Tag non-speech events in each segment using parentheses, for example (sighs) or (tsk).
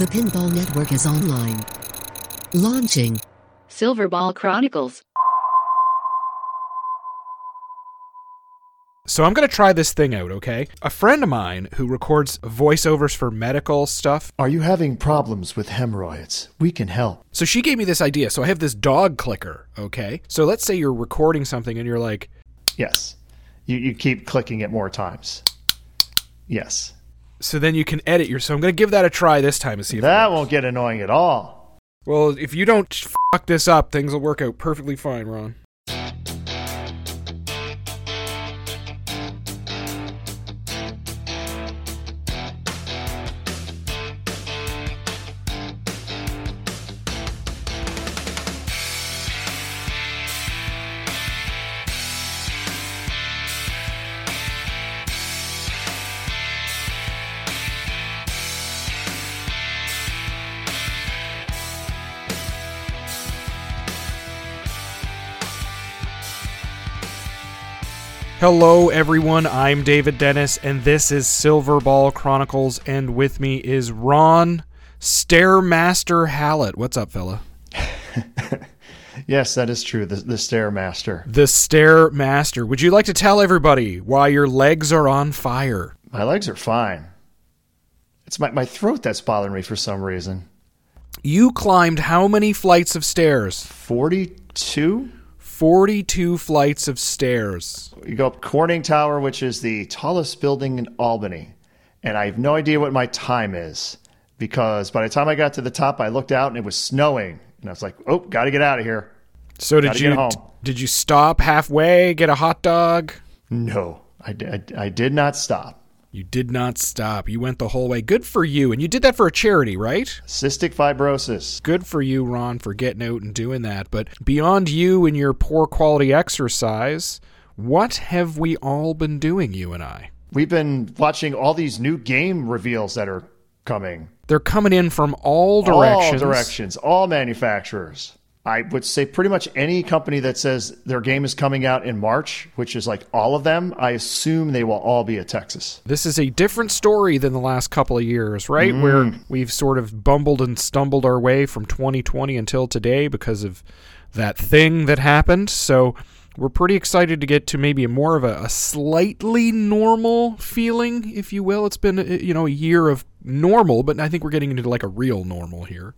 The Pinball Network is online. Launching. Silverball Chronicles. So I'm going to try this thing out, okay? A friend of mine who records voiceovers for medical stuff. Are you having problems with hemorrhoids? We can help. So she gave me this idea. So I have this dog clicker, okay? So let's say you're recording something and you're like, Yes. You, you keep clicking it more times. Yes. So then you can edit your. So I'm going to give that a try this time and see if That won't get annoying at all. Well, if you don't fuck this up, things will work out perfectly fine, Ron. Hello, everyone. I'm David Dennis, and this is Silverball Chronicles. And with me is Ron Stairmaster Hallett. What's up, fella? (laughs) Yes, that is true. The, the Stairmaster. The Stairmaster. Would you like to tell everybody why your legs are on fire? My legs are fine. It's my, my throat that's bothering me for some reason. You climbed how many flights of stairs? 42? 42 flights of stairs. You go up Corning Tower, which is the tallest building in Albany. And I have no idea what my time is because by the time I got to the top, I looked out and it was snowing. And I was like, oh, got to get out of here. So did you get home. did you stop halfway, get a hot dog? No, I, I did not stop. You did not stop. You went the whole way. Good for you. And you did that for a charity, right? Cystic fibrosis. Good for you, Ron, for getting out and doing that. But beyond you and your poor quality exercise, what have we all been doing, you and I? We've been watching all these new game reveals that are coming. They're coming in from all directions. All directions, all manufacturers. I would say pretty much any company that says their game is coming out in March, which is like all of them, I assume they will all be at Texas. This is a different story than the last couple of years, right? Where we've sort of bumbled and stumbled our way from 2020 until today because of that thing that happened. So we're pretty excited to get to maybe more of a, a slightly normal feeling, if you will. It's been uh, you know a year of normal, but I think we're getting into like a real normal here.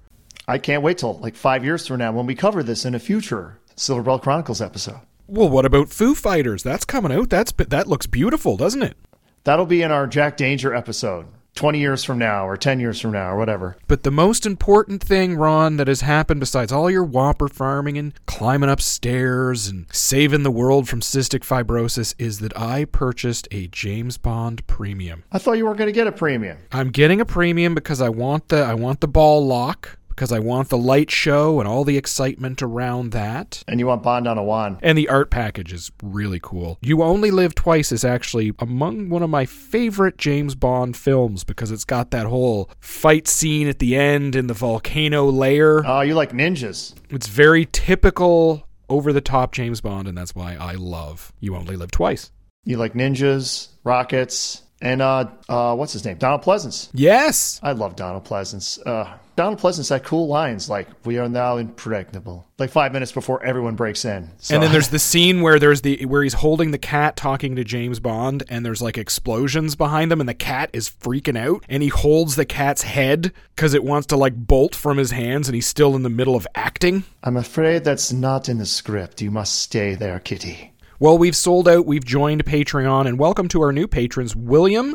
I can't wait till like five years from now when we cover this in a future Silver Bell Chronicles episode. Well, what about Foo Fighters? That's coming out. That's that looks beautiful, doesn't it? That'll be in our Jack Danger episode 20 years from now or 10 years from now or whatever. But the most important thing, Ron, that has happened besides all your whopper farming and climbing upstairs and saving the world from cystic fibrosis is that I purchased a James Bond premium. I thought you weren't going to get a premium. I'm getting a premium because I want the I want the ball lock because I want the light show and all the excitement around that. And you want Bond on a wand. And the art package is really cool. You Only Live Twice is actually among one of my favorite James Bond films because it's got that whole fight scene at the end in the volcano layer. Oh, you like ninjas. It's very typical over the top James Bond, and that's why I love You Only Live Twice. You like ninjas, rockets, and uh, uh, what's his name? Donald Pleasence. Yes! I love Donald Pleasence. Uh, Donald Pleasence had cool lines like "We are now impregnable," like five minutes before everyone breaks in. So, And then there's the scene where there's the where he's holding the cat talking to James Bond and there's like explosions behind him and the cat is freaking out and he holds the cat's head cuz it wants to like bolt from his hands and he's still in the middle of acting. I'm afraid that's not in the script. You must stay there, Kitty. Well, we've sold out, we've joined Patreon and welcome to our new patrons William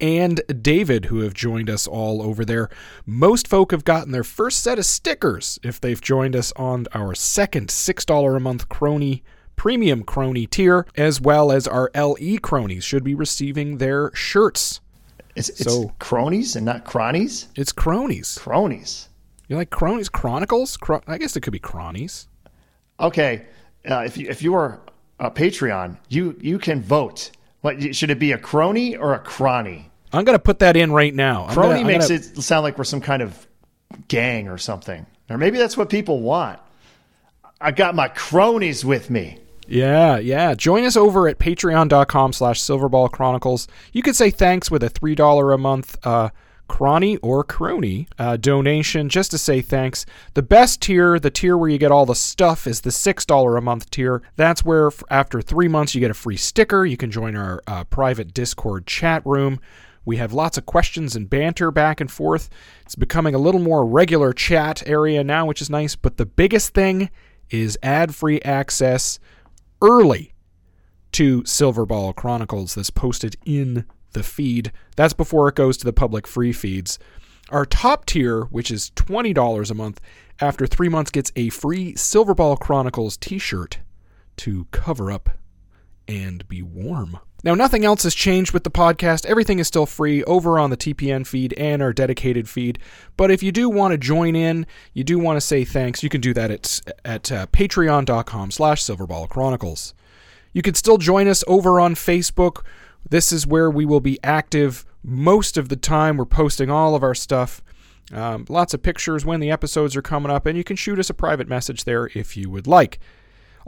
and David, who have joined us all over there. Most folk have gotten their first set of stickers if they've joined us on our second $6 a month crony premium crony tier, as well as our LE cronies should be receiving their shirts. It's, it's So- cronies and not cronies. It's cronies. Cronies. You like cronies? Chronicles? Chro- I guess it could be cronies. Okay, uh, if you if you are a Patreon, you you can vote. What should it be a crony or a crony? I'm going to put that in right now. I'm Crony gonna- makes gonna- it sound like we're some kind of gang or something, or maybe that's what people want. I got my cronies with me. Yeah, yeah. Join us over at patreon.com slash silverball chronicles. You could say thanks with a $3 a month uh, crony or crony uh, donation just to say thanks. The best tier, the tier where you get all the stuff, is the $6 a month tier. That's where, f- after three months, you get a free sticker. You can join our uh, private Discord chat room. We have lots of questions and banter back and forth. It's becoming a little more regular chat area now, which is nice. But the biggest thing is ad free access early to Silverball Chronicles that's posted in the feed. That's before it goes to the public free feeds. Our top tier, which is $20 a month, after three months gets a free Silverball Chronicles t shirt to cover up and be warm. Now, nothing else has changed with the podcast. Everything is still free over on the TPN feed and our dedicated feed. But if you do want to join in, you do want to say thanks, you can do that at, at uh, patreon.com slash silverball chronicles. You can still join us over on Facebook. This is where we will be active most of the time. We're posting all of our stuff. Um, lots of pictures when the episodes are coming up, and you can shoot us a private message there if you would like.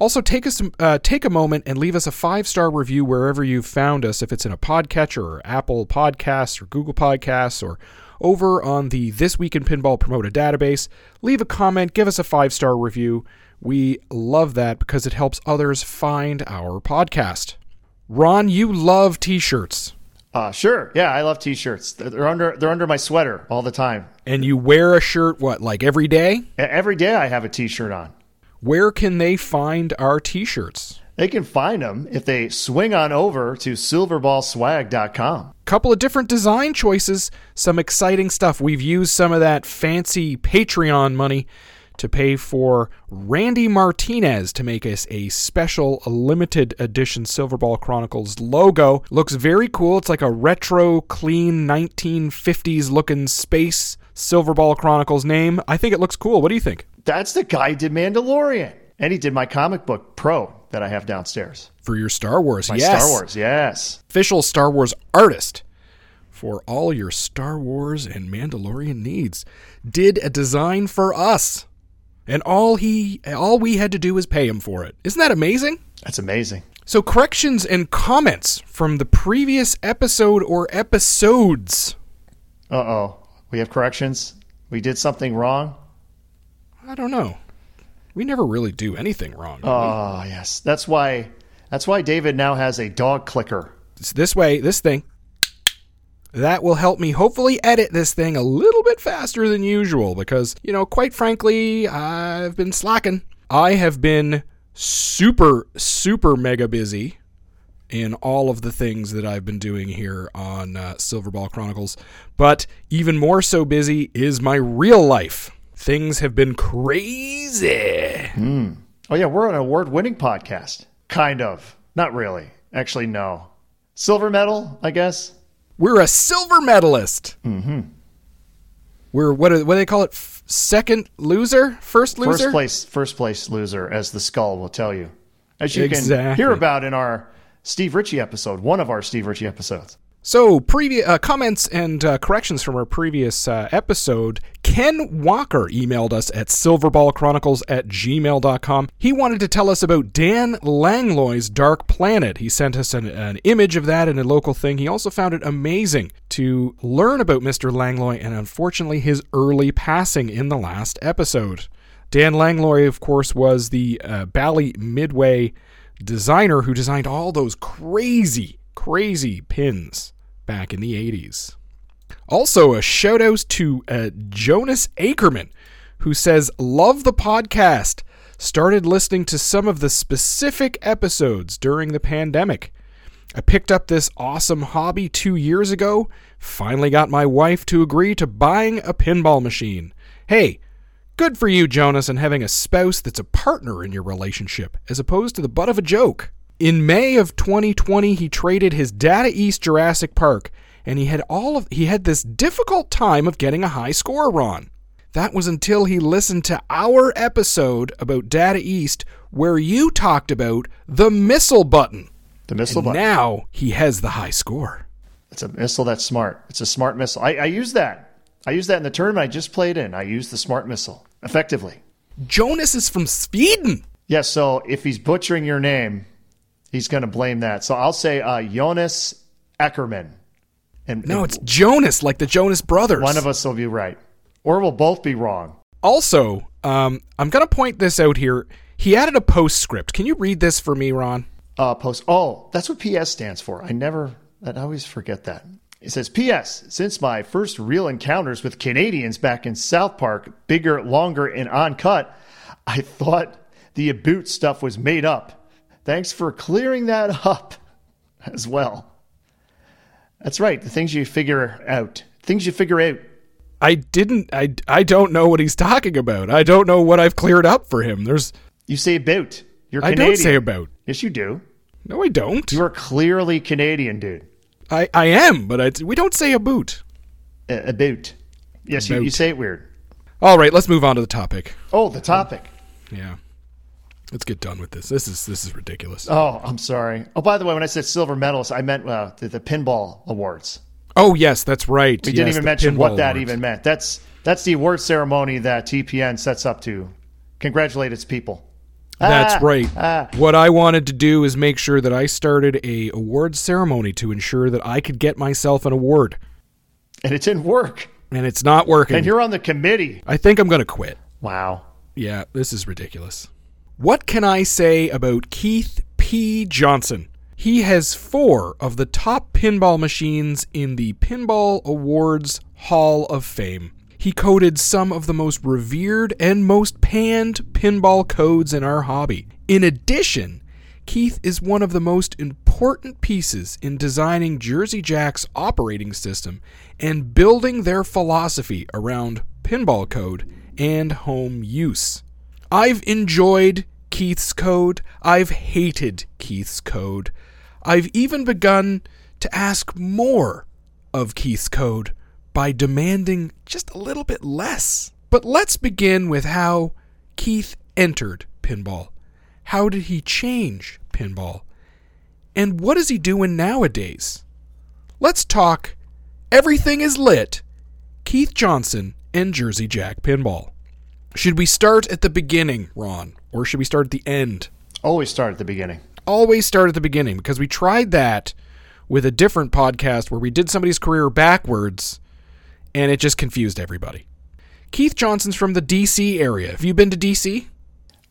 Also, take us uh, take a moment and leave us a five star review wherever you've found us. If it's in a podcatcher or Apple Podcasts or Google Podcasts or over on the This Week in Pinball Promoted database, leave a comment, give us a five star review. We love that because it helps others find our podcast. Ron, you love T-shirts, Uh, sure. Yeah, I love t-shirts. They're- They're under they're under my sweater all the time. and you wear a shirt what like every day. Every day I have a t-shirt on. Where can they find our T-shirts? They can find them if they swing on over to silverballswag.com. couple of different design choices, some exciting stuff. We've used some of that fancy Patreon money to pay for Randy Martinez to make us a special limited edition Silverball Chronicles logo. Looks very cool. It's like a retro, clean 1950s looking space Silverball Chronicles name. I think it looks cool. What do you think? That's the guy who did Mandalorian. And he did my comic book Pro that I have downstairs. For your Star Wars, My yes. Star Wars, yes. official Star Wars artist for all your Star Wars and Mandalorian needs, did a design for us. And all he all we had to do was pay him for it. Isn't that amazing? That's amazing. So corrections and comments from the previous episode or episodes. Uh oh. We have corrections. We did something wrong. I don't know. We never really do anything wrong. Oh yes. That's why that's why David now has a dog clicker. It's this way, this thing. That will help me hopefully edit this thing a little bit faster than usual because, you know, quite frankly, I've been slacking. I have been super, super mega busy in all of the things that I've been doing here on uh, Silverball Chronicles, but even more so busy is my real life. Things have been crazy. Oh yeah, we're an award-winning podcast. Kind of. Not really. Actually, no. Silver medal, I guess. We're a silver medalist. Mm-hmm. We're what do, what do they call it? F- second loser, first loser. First place, first place loser, as the skull will tell you, as you can hear about in our Steve Ritchie episode, one of our Steve Ritchie episodes. So, previous uh, comments and uh, corrections from our previous uh, episode. Ken Walker emailed us at silverballchronicles at gmail.com. He wanted to tell us about Dan Langlois' Dark Planet. He sent us an, an image of that in a local thing. He also found it amazing to learn about Mr. Langlois and unfortunately his early passing in the last episode. Dan Langlois, of course, was the uh, Bally Midway designer who designed all those crazy, crazy pins back in the 80s. Also, a shout out to uh, Jonas Ackerman, who says, Love the podcast. Started listening to some of the specific episodes during the pandemic. I picked up this awesome hobby two years ago. Finally got my wife to agree to buying a pinball machine. Hey, good for you, Jonas, and having a spouse that's a partner in your relationship, as opposed to the butt of a joke. In May of 2020, he traded his Data East Jurassic Park, and he had all of he had this difficult time of getting a high score, Ron. That was until he listened to our episode about Data East, where you talked about the missile button. The missile And button. now he has the high score. It's a missile that's smart. It's a smart missile. I, I use that. I used that in the tournament I just played in. I used the smart missile effectively. Jonas is from Sweden. Yes. so if he's butchering your name, he's going to blame that. So I'll say uh, Jonas Eckerman, And No, and it's Jonas, like the Jonas Brothers. one of us will be right, or we'll both be wrong. Also, um, I'm going to point this out here. He added a postscript. Can you read this for me, Ron? Uh, post. Oh, that's what PS stands for. I never. I always forget that. It says PS. Since my first real encounters with Canadians back in South Park, bigger, longer, and uncut, I thought the Aboot stuff was made up. Thanks for clearing that (laughs) up as well. That's right. The things you figure out. Things you figure out. I didn't. I, I don't know what he's talking about. I don't know what I've cleared up for him. There's. You say about. You're I don't say about. Yes, you do. No, I don't. You are clearly Canadian, dude. I, I am, but I, we don't say a boot. A boot. Yes, you, you say it weird. All right, let's move on to the topic. Oh, the topic. Yeah, let's get done with this. This is this is ridiculous. Oh, I'm sorry. Oh, by the way, when I said silver medalist, I meant uh, the, the pinball awards. Oh yes, that's right. We Yes, didn't even mention what that awards. even meant. That's that's the award ceremony that TPN sets up to congratulate its people. That's Ah, right. ah. What I wanted to do is make sure that I started a award ceremony to ensure that I could get myself an award, And it didn't work. and it's not working. And you're on the committee. I think I'm going to quit. Wow. Yeah, this is ridiculous. What can I say about Keith P. Johnson? He has four of the top pinball machines in the Pinball Awards Hall of Fame. He coded some of the most revered and most panned pinball codes in our hobby. In addition, Keith is one of the most important pieces in designing Jersey Jack's operating system and building their philosophy around pinball code and home use. I've enjoyed Keith's code. I've hated Keith's code. I've even begun to ask more of Keith's code by demanding just a little bit less. But let's begin with how Keith entered pinball. How did he change pinball? And what is he doing nowadays? Let's talk Everything is Lit, Keith Johnson, and Jersey Jack Pinball. Should we start at the beginning, Ron, or should we start at the end? Always start at the beginning. Always start at the beginning because we tried that with a different podcast where we did somebody's career backwards and it just confused everybody. Keith Johnson's from the DC area. Have you been to DC?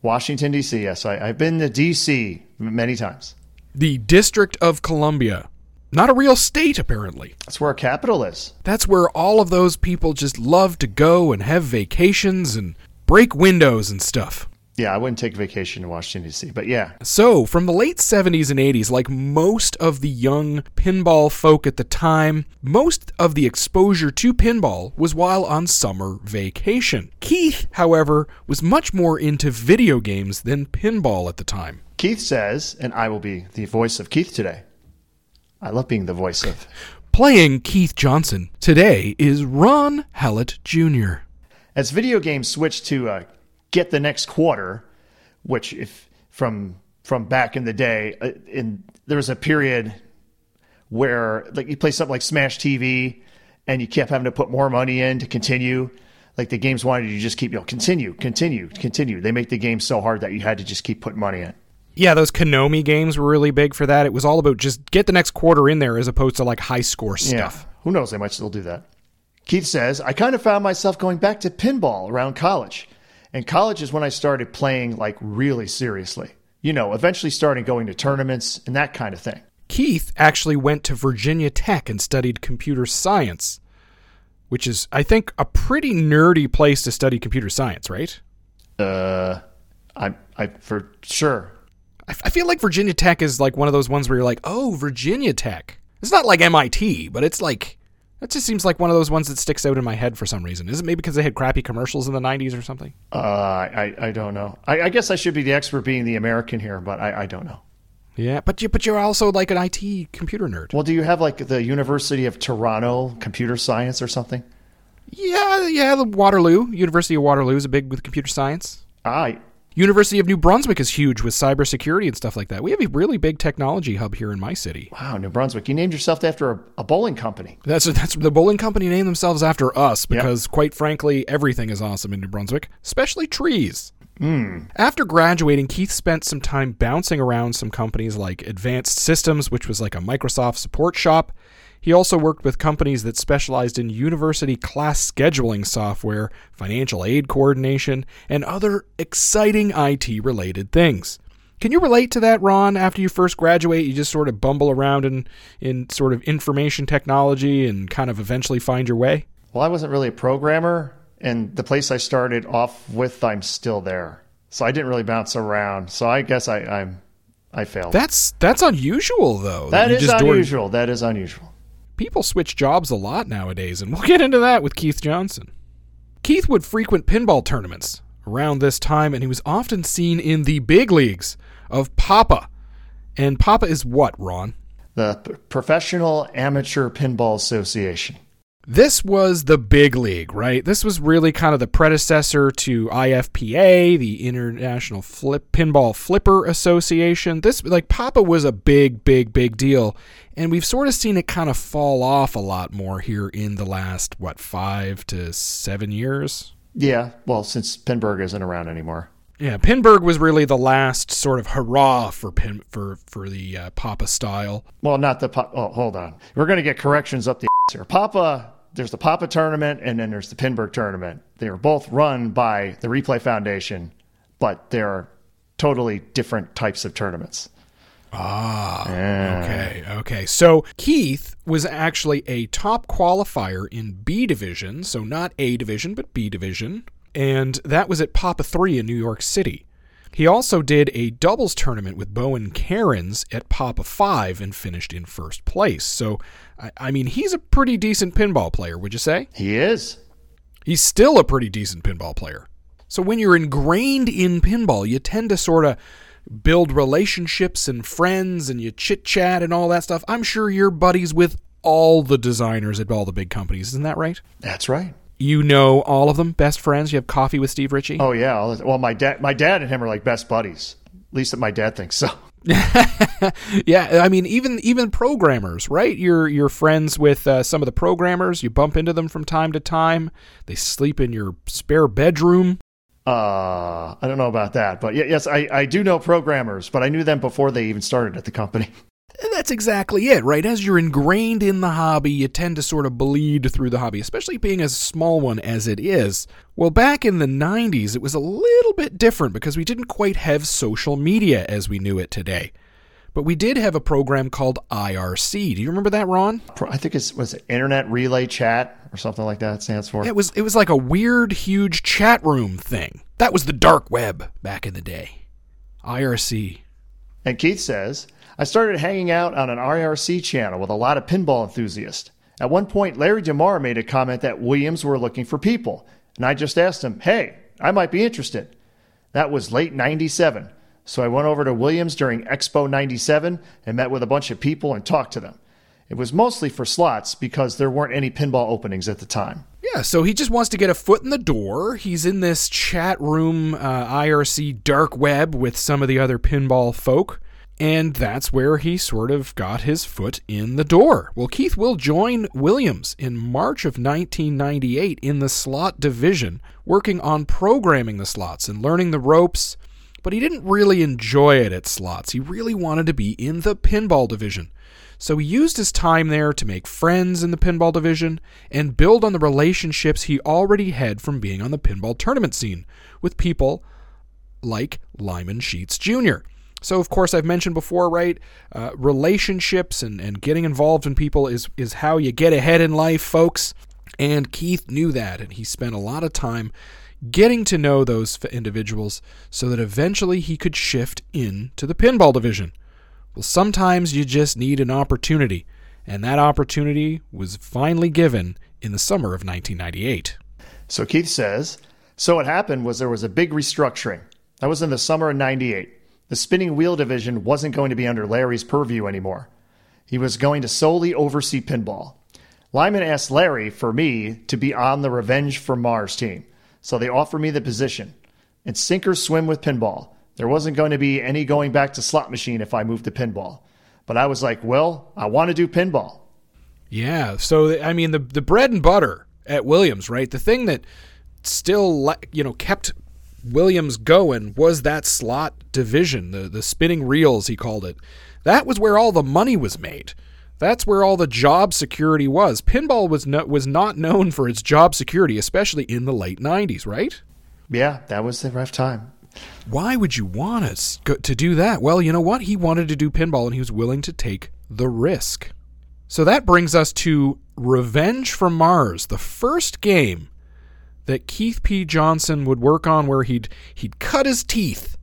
Washington, D.C. Yes, I, I've been to D.C. many times. The District of Columbia. Not a real state, apparently. That's where our capital is. That's where all of those people just love to go and have vacations and break windows and stuff. Yeah, I wouldn't take a vacation in Washington, D.C., but yeah. So, from the late 70s and 80s, like most of the young pinball folk at the time, most of the exposure to pinball was while on summer vacation. Keith, however, was much more into video games than pinball at the time. Keith says, and I will be the voice of Keith today. I love being the voice of. Playing Keith Johnson today is Ron Hallett Jr. As video games switched to uh, get the next quarter, which if from from back in the day, uh, in there was a period where like you play something like Smash TV, and you kept having to put more money in to continue. Like the games wanted you to just keep, you know, continue, continue, continue. They make the game so hard that you had to just keep putting money in. Yeah, those Konami games were really big for that. It was all about just get the next quarter in there as opposed to like high score stuff. Yeah. Who knows? They might still do that. Keith says, I kind of found myself going back to pinball around college. And college is when I started playing like really seriously. You know, eventually starting going to tournaments and that kind of thing. Keith actually went to Virginia Tech and studied computer science, which is, I think, a pretty nerdy place to study computer science, right? Uh, I, I, for sure. I, I feel like Virginia Tech is like one of those ones where you're like, oh, Virginia Tech. It's not like MIT, but it's like, that just seems like one of those ones that sticks out in my head for some reason. Is it maybe because they had crappy commercials in the 90s or something? Uh, I, I don't know. I, I guess I should be the expert being the American here, but I, I don't know. Yeah, but you but you're also like an IT computer nerd. Well, do you have like the University of Toronto computer science or something? Yeah, yeah. The Waterloo University of Waterloo is a big with computer science. I, University of New Brunswick is huge with cybersecurity and stuff like that. We have a really big technology hub here in my city. wow, New Brunswick. You named yourself after a, a bowling company. That's that's the bowling company named themselves after us because, quite frankly, everything is awesome in New Brunswick, especially trees. Hmm. After graduating, Keith spent some time bouncing around some companies like Advanced Systems, which was like a Microsoft support shop. He also worked with companies that specialized in university class scheduling software, financial aid coordination, and other exciting IT related things. Can you relate to that, Ron? After you first graduate, you just sort of bumble around in, in sort of information technology and kind of eventually find your way? Well, I wasn't really a programmer, and the place I started off with, I'm still there. So I didn't really bounce around. So I guess I, I'm I failed. That's that's unusual though. that you is just door- unusual. That is unusual. People switch jobs a lot nowadays, and we'll (laughs) get into that with Keith Johnson. Keith would frequent pinball tournaments around this time, and he was often seen in the big leagues of Papa. And Papa is what, Ron? The P- Professional Amateur Pinball Association. This was the big league, right? This was really kind of the predecessor to IFPA, the International Flip Pinball Flipper Association. This like Papa was a big, big, big deal, and we've sort of seen it kind of fall off a lot more here in the last what five to seven years. Yeah, well, since Pinburgh isn't around anymore. Yeah, Pinburgh was really the last sort of hurrah for pin for for the uh, Papa style. Well, not the Papa. Oh, hold on. We're going to get corrections up the here. Papa, there's the Papa tournament and then there's the Pinburgh tournament. They are both run by the Replay Foundation, but they're totally different types of tournaments. Ah, Yeah. okay, okay. So Keith was actually a top qualifier in B division, so not A division, but B division, and that was at Papa 3 in New York City. He also did a doubles tournament with Bowen Kerins at Papa 5 and finished in first place. So, I, I mean, he's a pretty decent pinball player, would you say? He is. He's still a pretty decent pinball player. So when you're ingrained in pinball, you tend to sort of build relationships and friends and you chit chat and all that stuff. I'm sure you're buddies with all the designers at all the big companies. Isn't that right? That's right. You know all of them, best friends. You have coffee with Steve Ritchie. Oh yeah. Well, my dad, my dad and him are like best buddies. At least that my dad thinks so. (laughs) yeah, I mean even even programmers, right? You're you're friends with uh, some of the programmers. You bump into them from time to time. They sleep in your spare bedroom. Uh, I don't know about that, but yes, I, I do know programmers, but I knew them before they even started at the company. (laughs) And that's exactly it, right? As you're ingrained in the hobby, you tend to sort of bleed through the hobby, especially being as small one as it is. Well, back in the 90s, it was a little bit different because we didn't quite have social media as we knew it today. But we did have a program called IRC. Do you remember that, Ron? I think it's was it Internet Relay Chat or something like that. It stands for. It was it was like a weird, huge chat room thing. That was the dark web back in the day. IRC. And Keith says, I started hanging out on an IRC channel with a lot of pinball enthusiasts. At one point, Larry DeMar made a comment that Williams were looking for people, and I just asked him, Hey, I might be interested. That was late 97. So I went over to Williams during Expo 97 and met with a bunch of people and talked to them. It was mostly for slots because there weren't any pinball openings at the time. Yeah, so he just wants to get a foot in the door. He's in this chat room, uh, IRC dark web with some of the other pinball folk, and that's where he sort of got his foot in the door. Well, Keith will join Williams in March of 1998 in the slot division, working on programming the slots and learning the ropes, but he didn't really enjoy it at slots. He really wanted to be in the pinball division. So he used his time there to make friends in the pinball division and build on the relationships he already had from being on the pinball tournament scene with people like Lyman Sheets Jr. So, of course, I've mentioned before, right? Uh, relationships and, and getting involved in people is, is how you get ahead in life, folks. And Keith knew that, and he spent a lot of time getting to know those individuals so that eventually he could shift into the pinball division. Well, sometimes you just need an opportunity, and that opportunity was finally given in the summer of 1998. So Keith says, So what happened was there was a big restructuring. That was in the summer of 98. The spinning wheel division wasn't going to be under Larry's purview anymore. He was going to solely oversee pinball. Lyman asked Larry for me to be on the Revenge for Mars team. So they offered me the position. And sink or swim with pinball. There wasn't going to be any going back to slot machine if I moved to pinball. But I was like, well, I want to do pinball. Yeah, so I mean the the bread and butter at Williams, right? The thing that still you know kept Williams going was that slot division, the the spinning reels he called it. That was where all the money was made. That's where all the job security was. Pinball was no, was not known for its job security, especially in the late 90s, right? Yeah, that was the rough time. Why would you want us go- to do that? Well, you know what? He wanted to do pinball and he was willing to take the risk. So that brings us to Revenge from Mars, the first game that Keith P. Johnson would work on where he'd he'd cut his teeth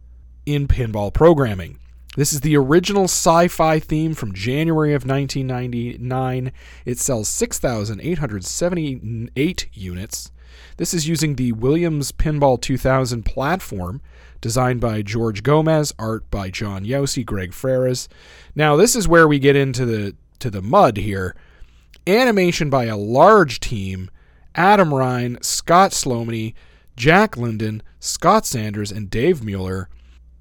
in pinball programming. This is the original sci-fi theme from January of 1999. It sells 6,878 units. This is using the Williams Pinball 2000 platform, designed by George Gomez, art by John Youssi, Greg Freres. Now, this is where we get into the to the mud here. Animation by a large team: Adam Rhine, Scott Slomiany, Jack Linden, Scott Sanders, and Dave Mueller.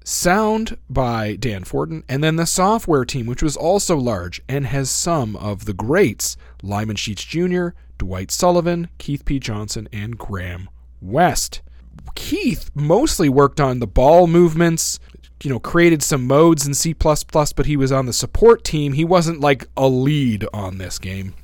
Sound by Dan Forden, and then the software team, which was also large and has some of the greats Lyman Sheets Jr., Dwight Sullivan, Keith P. Johnson, and Graham West. Keith mostly worked on the ball movements, you know, created some modes in C, but he was on the support team. He wasn't like a lead on this game.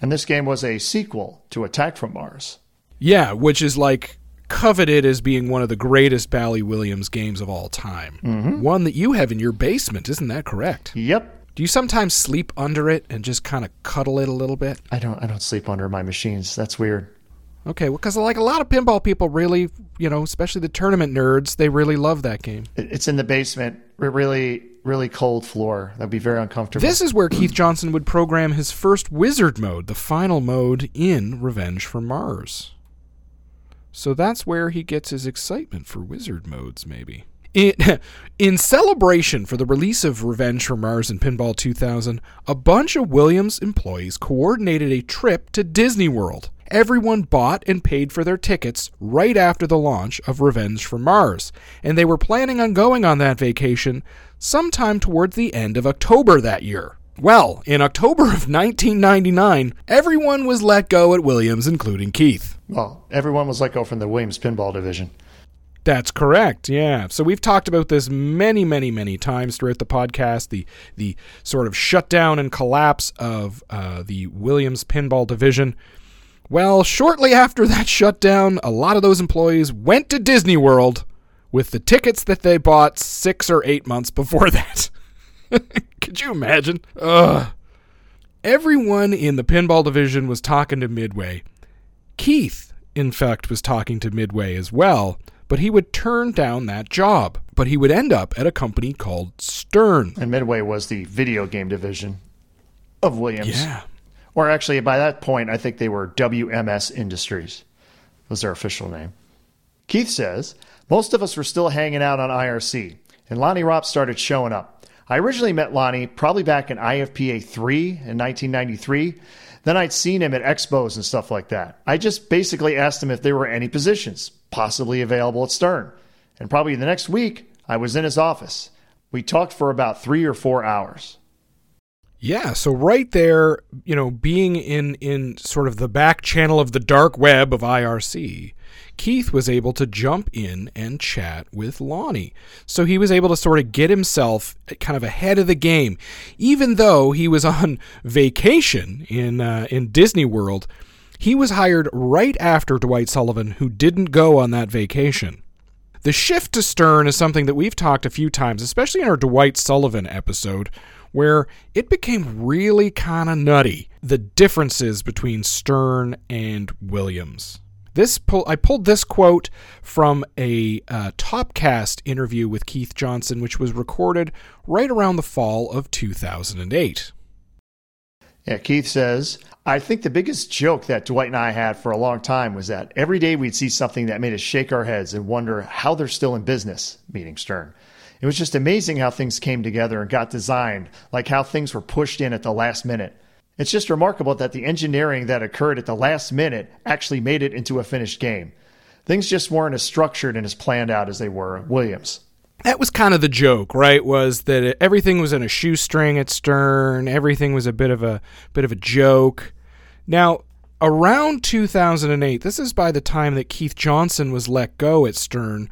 And this game was a sequel to Attack from Mars. Yeah, which is like coveted as being one of the greatest Bally Williams games of all time. Mm-hmm. One that you have in your basement, isn't that correct? Yep. Do you sometimes sleep under it and just kind of cuddle it a little bit? I don't. I don't sleep under my machines. That's weird. Okay, well, because like a lot of pinball people really, you know, especially the tournament nerds, they really love that game. It's in the basement, It really, really cold floor. That'd be very uncomfortable. This is where Keith Johnson would program his first wizard mode, the final mode in Revenge from Mars. So that's where he gets his excitement for wizard modes, maybe. In, (laughs) in celebration for the release of Revenge from Mars and Pinball 2000, a bunch of Williams employees coordinated a trip to Disney World. Everyone bought and paid for their tickets right after the launch of Revenge from Mars, and they were planning on going on that vacation sometime towards the end of October that year. Well, in October of 1999, everyone was let go at Williams, including Keith. Well, everyone was let go from the Williams pinball division. That's correct. Yeah. So we've talked about this many, many, many times throughout the podcast. The the sort of shutdown and collapse of uh, the Williams Pinball division. Well, shortly after that shutdown, a lot of those employees went to Disney World with the tickets that they bought six or eight months before (laughs) that. Could you imagine? Ugh. Everyone in the pinball division was talking to Midway. Keith, in fact, was talking to Midway as well, but he would turn down that job. But he would end up at a company called Stern. And Midway was the video game division of Williams. Yeah. Or actually, by that point, I think they were WMS Industries, was their official name. Keith says, Most of us were still hanging out on IRC, and Lonnie Ropp started showing up. I originally met Lonnie probably back in IFPA 3 in 1993. Then I'd seen him at expos and stuff like that. I just basically asked him if there were any positions possibly available at Stern. And probably the next week, I was in his office. We talked for about three or four hours. Yeah, so right there, you know, being in in sort of the back channel of the dark web of IRC, Keith was able to jump in and chat with Lonnie. So he was able to sort of get himself kind of ahead of the game, even though he was (laughs) on vacation in uh, in Disney World. He was hired right after Dwight Sullivan, who didn't go on that vacation. The shift to Stern is something that we've talked a few times, especially in our Dwight Sullivan episode, where it became really kind of nutty the differences between Stern and Williams. This pull, I pulled this quote from a uh, Topcast interview with Keith Johnson, which was recorded right around the fall of 2008. Yeah, Keith says, I think the biggest joke that Dwight and I had for a long time was that every day we'd see something that made us shake our heads and wonder how they're still in business, meaning Stern. It was just amazing how things came together and got designed, like how things were pushed in at the last minute. It's just remarkable that the engineering that occurred at the last minute actually made it into a finished game. Things just weren't as structured and as planned out as they were at Williams. That was kind of the joke, right? Was that everything was in a shoestring at Stern, everything was a bit of a bit of a joke. Now, around 2008, this is by the time that Keith Johnson was let go at Stern.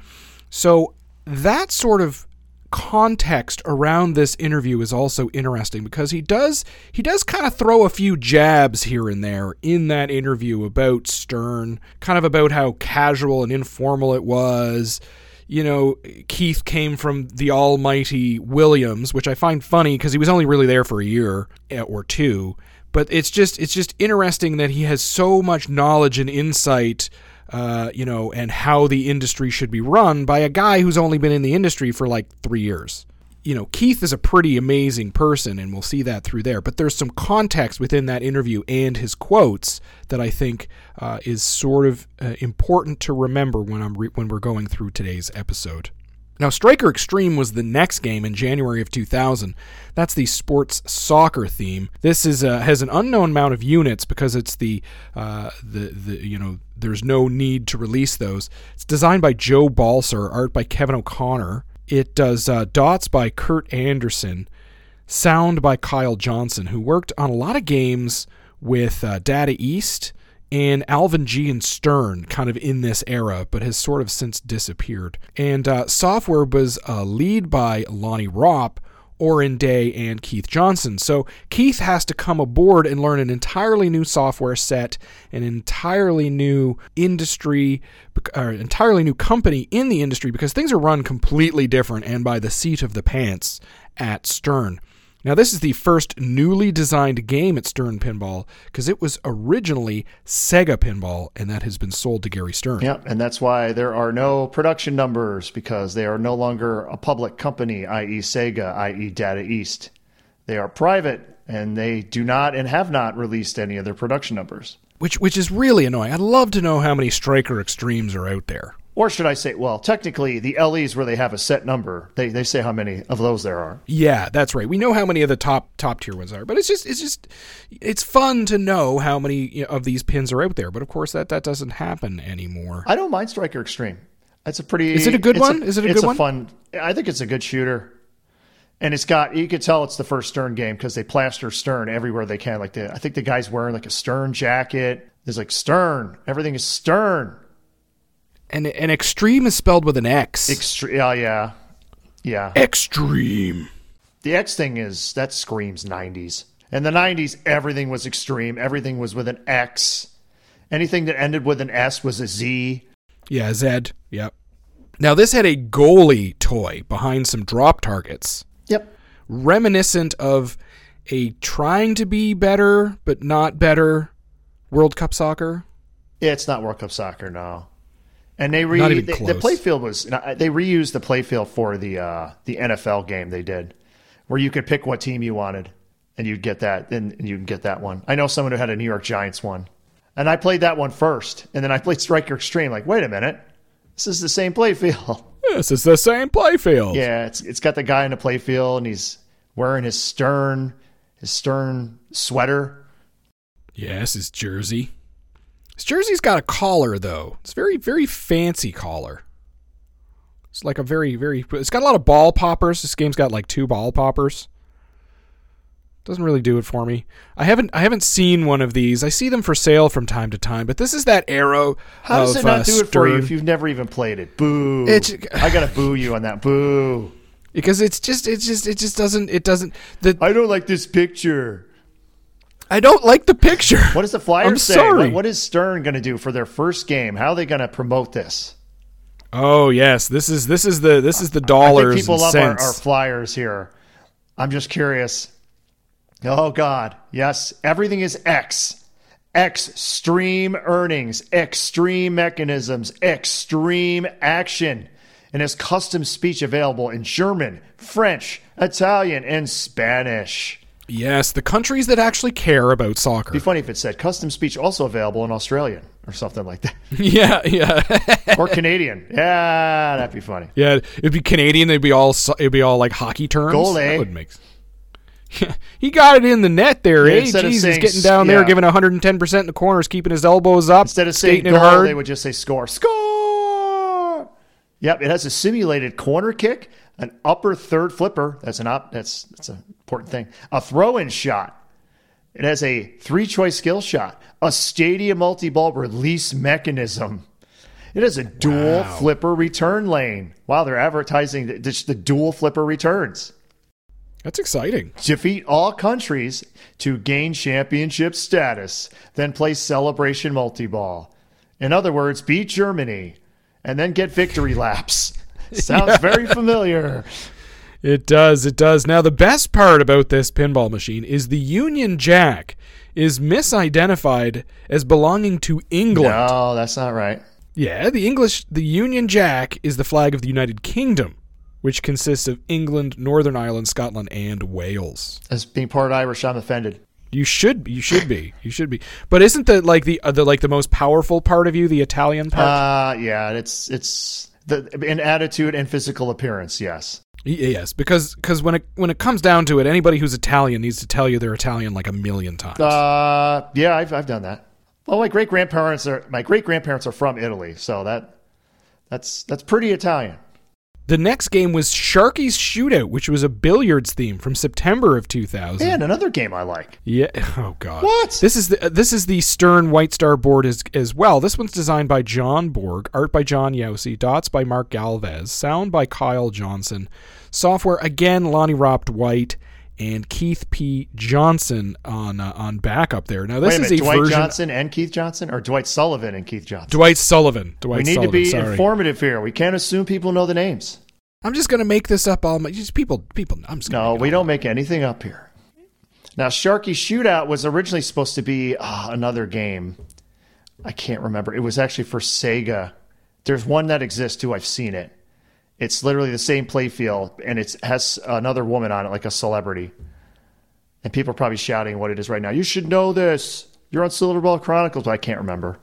So that sort of context around this interview is also interesting because he does he does kind of throw a few jabs here and there in that interview about Stern, kind of about how casual and informal it was. You know, Keith came from the almighty Williams, which I find funny because he was only really there for a year eh, or two. But it's just it's just interesting that he has so much knowledge and insight uh, you know, and how the industry should be run by a guy who's only been in the industry for like three years. You know, Keith is a pretty amazing person, and we'll see that through there. But there's some context within that interview and his quotes that I think uh, is sort of uh, important to remember when I'm re- when we're going through today's episode. Now, Striker Xtreme was the next game in January of 2000. That's the sports soccer theme. This is uh, has an unknown amount of units because it's the uh, the the you know there's no need to release those. It's designed by Joe Balcer, art by Kevin O'Connor. It does uh, dots by Kurt Anderson, sound by Kyle Johnson, who worked on a lot of games with uh, Data East and Alvin G and Stern kind of in this era, but has sort of since disappeared. And uh, software was uh, lead by Lonnie Ropp, Oren Day, and Keith Johnson. So Keith has to come aboard and learn an entirely new software set, an entirely new industry, or entirely new company in the industry because things are run completely different and by the seat of the pants at Stern. Now, this is the first newly designed game at Stern Pinball because it was originally Sega Pinball, and that has been sold to Gary Stern. Yeah, and that's why there are no production numbers because they are no longer a public company, i.e., Sega, i.e., Data East. They are private, and they do not and have not released any of their production numbers. Which, which is really annoying. I'd love to know how many Striker Xtremes are out there. Or should I say, well, technically, the LEs where they have a set number, they, they say how many of those there are. Yeah, that's right. We know how many of the top top tier ones are, but it's just it's just it's fun to know how many of these pins are out there. But of course, that that doesn't happen anymore. I don't mind Striker Xtreme. That's a pretty. Is it a good one? A, Is it a it's good a one? Fun. I think it's a good shooter. And it's got you could tell it's the first Stern game because they plaster Stern everywhere they can. Like the I think the guy's wearing like a Stern jacket. There's like Stern. Everything is Stern. And and extreme is spelled with an X. Extreme. Oh yeah, yeah. extreme. The X thing is that screams '90s. In the '90s, everything was extreme. Everything was with an X. Anything that ended with an S was a Z. Yeah, Zed. Yep. Now this had a goalie toy behind some drop targets, Yep. reminiscent of a trying to be better but not better World Cup soccer. Yeah, it's not World Cup soccer, no. And they re even the, playfield was they reused the playfield for the uh, the NFL game they did, where you could pick what team you wanted, and you'd get that, and, and you can get that one. I know someone who had a New York Giants one, and I played that one first, and then I played Striker Xtreme. Like, wait a minute, this is the same playfield. (laughs) This is the same playfield. yeah, it's it's got the guy in the playfield, and he's wearing his stern his stern sweater. Yes, his jersey. His jersey's got a collar though. It's very very fancy collar. It's like a very very. It's got a lot of ball poppers. This game's got like two ball poppers. Doesn't really do it for me. I haven't I haven't seen one of these. I see them for sale from time to time, but this is that arrow. How does of, it not uh, do it for you if you've never even played it? Boo! It's- I gotta boo you on that. Boo! (laughs) because it's just it's just it just doesn't it doesn't the I don't like this picture. I don't like the picture. What is the Flyers I'm say? sorry. What, what is Stern going to do for their first game? How are they going to promote this? Oh yes, this is this is the this is the I dollars think people and love our, our Flyers here. I'm just curious. Oh God, yes, everything is X. Extreme earnings, extreme mechanisms, extreme action, and has custom speech available in German, French, Italian, and Spanish. Yes, the countries that actually care about soccer. It'd Be funny if it said custom speech also available in Australian or something like that, (laughs) yeah, yeah, (laughs) or Canadian. Yeah, that'd be funny. yeah. It'd be Canadian. They'd be all it'd be all like hockey terms. Goalie. That would make. (laughs) he got it in the net there, Yeah, eh? instead of Jeez, he's saying getting down there, yeah. giving 110 percent in the corners, keeping his elbows up, Instead of saying goal, hard. they would just say score. Score. Yep, it has a simulated corner kick, an upper third flipper. That's an op. That's that's an important thing. A throw-in shot. It has a three-choice skill shot, a stadium multi-ball release mechanism. It has a dual Wow. flipper return lane. Wow, they're advertising the, the, the dual flipper returns. That's exciting. Defeat all countries to gain championship status, then play celebration multi ball. In other words, beat Germany and then get victory laps. (laughs) Sounds very familiar. It does. It does. Now, the best part about this pinball machine is the Union Jack is misidentified as belonging to England. No, that's not right. Yeah, the English, the Union Jack is the flag of the United Kingdom, which consists of England, Northern Ireland, Scotland, and Wales. As being part Irish, I'm offended. You should, you should be, you should be. But isn't the like the uh, the like the most powerful part of you the Italian part? Uh, yeah, it's it's the in attitude and physical appearance. Yes. Yes, because because when it when it comes down to it, anybody who's Italian needs to tell you they're Italian like a million times. Uh, yeah, I've I've done that. Well, my great grandparents are my great grandparents are from Italy, so that that's that's pretty Italian. The next game was Sharky's Shootout, which was a billiards theme from September of 2000. And another game I like. Yeah. (laughs) Oh God. What? This is the uh, this is the Stern White Star board as as well. This one's designed by John Borg, art by John Youssi, dots by Mark Galvez, sound by Kyle Johnson, software again Lonnie Ropp White and Keith P Johnson on uh, on backup there. Now this Wait a is a Dwight version. Johnson and Keith Johnson, or Dwight Sullivan and Keith Johnson. Dwight Sullivan. Dwight we need Sullivan, to be sorry. informative here. We can't assume people know the names. I'm just gonna make this up. All my just people people. I'm just No, we don't make anything up here. Now, Sharky Shootout was originally supposed to be ah, another game. I can't remember. It was actually for Sega. There's one that exists too. I've seen it. It's literally the same playfield, and it has another woman on it, like a celebrity. And people are probably shouting what it is right now. You should know this. You're on Silverball Chronicles, but I can't remember.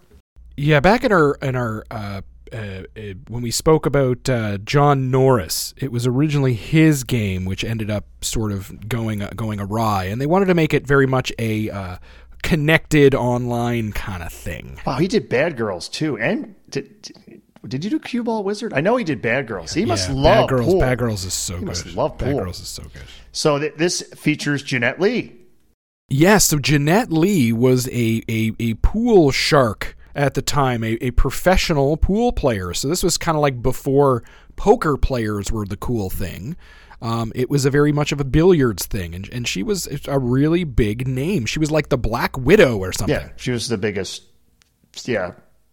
Yeah, back in our in our uh, uh, uh, when we spoke about uh, John Norris, it was originally his game, which ended up sort of going uh, going awry, and they wanted to make it very much a uh, connected online kind of thing. Wow, he did Bad Girls too. And did, did, you do Cue Ball Wizard? I know he did Bad Girls. He must Yeah, love Bad Girls. pool. Bad Girls is so He good. must love Bad pool. Girls is so good. So th- this features Jeanette Lee. Yes, so Jeanette Lee was a, a, a pool shark at the time, a, a professional pool player. So this was kind of like before poker players were the cool thing. Um, it was a very much of a billiards thing, and, and she was a really big name. She was like the Black Widow or something. Yeah, she was the biggest. Yeah,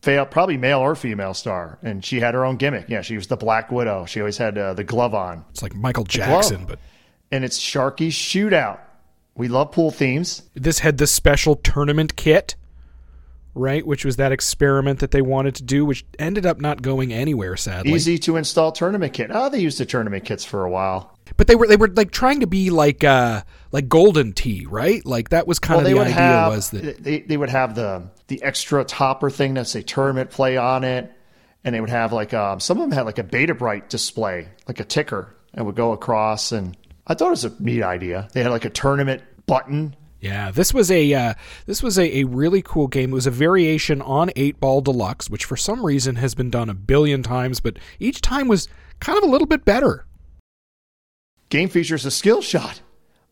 fail, probably male or female star, and she had her own gimmick. Yeah, she was the Black Widow. She always had uh, the glove on, It's like Michael Jackson, but and it's Sharky Shootout. We love pool themes. this had the special tournament kit, right? Which was that experiment that they wanted to do, which ended up not going anywhere, sadly. Easy to install tournament kit. Oh, they used the tournament kits for a while. But they were they were like trying to be like uh like Golden Tee, right? Like that was kind Well, of the idea have was that they, they would have the the extra topper thing that say tournament play on it, and they would have like um, some of them had like a BetaBrite display, like a ticker, and would go across. And I thought it was a neat idea. They had like a tournament button. Yeah, this was a uh, this was a, a really cool game. It was a variation on Eight Ball Deluxe, which for some reason has been done a billion times, but each time was kind of a little bit better. Game features a skill shot,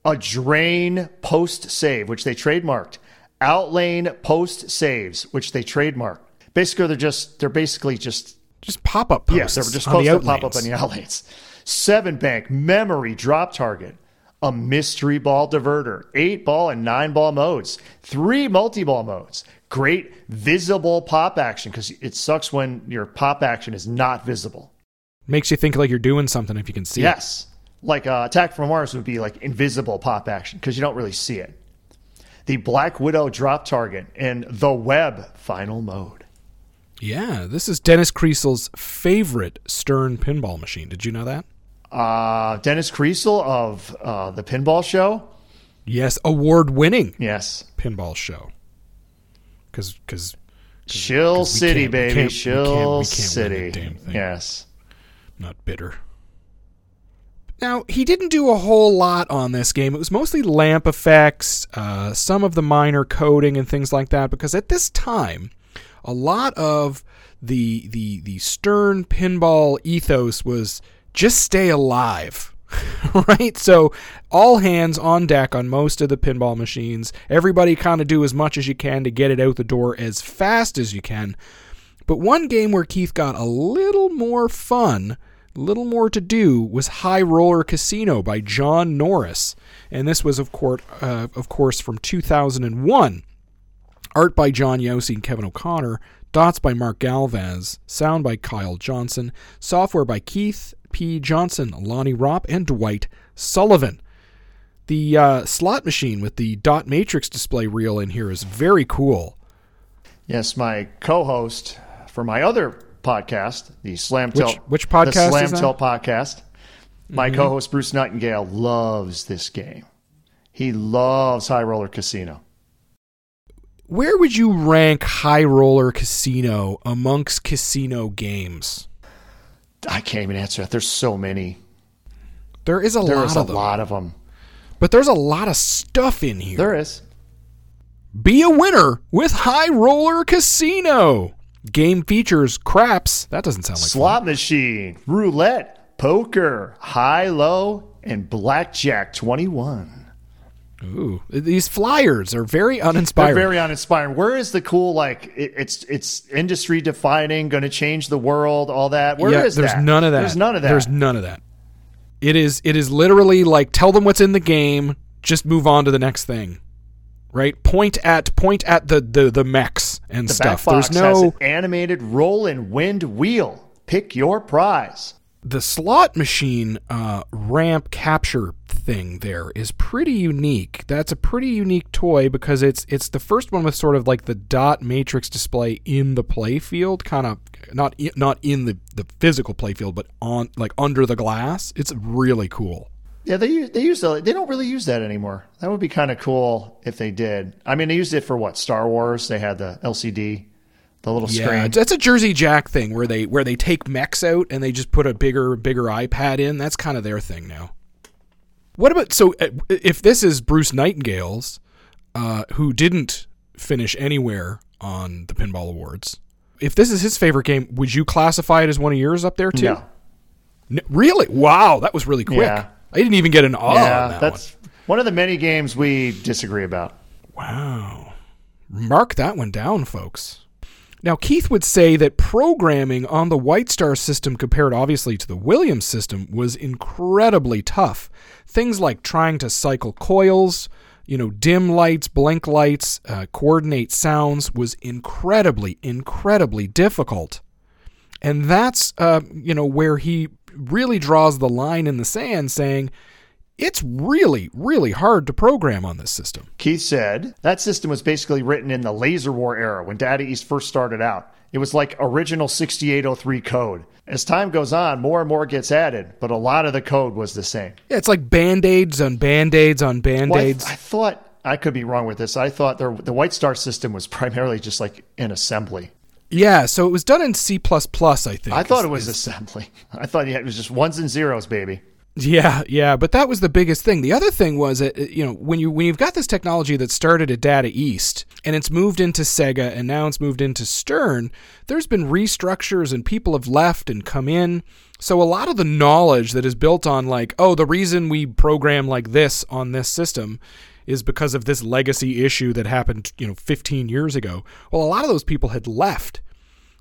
a drain post save, which they trademarked, outlane post saves, which they trademarked. Basically, they're just they're basically just Just pop up posts. yes, they were just supposed pop up on the outlanes. Seven bank memory drop target, a mystery ball diverter, eight ball and nine ball modes, three multi ball modes. Great visible pop action because it sucks when your pop action is not visible. Makes you think like you're doing something if you can see it. Yes. Like uh, Attack from Mars would be like invisible pop action because you don't really see it. The Black Widow drop target and the Web final mode. Yeah, this is Dennis Kreissel's favorite Stern pinball machine. Did you know that? Uh, Dennis Kreisel of uh, the Pinball Show. Yes, award-winning Yes. pinball show. Because because Chill 'cause City, baby. can't- we can't- Chill we can't City. damn thing. Yes. not bitter. Now, he didn't do a whole lot on this game. It was mostly lamp effects, uh, some of the minor coding and things like that, because at this time, a lot of the the the stern pinball ethos was just stay alive. (laughs) right? So all hands on deck on most of the pinball machines. Everybody kind of do as much as you can to get it out the door as fast as you can. But one game where Keith got a little more fun, a little more to do, was High Roller Casino by John Norris, and this was of course, uh, of course, from 2001. Art by John Youssi and Kevin O'Connor, dots by Mark Galvez, sound by Kyle Johnson, software by Keith P. Johnson, Lonnie Ropp, and Dwight Sullivan. The uh, slot machine with the dot matrix display reel in here is very cool. Yes, my co-host for my other podcast, the Slamtel, Which- which podcast the is that? Podcast. My co-host Bruce Nightingale loves this game. He loves High Roller Casino. Where would you rank High Roller Casino amongst casino games? I can't even answer that. There's so many. There is a lot There's a of them, lot of them. but there's a lot of stuff in here. There is. Be a winner with High Roller Casino. Game features craps. That doesn't sound like fun. Slot machine, roulette, poker, high low, and blackjack 21. Ooh, these flyers are very They're uninspiring. very uninspiring. Where is the cool like it, it's it's industry defining, going to change the world, all that? Where is yeah, there's that? none of that. There's none of that. There's none of that. It is it is literally like tell them what's in the game, just move on to the next thing. Right? Point at point at the the, the mechs and the stuff. There's no an animated roll and wind wheel. Pick your prize. The slot machine uh, ramp capture thing there is pretty unique. That's a pretty unique toy because it's it's the first one with sort of like the dot matrix display in the playfield, kind of not i- not in the the physical playfield, but on like under the glass. It's really cool. Yeah, they they use the, they don't really use that anymore. That would be kind of cool if they did. I mean, they used it for what Star Wars. They had the LCD, the little Yeah, screen. that's a Jersey Jack thing where they where they take mechs out and they just put a bigger bigger iPad in. That's kind of their thing now. What about so uh, if this is Bruce Nightingale's, uh, who didn't finish anywhere on the Pinball Awards? If this is his favorite game, would you classify it as one of yours up there too? No. N- really? Wow, that was really quick. Yeah. I didn't even get an awe. yeah, on that that's one of the many games we disagree about. wow. Mark that one down, folks. Now, Keith would say that programming on the White Star system, compared obviously to the Williams system, was incredibly tough. Things like trying to cycle coils, you know, dim lights, blink lights, uh, coordinate sounds was incredibly, incredibly difficult. And that's, uh, you know, where he really draws the line in the sand, saying it's really, really hard to program on this system. Keith said that system was basically written in the Laser War era when Data East first started out. It was like original 6803 code. As time goes on, more and more gets added, but a lot of the code was the same. Yeah, it's like band aids on band aids on band Well, I, aids. I thought I could be wrong with this. I thought there, the White Star system was (laughs) primarily just like an assembly. yeah, so it was done in C, I think. I thought it was assembly. (laughs) I thought it was just ones and zeros, baby. Yeah, yeah, but that was the biggest thing. The other thing was that uh, you know when you when you've got this technology that started at Data East and it's moved into Sega and now it's moved into Stern, there's been restructures and people have left and come in. So a lot of the knowledge that is built on like, oh, the reason we program like this on this system is because of this legacy issue that happened, you know, 15 years ago. Well, a lot of those people had left.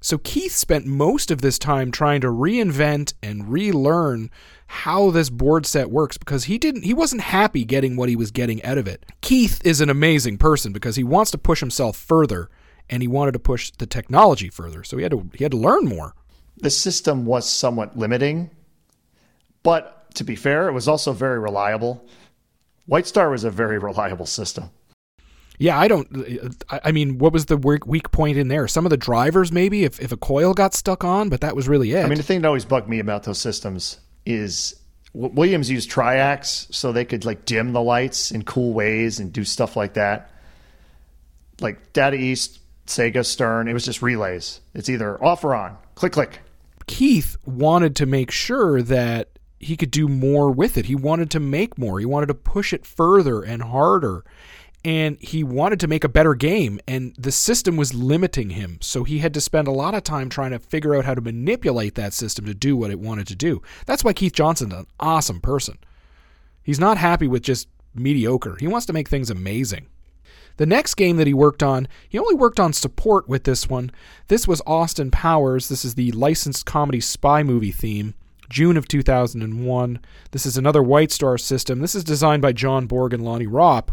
So Keith spent most of this time trying to reinvent and relearn how this board set works because he didn't he wasn't happy getting what he was getting out of it. Keith is an amazing person because he wants to push himself further and he wanted to push the technology further. So he had to he had to learn more. The system was somewhat limiting, but to be fair, it was also very reliable. White Star was a very reliable system. Yeah, I don't. I I mean, what was the weak weak point in there? Some of the drivers, maybe, if, if a coil got stuck on, but that was really it. I mean, the thing that always bugged me about those systems is Williams used triacs so they could like dim the lights in cool ways and do stuff like that. Like Data East, Sega, Stern, it was just relays. It's either off or on. Click, click. Keith wanted to make sure that he could do more with it. He wanted to make more. He wanted to push it further and harder. And he wanted to make a better game, and the system was limiting him. So he had to spend a lot of time trying to figure out how to manipulate that system to do what it wanted to do. That's why Keith Johnson's an awesome person. He's not happy with just mediocre, he wants to make things amazing. The next game that he worked on, he only worked on support with this one. This was Austin Powers. This is the licensed comedy spy movie theme. June of 2001. This is another White Star system. This is designed by John Borg and Lonnie Ropp.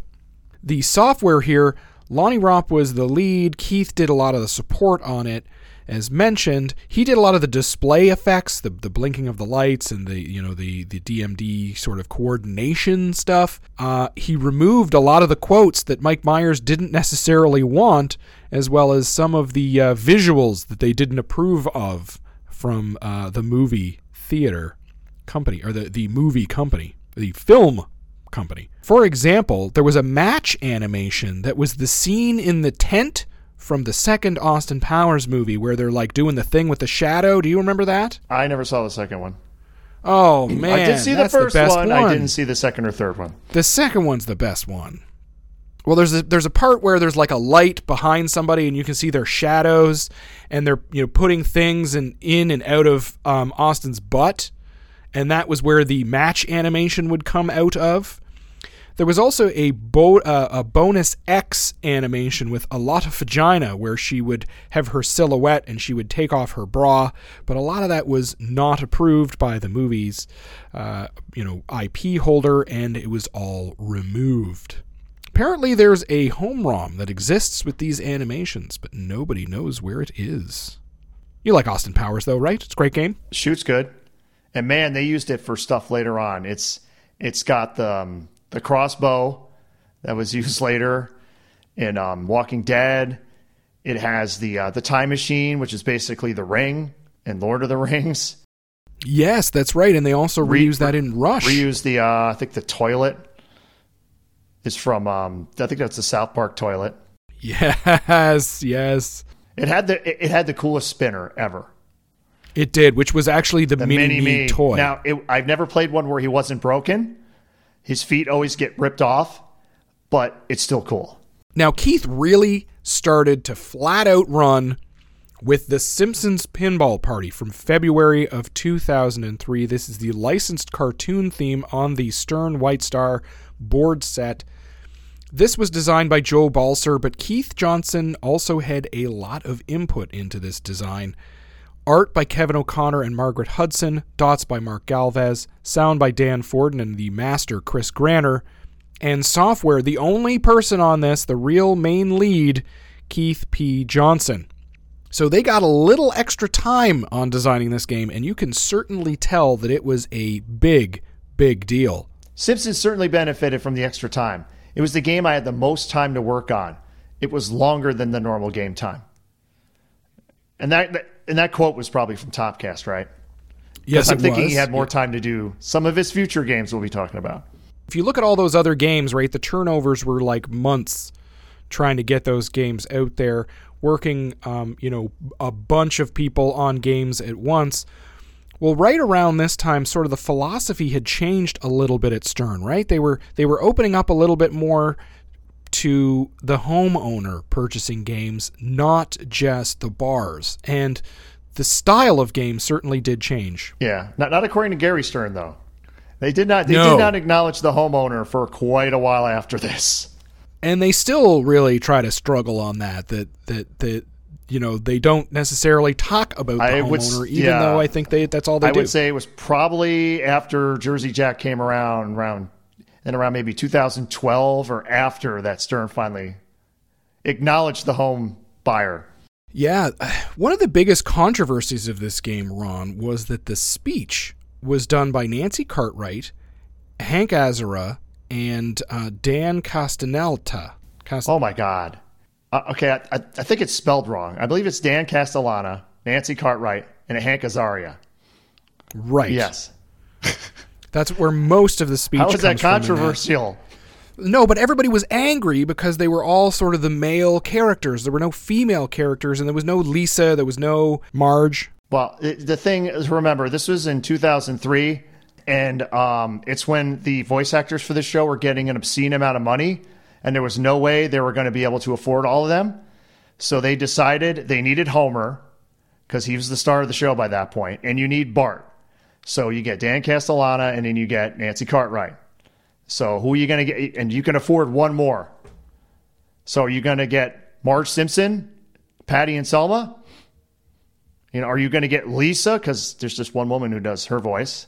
The software here, Lonnie Ropp was the lead. Keith did a lot of the support on it. As mentioned, he did a lot of the display effects, the, the blinking of the lights and the you know the the DMD sort of coordination stuff. Uh, he removed a lot of the quotes that Mike Myers didn't necessarily want, as well as some of the uh, visuals that they didn't approve of from uh, the movie theater company or the, the movie company, the film company. For example, there was a match animation that was the scene in the tent from the second Austin Powers movie where they're like doing the thing with the shadow. Do you remember that? I never saw the second one. Oh man, I did see the first best one. I didn't see the second or third one. The second one's the best one. Well, there's a, there's a part where there's like a light behind somebody, and you can see their shadows, and they're you know putting things in in and out of um, Austin's butt, and that was where the match animation would come out of. There was also a bo- uh, a bonus X animation with a lot of vagina, where she would have her silhouette and she would take off her bra, but a lot of that was not approved by the movie's uh, you know IP holder, and it was all removed. Apparently, there's a home ROM that exists with these animations, but nobody knows where it is. You like Austin Powers, though, right? It's a great game. Shoot's good, and man, they used it for stuff later on. It's it's got the um, the crossbow that was (laughs) used later in um, Walking Dead. It has the uh, the time machine, which is basically the ring in Lord of the Rings. Yes, that's right, and they also Re- reuse that in Rush. Reuse the uh, I think the toilet is from um, I think that's the South Park toilet. Yes, yes, It had the it, had the coolest spinner ever. it did, which was actually the, The mini me toy. Now it, I've never played one where he wasn't broken. His feet always get ripped off, but it's still cool. Now, Keith really started to flat out run with the Simpsons Pinball Party from February of 2003. This is the licensed cartoon theme on the Stern White Star board set. This was designed by Joe Balcer, but Keith Johnson also had a lot of input into this design. Art by Kevin O'Connor and Margaret Hudson, dots by Mark Galvez, sound by Dan Forden and the master Chris Granner, and software, the only person on this, the real main lead, Keith P. Johnson. So they got a little extra time on designing this game, and you can certainly tell that it was a big, big deal. Simpsons certainly benefited from the extra time. It was the game I had the most time to work on. It was longer than the normal game time. And that, that and that quote was probably from Topcast, right? Yes, I'm thinking was. he had more time to do some of his future games we'll be talking about. if you look at all those other games, right, the turnovers were like months trying to get those games out there, working, um, you know, a bunch of people on games at once. Well, right around this time, sort of the philosophy had changed a little bit at Stern, right? They were they were opening up a little bit more to the homeowner purchasing games, not just the bars. And the style of game certainly did change. Yeah, not not according to Gary Stern though. They did not they No. did not acknowledge the homeowner for quite a while after this. and they still really try to struggle on that that that that you know they don't necessarily talk about the I would homeowner even yeah. though i think they that's all they I do would say it was probably after Jersey Jack came around, around and around maybe 2012 or after that Stern finally acknowledged the home buyer. yeah (sighs) one of the biggest controversies of this game ron was that the speech was done by nancy cartwright hank azaria and uh, dan castanelta Cast- Oh my God. Uh, okay, I, I, I think it's spelled wrong. I believe it's Dan Castellana, Nancy Cartwright, and Hank Azaria. right Yes. (laughs) that's where most of the speech How is that comes from in controversial? No, but everybody was angry because they were all sort of the male characters. There were no female characters, and there was no Lisa, there was no Marge. Well, the thing is, remember, this was in 2003, and um, it's when the voice actors for this show were getting an obscene amount of money, and there was no way they were going to be able to afford all of them. So they decided they needed Homer because he was the star of the show by that point, and you need Bart. So you get Dan Castellana, and then you get Nancy Cartwright. So who are you going to get? And you can afford one more. So are you going to get Marge Simpson, Patty and Selma? You know, are you going to get Lisa because there's just one woman who does her voice,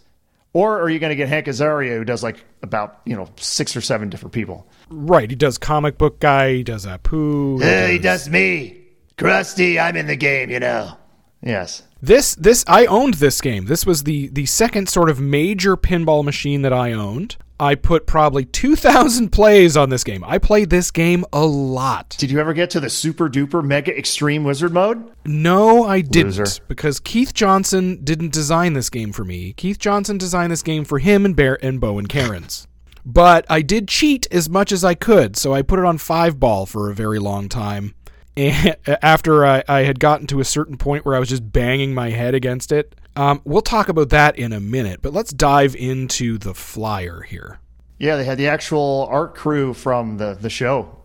or are you going to get Hank Azaria who does like about you know six or seven different people? Right. He does comic book guy. He does Apu. Yeah, he does me, Krusty. I'm in the game, you know. Yes. This this I owned this game. This was the the second sort of major pinball machine that I owned. I put probably 2000 plays on this game. I played this game a lot. Did you ever get to the super duper mega extreme wizard mode? No, I didn't Loser. because Keith Johnson didn't design this game for me. Keith Johnson designed this game for him and Bear and Bowen Kerins. But I did cheat as much as I could, so I put it on five ball for a very long time. And (laughs) after I, I had gotten to a certain point where I was just banging my head against it, um, we'll talk about that in a minute. But let's dive into the flyer here. Yeah, they had the actual art crew from the the show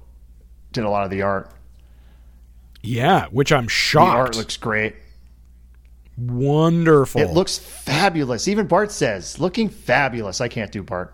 did a lot of the art. Yeah, which I'm The shocked. art looks great. wonderful. It looks fabulous. Even Bart says, looking fabulous. I can't do Bart.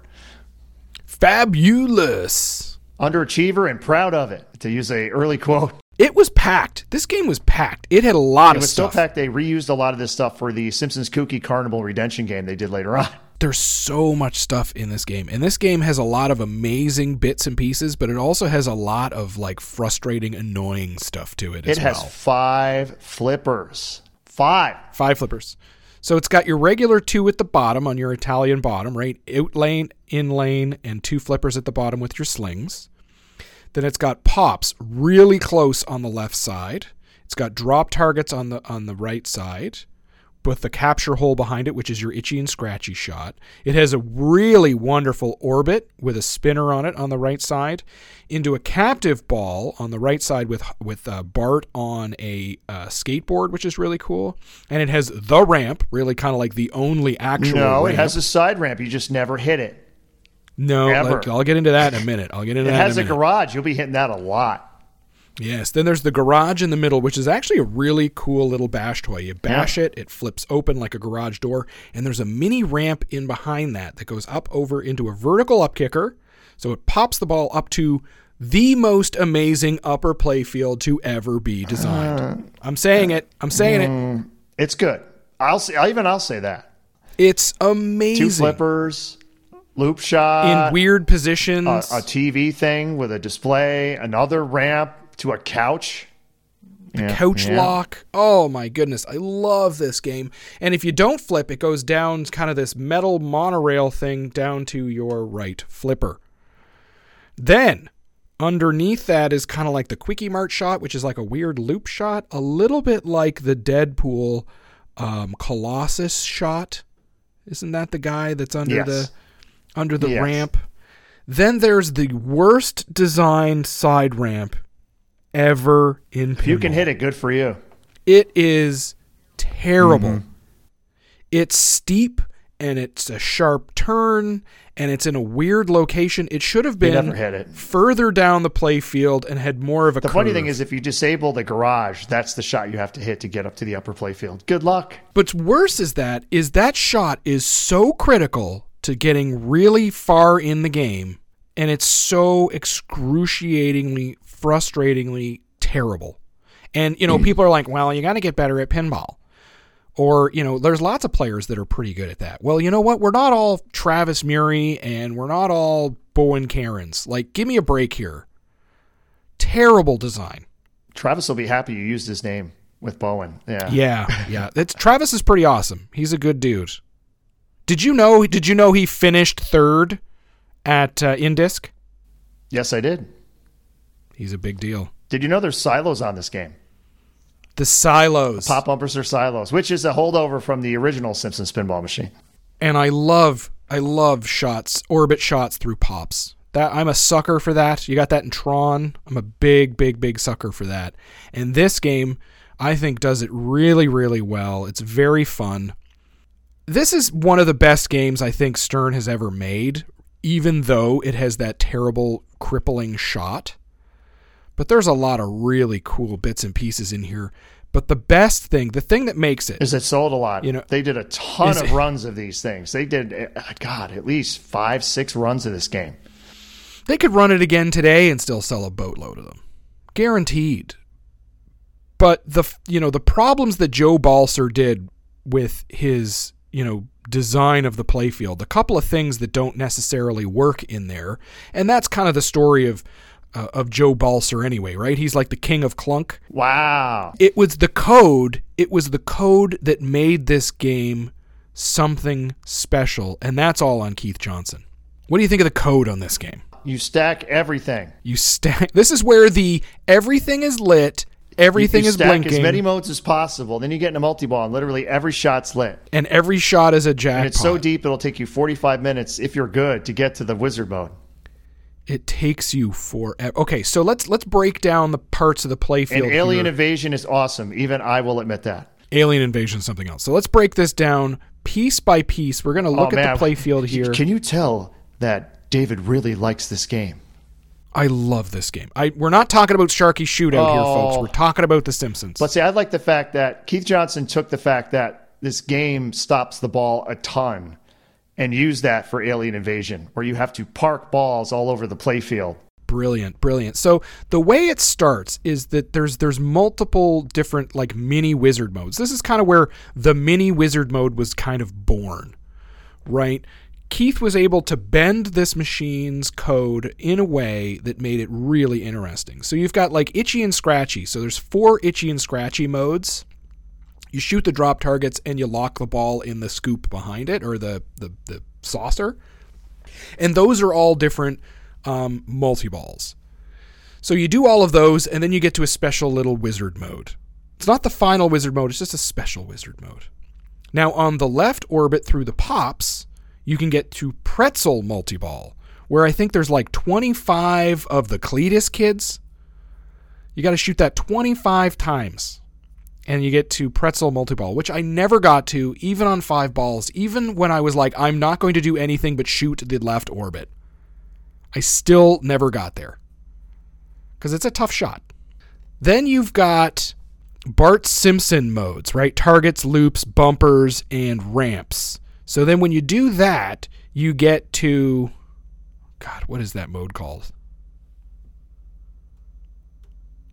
fabulous. Underachiever and proud of it, to use a early quote. It was packed. This game was packed. It had a lot It of was stuff. packed they reused a lot of this stuff for the Simpsons Kooky Carnival Redemption game they did later on. (laughs) There's so much stuff in this game. And this game has a lot of amazing bits and pieces, but it also has a lot of like frustrating, annoying stuff to it, It as has well. five flippers. Five. Five flippers. So it's got your regular two at the bottom on your Italian bottom, right? Out lane, in lane, and two flippers at the bottom with your slings. Then it's got pops really close on the left side. It's got drop targets on the on the right side with the capture hole behind it, which is your itchy and scratchy shot. It has a really wonderful orbit with a spinner on it on the right side, into a captive ball on the right side with with uh, Bart on a uh, skateboard, which is really cool. And it has the ramp, really kind of like the only actual. No, it has a side ramp. You just never hit it. No. like, I'll get into that in a minute. I'll get into It that. has in a a garage. You'll be hitting that a lot. Yes. Then there's the garage in the middle, which is actually a really cool little bash toy. You bash it, it flips open like a garage door, and there's a mini ramp in behind that that goes up over into a vertical up kicker. So it pops the ball up to the most amazing upper play field to ever be designed. Uh, I'm saying it. I'm saying it. Mm, it's good. I'll say. Even I'll say that. It's amazing. Two flippers, loop shot, in weird positions. a, a TV thing with a display, another ramp to a couch. Yeah, couch yeah. lock. Oh my goodness, I love this game. And if you don't flip, it goes down kind of this metal monorail thing down to your right flipper. Then underneath that is kind of like the quickie mart shot, which is like a weird loop shot, a little bit like the Deadpool um, Colossus shot. Isn't that the guy that's under Yes. the under the Yes. ramp? Then there's the worst designed side ramp ever in If you can hit it, good for you. It is terrible. Mm-hmm. It's steep and it's a sharp turn and it's in a weird location. It should have been never hit it. further down the play field and had more of a The funny thing is, if you disable the garage, that's the shot you have to hit to get up to the upper playfield. Good luck. What's worse is that is that shot is so critical to getting really far in the game, and it's so excruciatingly, frustratingly terrible. And you know, hmm. people are like, "Well, you got to get better at pinball." Or, you know, there's lots of players that are pretty good at that. Well, you know what? We're not all Travis Murray and we're not all Bowen Kerins. Like, give me a break here. Terrible design. Travis will be happy you used his name with Bowen. Yeah. Yeah, yeah. It's Travis is pretty awesome. He's a good dude. Did you know? Did you know he finished third at uh, Indisc? Yes, I did. He's a big deal. Did you know there's silos on this game? The silos, Pop bumpers are silos, which is a holdover from the original Simpsons pinball machine. and I love, I love shots, orbit shots through pops. That I'm a sucker for that. You got that in Tron. I'm a big, big, big sucker for that. And this game, I think, does it really, really well. It's very fun. This is one of the best games I think Stern has ever made, even though it has that terrible, crippling shot. But there's a lot of really cool bits and pieces in here. But the best thing, the thing that makes it, Is it sold a lot? You know- they did a ton of it- (laughs) runs of these things. They did, uh, God, at least five, six runs of this game. They could run it again today and still sell a boatload of them. Guaranteed. But the you know, the problems that Joe Balcer did with his, you know, design of the playfield, a couple of things that don't necessarily work in there. And that's kind of the story of uh, of Joe Balcer anyway, right? He's like the king of clunk. Wow. It was the code, it was the code that made this game something special, and that's all on Keith Johnson. What do you think of the code on this game? You stack everything. You stack. This is where the everything is lit, everything you is stack blinking, as many modes as possible. Then you get in a multi-ball, and literally every shot's lit. and every shot is a jackpot. And it's so deep, it'll take you 45 minutes if you're good to get to the wizard mode. It takes you forever. Okay, so let's let's break down the parts of the playfield. And Alien here. Invasion is awesome. Even I will admit that. Alien Invasion, is something else. So let's break this down piece by piece. We're going to oh, look Oh, man. at the playfield here. Can you tell that David really likes this game? I love this game. I we're not talking about Sharky Shootout here, folks. Oh. We're talking about The Simpsons. But see, I like the fact that Keith Johnson took the fact that this game stops the ball a ton and used that for Alien Invasion, where you have to park balls all over the playfield. brilliant brilliant so the way it starts is that there's there's multiple different like mini wizard modes this is kind of where the mini wizard mode was kind of born right keith was able to bend this machine's code in a way that made it really interesting so you've got like itchy and scratchy so there's four itchy and scratchy modes you shoot the drop targets and you lock the ball in the scoop behind it or the the, the saucer and those are all different um, multi balls. So you do all of those, and then you get to a special little wizard mode. It's not the final wizard mode; it's just a special wizard mode. Now on the left orbit through the pops, you can get to pretzel multi ball, where I think there's like 25 of the Cletus kids. You got to shoot that 25 times and you get to pretzel multi-ball, which I never got to, even on five balls, even when I was like, I'm not going to do anything but shoot the left orbit. I still never got there. Because it's a tough shot. Then you've got Bart Simpson modes, right? Targets, loops, bumpers, and ramps. So then when you do that, you get to. God, what is that mode called?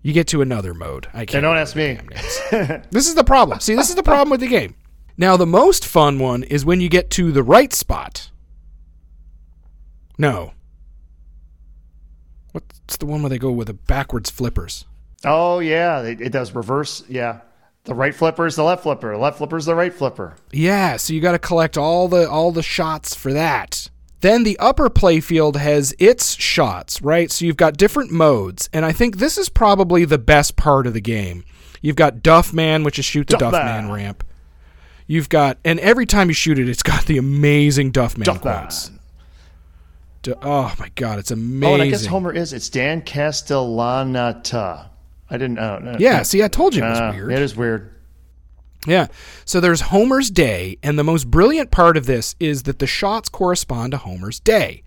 You get to another mode. I can't. Don't ask me. (laughs) This is the problem. See, this is the problem with the game. Now, the most fun one is when you get to the right spot. No. What's the one where they go with the backwards flippers? Oh yeah, it, it does reverse. Yeah, the right flipper is the left flipper. The left flipper is the right flipper. Yeah, so you got to collect all the all the shots for that. Then the upper playfield has its shots, right? So you've got different modes, and I think this is probably the best part of the game. You've got Duff Man, which is shoot the Duff, Duff Man Man. ramp. You've got, and every time you shoot it, it's got the amazing Duff Man Duff Man. quotes. Du- oh my god, it's Oh, amazing. and I guess Homer is. It's Dan Castellaneta. I didn't know. yeah, see, I told you it was Uh, weird. It is weird. Yeah. So there's Homer's day, and the most brilliant part of this is that the shots correspond to Homer's day.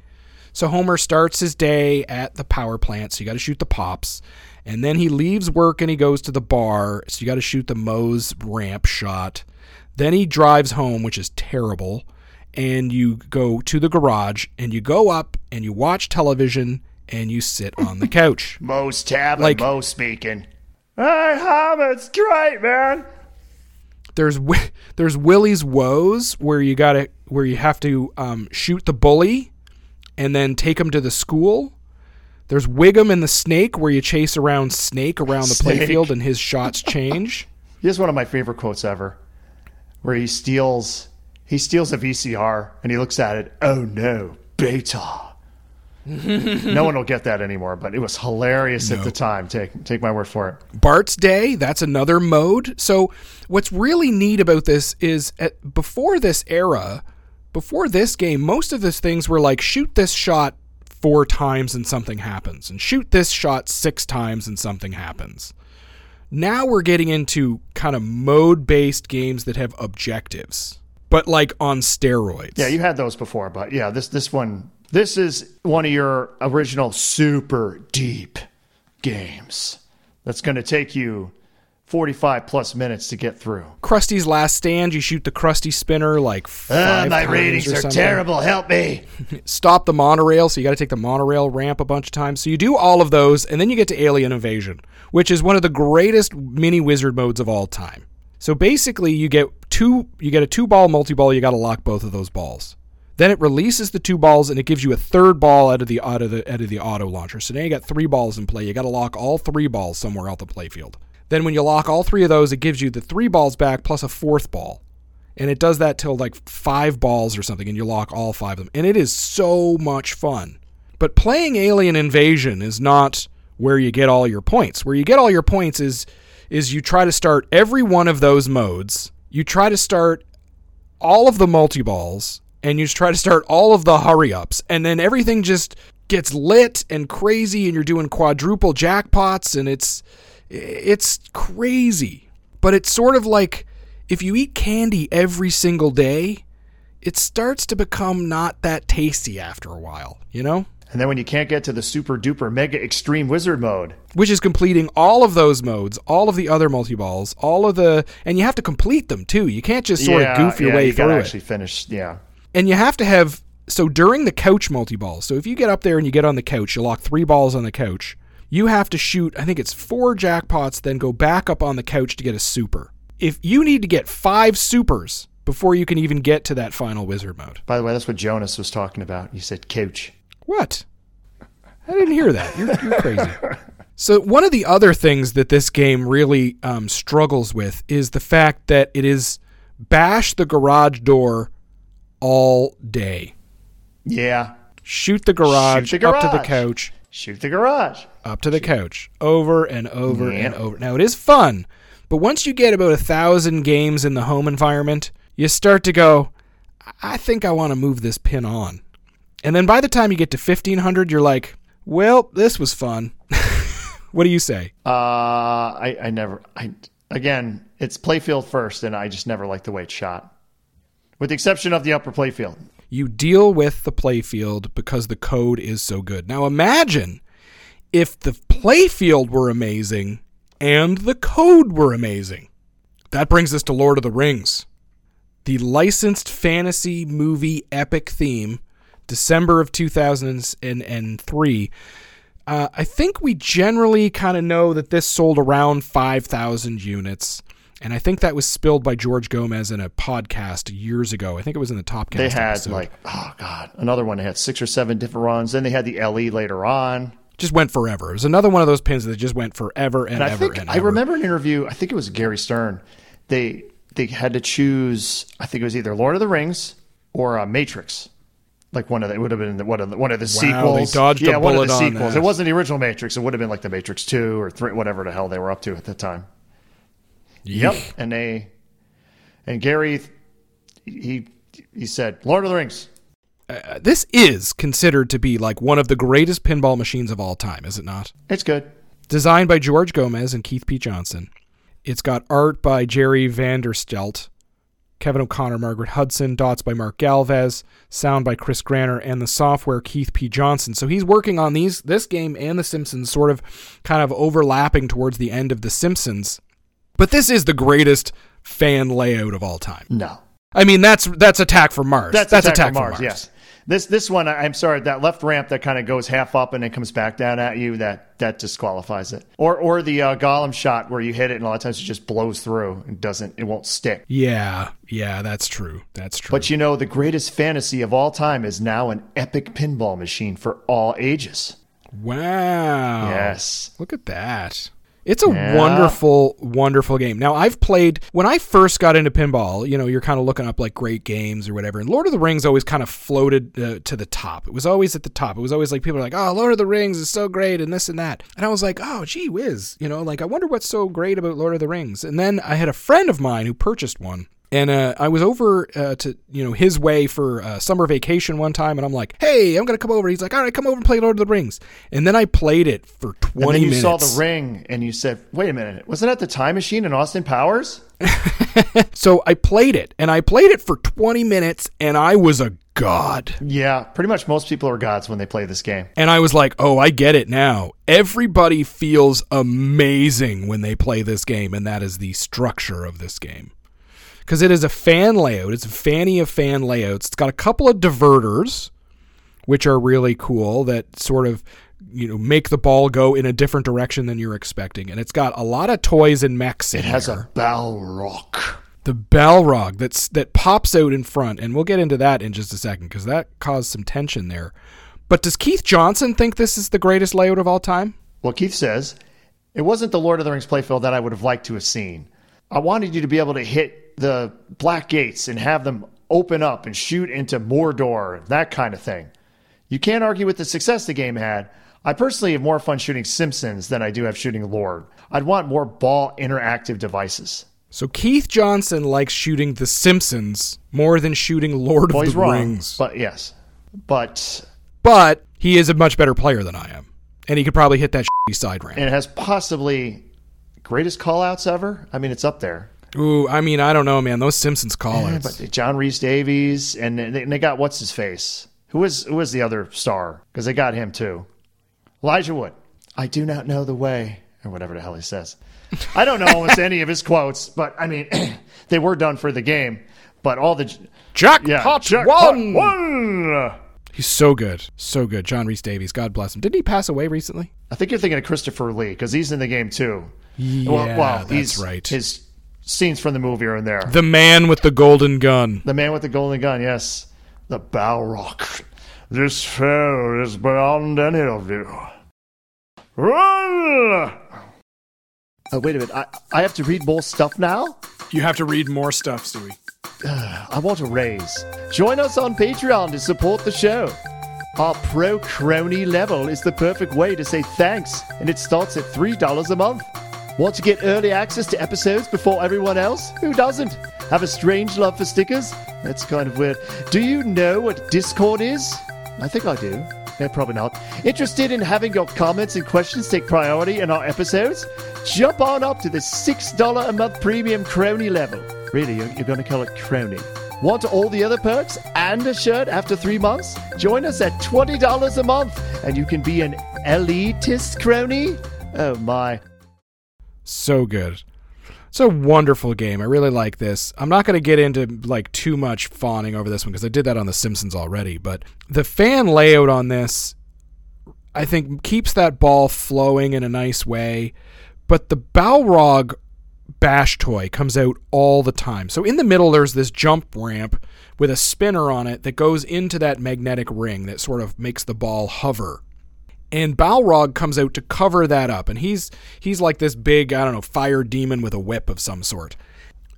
So Homer starts his day at the power plant, so you got to shoot the pops. And then he leaves work and he goes to the bar, so you got to shoot the Moe's ramp shot. Then he drives home, which is terrible. And you go to the garage and you go up and you watch television and you sit on the couch. (laughs) Moe's tab Like- and Mo speaking. Hey, Homer, it's great, man. there's there's Willie's woes where you gotta where you have to um, shoot the bully and then take him to the school. There's Wiggum and the Snake where you chase around Snake around the Snake. playfield and his shots (laughs) change. Here's one of my favorite quotes ever, where he steals he steals a VCR and he looks at it. Oh no, beta. No one will get that anymore, but it was hilarious at the time. Take take my word for it. Bart's Day, that's another mode. So what's really neat about this is at, before this era, before this game, most of these things were like shoot this shot four times and something happens, and shoot this shot six times and something happens. Now we're getting into kind of mode based games that have objectives, but like on steroids. Yeah, you had those before, but yeah, this this one this is one of your original super deep games. That's going to take you 45 plus minutes to get through. Krusty's Last Stand, you shoot the Krusty spinner like Ah, five my times ratings are something. terrible. Help me. (laughs) Stop the monorail, so you got to take the monorail ramp a bunch of times. So you do all of those, and then you get to Alien Invasion, which is one of the greatest mini wizard modes of all time. So basically, you get two, you get a two ball multi ball. You got to lock both of those balls. Then it releases the two balls and it gives you a third ball out of the out of the out of the auto launcher. So now you got three balls in play. You got to lock all three balls somewhere out the playfield. Then when you lock all three of those, it gives you the three balls back plus a fourth ball. And it does that till like five balls or something, and you lock all five of them. And it is so much fun. But playing Alien Invasion is not where you get all your points. Where you get all your points is is you try to start every one of those modes. You try to start all of the multi balls and you try to start all of the hurry ups and then everything just gets lit and crazy and you're doing quadruple jackpots and it's it's crazy but it's sort of like if you eat candy every single day it starts to become not that tasty after a while you know And then when you can't get to the super duper mega extreme wizard mode, which is completing all of those modes, all of the other multi balls, all of the, and you have to complete them too. You can't just sort yeah, of goof your yeah, way you gotta through actually it. finish. Yeah. And you have to have so during the couch multi ball. So if you get up there and you get on the couch, you lock three balls on the couch. You have to shoot. I think it's four jackpots, then go back up on the couch to get a super. If you need to get five supers before you can even get to that final wizard mode. By the way, that's what Jonas was talking about. You said couch. What? I didn't hear that. You're, you're crazy. So, one of the other things that this game really um, struggles with is the fact that it is bash the garage door all day. Yeah. Shoot the garage, Shoot the up to the couch, Shoot the garage. up to the couch, over and over Yeah. and over. Now, it is fun, but once you get about a thousand games in the home environment, you start to go, I think I want to move this pin on. And then by the time you get to 1500, you're like, well, this was fun. (laughs) what do you say? Uh, I, I never. I again, it's playfield first, and I just never liked the way it shot, with the exception of the upper playfield. You deal with the playfield because the code is so good. Now imagine if the playfield were amazing and the code were amazing. That brings us to Lord of the Rings. The licensed fantasy movie epic theme, December of 2003. Uh, I think we generally kind of know that this sold around 5,000 units. And I think that was spilled by George Gomez in a podcast years ago. I think it was in the Top They had like, oh god, another one. They had six or seven different runs. Then they had the LE later on. just went forever. It was another one of those pins that just went forever and, And I ever think and I ever. remember an interview. I think it was Gary Stern. They they had to choose. I think it was either Lord of the Rings or uh, Matrix. Like one of the, it would have been one of the one of the Wow, they sequels. dodged a yeah, one of the sequels. It wasn't the original Matrix. It would have been like the Matrix Two or three, whatever the hell they were up to at the time. Yep. And they and Gary he he said Lord of the Rings. Uh, this is considered to be like one of the greatest pinball machines of all time, is it not? It's good. Designed by George Gomez and Keith P. Johnson. It's got art by Jerry Vanderstelt, Kevin O'Connor, Margaret Hudson, dots by Mark Galvez, sound by Chris Granner, and the software Keith P. Johnson. So he's working on these this game and The Simpsons, sort of kind of overlapping towards the end of The Simpsons. But this is the greatest fan layout of all time. No. I mean, that's that's Attack from Mars. That's, that's Attack, Attack from Mars, Yes. This this one, I'm sorry, that left ramp that kind of goes half up and then comes back down at you, that that disqualifies it. Or or the uh, Gollum shot where you hit it and a lot of times it just blows through and doesn't it won't stick. Yeah, yeah, that's true. That's true. But you know, the greatest fantasy of all time is now an epic pinball machine for all ages. wow. Yes. Look at that. It's a Yeah. wonderful, wonderful game. Now, I've played, when I first got into pinball, you know, you're kind of looking up like great games or whatever. And Lord of the Rings always kind of floated uh, to the top. It was always at the top. It was always like people are like, oh, Lord of the Rings is so great and this and that. And I was like, oh, gee whiz. You know, like, I wonder what's so great about Lord of the Rings. And then I had a friend of mine who purchased one. And uh, I was over uh, to you know his way for uh, summer vacation one time, and I'm like, "Hey, I'm gonna come over." He's like, "All right, come over and play Lord of the Rings." And then I played it for 20 And then you minutes. saw the ring and you said, wait a minute, wasn't that the time machine in Austin Powers? (laughs) So I played it, and I played it for 20 minutes, and I was a god. Yeah, pretty much most people are gods when they play this game. And I was like, oh, I get it now. Everybody feels amazing when they play this game, and that is the structure of this game. Because it is a fan layout, it's a fanny of fan layouts. It's got a couple of diverters, which are really cool, that sort of you know make the ball go in a different direction than you're expecting. And it's got a lot of toys and mechs in It has there. a Balrog. the Balrog that's that pops out in front, and we'll get into that in just a second because that caused some tension there. But does Keith Johnson think this is the greatest layout of all time? Well, Keith says, it wasn't the Lord of the Rings playfield that I would have liked to have seen. I wanted you to be able to hit the black gates and have them open up and shoot into Mordor, that kind of thing. You can't argue with the success the game had. I personally have more fun shooting Simpsons than I do have shooting Lord. I'd want more ball interactive devices. So Keith Johnson likes shooting The Simpsons more than shooting Lord Well, of the wrong, Rings. but yes. But But he is a much better player than I am. And he could probably hit that (laughs) side ramp. and it has possibly greatest callouts ever. I mean, it's up there. Ooh, I mean, I don't know, man. Those Simpsons Yeah, call-outs. but John Rhys-Davies, and they, and they got what's his face? Who was who was the other star? Because they got him too. Elijah Wood. I do not know the way, or whatever the hell he says. I don't know almost any of his (laughs) quotes, but I mean, (clears throat) they were done for the game. But all the Jackpot yeah, jackpot one! one. He's so good. So good. John Rhys-Davies. God bless him. Didn't he pass away recently? I think you're thinking of Christopher Lee because he's in the game too. Yeah, well, that's he's, right. His scenes from the movie are in there. The man with the golden gun. The man with the golden gun, yes. The Balrog. This foe is beyond any of you. Run! Oh, wait a minute. I, I have to read more stuff now? You have to read more stuff, Stewie. (sighs) I want a raise. Join us on Patreon to support the show. Our pro crony level is the perfect way to say thanks, and it starts at $3 a month. Want to get early access to episodes before everyone else? Who doesn't? Have a strange love for stickers? That's kind of weird. Do you know what Discord is? I think I do. Yeah, probably not. Interested in having your comments and questions take priority in our episodes? Jump on up to the $6 a month premium crony level. Really, you're, you're going to call it crony. Want all the other perks and a shirt after three months? Join us at $20 a month and you can be an elitist crony? Oh my. So good. It's a wonderful game. I really like this. I'm not going to get into like too much fawning over this one because I did that on The Simpsons already. But the fan layout on this, I think, keeps that ball flowing in a nice way. But the Balrog bash toy comes out all the time. So in the middle, there's this jump ramp with a spinner on it that goes into that magnetic ring that sort of makes the ball hover and Balrog comes out to cover that up and he's he's like this big I don't know fire demon with a whip of some sort.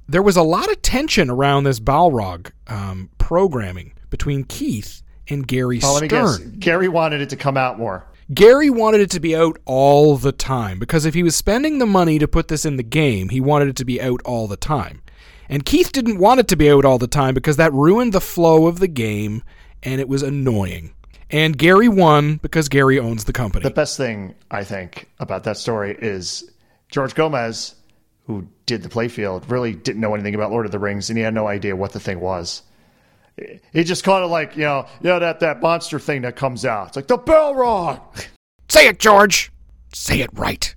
There was a lot of tension around this Balrog um, programming between Keith and Gary let me guess. Stern. Gary wanted it to come out more. Gary wanted it to be out all the time because if he was spending the money to put this in the game, he wanted it to be out all the time. And Keith didn't want it to be out all the time because that ruined the flow of the game and it was annoying. And Gary won because Gary owns the company. The best thing I think about that story is George Gomez, who did the playfield, really didn't know anything about Lord of the Rings, and he had no idea what the thing was. He just kind of like you know, you know that that monster thing that comes out. It's like the Balrog. Say it, George. Say it right.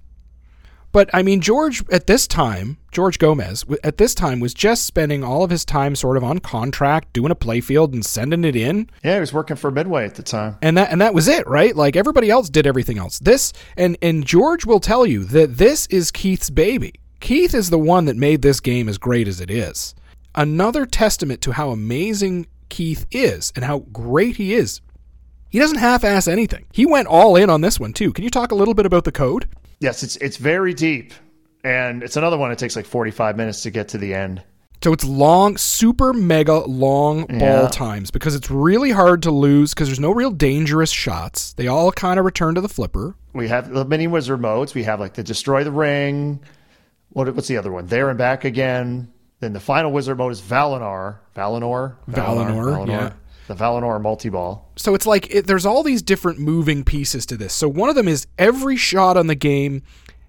But I mean, George at this time, George Gomez at this time was just spending all of his time sort of on contract, doing a playfield and sending it in, Yeah, he was working for Midway at the time. and that and that was it, right? Like everybody else did everything else. This and and George will tell you that this is Keith's baby. Keith is the one that made this game as great as it is. Another testament to how amazing Keith is and how great he is. He doesn't half-ass anything. He went all in on this one too. Can you talk a little bit about the code? Yes, it's it's very deep, and it's another one. It takes like forty five minutes to get to the end. So it's long, super mega long ball Yeah. times because it's really hard to lose because there's no real dangerous shots. They all kind of return to the flipper. We have the mini wizard modes. We have like the destroy the ring. What what's the other one? There and back again. Then the final wizard mode is Valinor. Valinor. Valinor, yeah. The Valinor multi ball. So it's like it, there's all these different moving pieces to this. So one of them is every shot on the game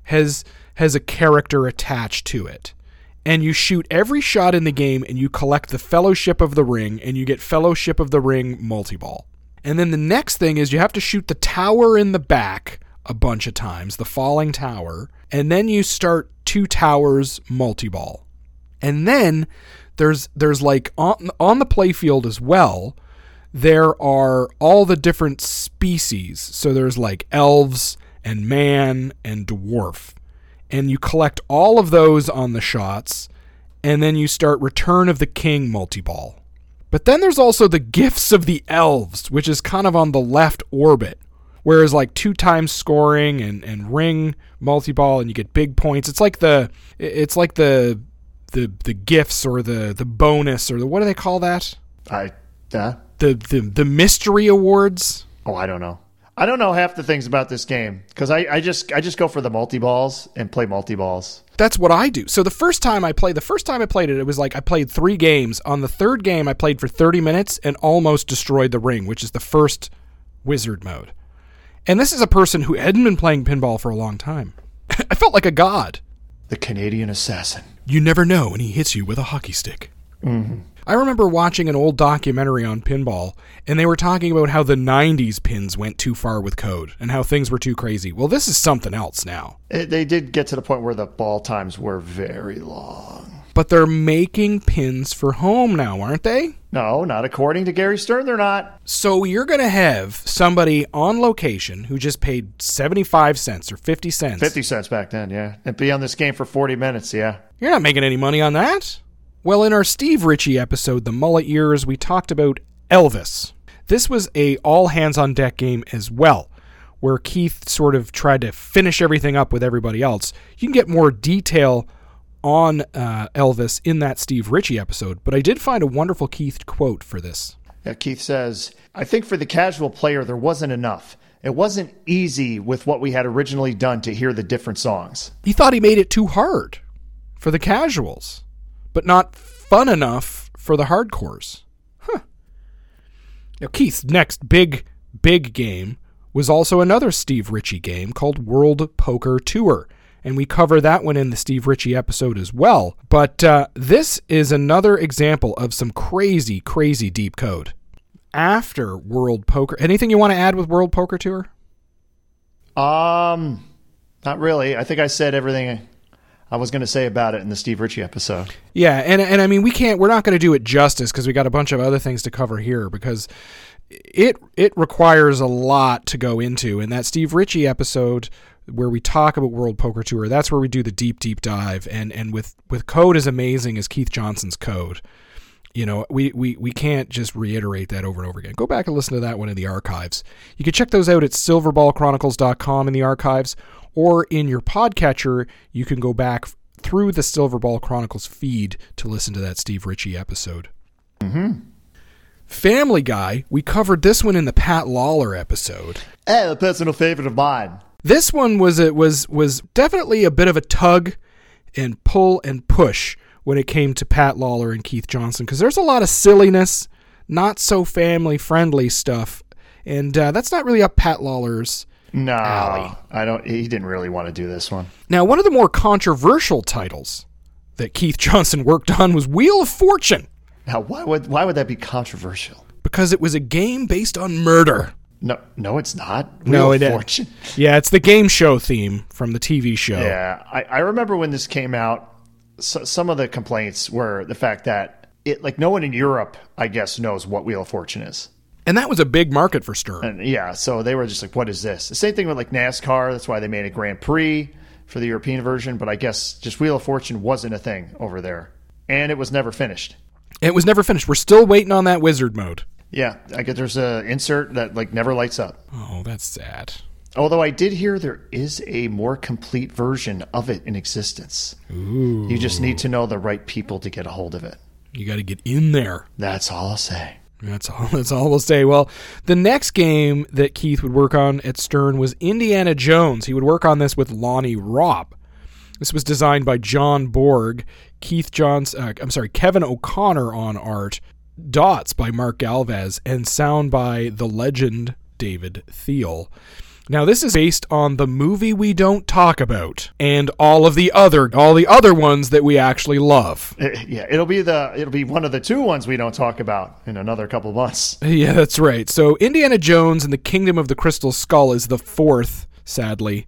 has has a character attached to it. and you shoot every shot in the game and you collect the Fellowship of the Ring and you get Fellowship of the Ring multi ball. And then the next thing is you have to shoot the tower in the back a bunch of times, the falling tower, and then you start two towers multi ball. And then there's there's like on on the playfield as well, there are all the different species. So there's like elves and man and dwarf. And you collect all of those on the shots, and then you start Return of the King multi ball. But then there's also the Gifts of the Elves, which is kind of on the left orbit. Whereas like two times scoring and, and ring multi ball and you get big points. It's like the it's like the the the gifts or the the bonus or the what do they call that? I, uh, The the the mystery awards. oh, I don't know. I don't know half the things about this game because I, I just I just go for the multi balls and play multi balls. That's what I do. So the first time I played, the first time I played it, it was like I played three games. On the third game, I played for 30 minutes and almost destroyed the ring, which is the first wizard mode. And this is a person who hadn't been playing pinball for a long time. (laughs) I felt like a god. The Canadian Assassin. You never know when he hits you with a hockey stick. Mm-hmm. I remember watching an old documentary on pinball, and they were talking about how the 90s pins went too far with code and how things were too crazy. Well, this is something else now. It, they did get to the point where the ball times were very long. But they're making pins for home now, aren't they? No, not according to Gary Stern. They're not. So you're going to have somebody on location who just paid 75 cents or 50 cents. Fifty cents back then, yeah, and be on this game for forty minutes, yeah. You're not making any money on that. Well, in our Steve Ritchie episode, The Mullet Years, we talked about Elvis. This was a all hands on deck game as well, where Keith sort of tried to finish everything up with everybody else. You can get more detail on uh, Elvis in that Steve Ritchie episode, but I did find a wonderful Keith quote for this. Yeah, Keith says, I think for the casual player, there wasn't enough. It wasn't easy with what we had originally done to hear the different songs. He thought he made it too hard for the casuals, but not fun enough for the hardcores. Huh. Now, Keith's next big, big game was also another Steve Ritchie game called World Poker Tour. And we cover that one in the Steve Ritchie episode as well. But uh, this is another example of some crazy, crazy deep code. After World Poker, anything you want to add with World Poker Tour? Um, not really. I think I said everything I was going to say about it in the Steve Ritchie episode. Yeah, and and I mean we can't we're not going to do it justice because we got a bunch of other things to cover here because it it requires a lot to go into and that Steve Ritchie episode where we talk about World Poker Tour that's where we do the deep deep dive and and with with code as amazing as Keith Johnson's code you know we, we we can't just reiterate that over and over again. Go back and listen to that one in the archives. You can check those out at silverballchronicles.com in the archives or in your podcatcher you can go back through the silverball chronicles feed to listen to that steve ritchie episode. Family guy we covered this one in the pat lawler episode. Eh, a personal favorite of mine. this one was it was was definitely a bit of a tug and pull and push when it came to Pat Lawler and Keith Johnson because there's a lot of silliness, not so family friendly stuff, and uh, that's not really up Pat Lawler's. No, Alley. I don't. He didn't really want to do this one. Now, one of the more controversial titles that Keith Johnson worked on was Wheel of Fortune Now, why would why would that be controversial? because it was a game based on murder. No, no, it's not. No, Wheel it of is. Yeah, it's the game show theme from the TV show. Yeah, I, I remember when this came out. So, some of the complaints were the fact that it, like, no one in Europe, I guess, knows what Wheel of Fortune is. And that was a big market for Stern. And yeah, so they were just like, "What is this?" The same thing with like NASCAR. That's why they made a Grand Prix for the European version. But I guess just Wheel of Fortune wasn't a thing over there, and it was never finished. It was never finished. We're still waiting on that wizard mode. Yeah, I guess there's a insert that like never lights up. Oh, that's sad. Although I did hear there is a more complete version of it in existence. You just need to know the right people to get a hold of it. You got to get in there. That's all I'll say. That's all. (laughs) That's all we'll say. Well, the next game that Keith would work on at Stern was Indiana Jones. He would work on this with Lonnie Ropp. This was designed by John Borg, Keith Johns. Uh, I'm sorry, Kevin O'Connor on art, dots by Mark Galvez, and sound by the legend David Thiel. Now this is based on the movie we don't talk about and all of the other all the other ones that we actually love. Eh, yeah, it'll be the it'll be one of the two ones we don't talk about in another couple months. (laughs) Yeah, that's right. So Indiana Jones and the Kingdom of the Crystal Skull is the fourth, sadly,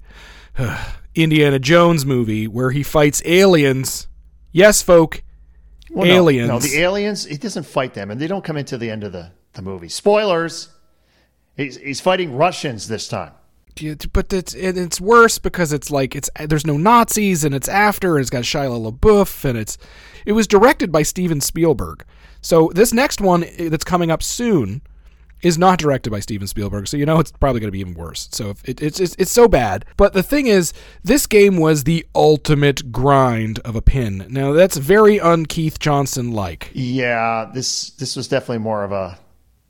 (sighs) Indiana Jones movie where he fights aliens. Yes, folk, Well, no, aliens. No, the aliens. He doesn't fight them, and they don't come into the end of the the movie. Spoilers. He's he's fighting Russians this time. But it's it's worse because it's like it's there's no Nazis and it's after and it's got Shia LaBeouf and it's it was directed by Steven Spielberg. So this next one eh, that's coming up soon is not directed by Steven Spielberg. So you know it's probably going to be even worse. So if it, it's, it's it's so bad. But the thing is, this game was the ultimate grind of a pin. Now that's very un Keith Johnson like. Yeah, this this was definitely more of a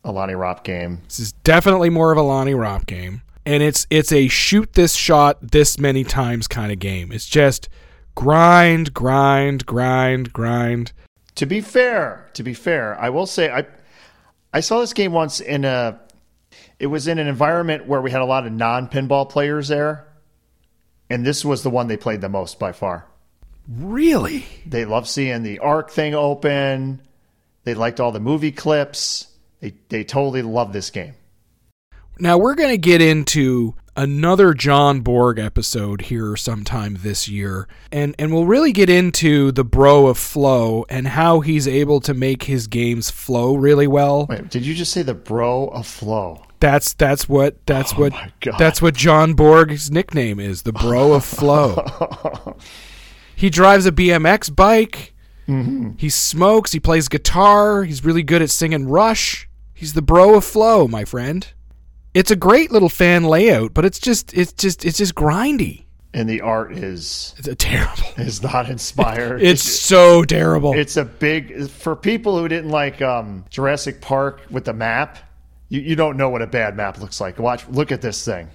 a Lonnie Ropp game. This is definitely more of a Lonnie Ropp game, and it's it's a shoot this shot this many times kind of game. It's just grind, grind, grind, grind. To be fair, to be fair, I will say I I saw this game once in a it was in an environment where we had a lot of non-pinball players there. And this was the one they played the most by far. Really? They loved seeing the arc thing open. They liked all the movie clips. They they totally loved this game. Now we're going to get into another John Borg episode here sometime this year. And and we'll really get into the bro of flow and how he's able to make his games flow really well. Wait, did you just say the bro of flow? That's that's what that's what Oh God. that's what John Borg's nickname is, the bro of flow. (laughs) he drives a BMX bike. Mm-hmm. He smokes, he plays guitar, he's really good at singing Rush. He's the bro of flow, my friend. It's a great little fan layout, but it's just it's just it's just grindy. And the art is It's terrible. is not inspired. (laughs) It's so terrible. it's a big for people who didn't like um, Jurassic Park with the map. You, you don't know what a bad map looks like. Watch, look at this thing.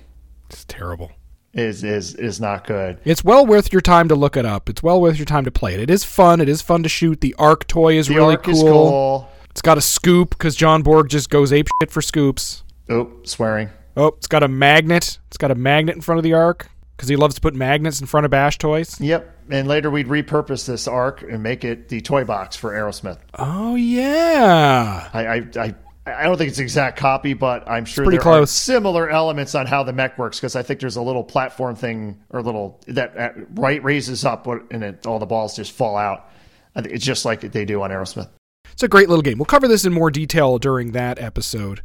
It's terrible. Is is is not good. It's well worth your time to look it up. It's well worth your time to play it. It is fun. It is fun to shoot. The Arc toy is The really arc is cool. It's got a scoop because John Borg just goes ape shit for scoops. Oh, swearing. Oh, it's got a magnet. It's got a magnet in front of the arc because he loves to put magnets in front of bash toys. Yep. And later we'd repurpose this arc and make it the toy box for Aerosmith. Oh yeah, I I I, I don't think it's an exact copy, but I'm sure pretty there are close. similar elements on how the mech works because I think there's a little platform thing or little that uh, right raises up and it, all the balls just fall out. It's just like they do on Aerosmith. it's a great little game. We'll cover this in more detail during that episode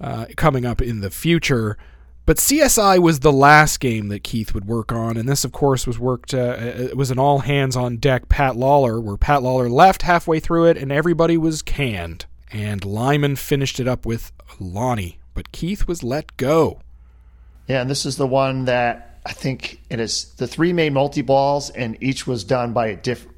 uh, coming up in the future. But CSI was the last game that Keith would work on, and this, of course, was worked. Uh, it was an all hands on deck Pat Lawler, where Pat Lawler left halfway through it, and everybody was canned. And Lyman finished it up with Lonnie, but Keith was let go. Yeah, and this is the one that I think it is the three main multi balls, and each was done by a different.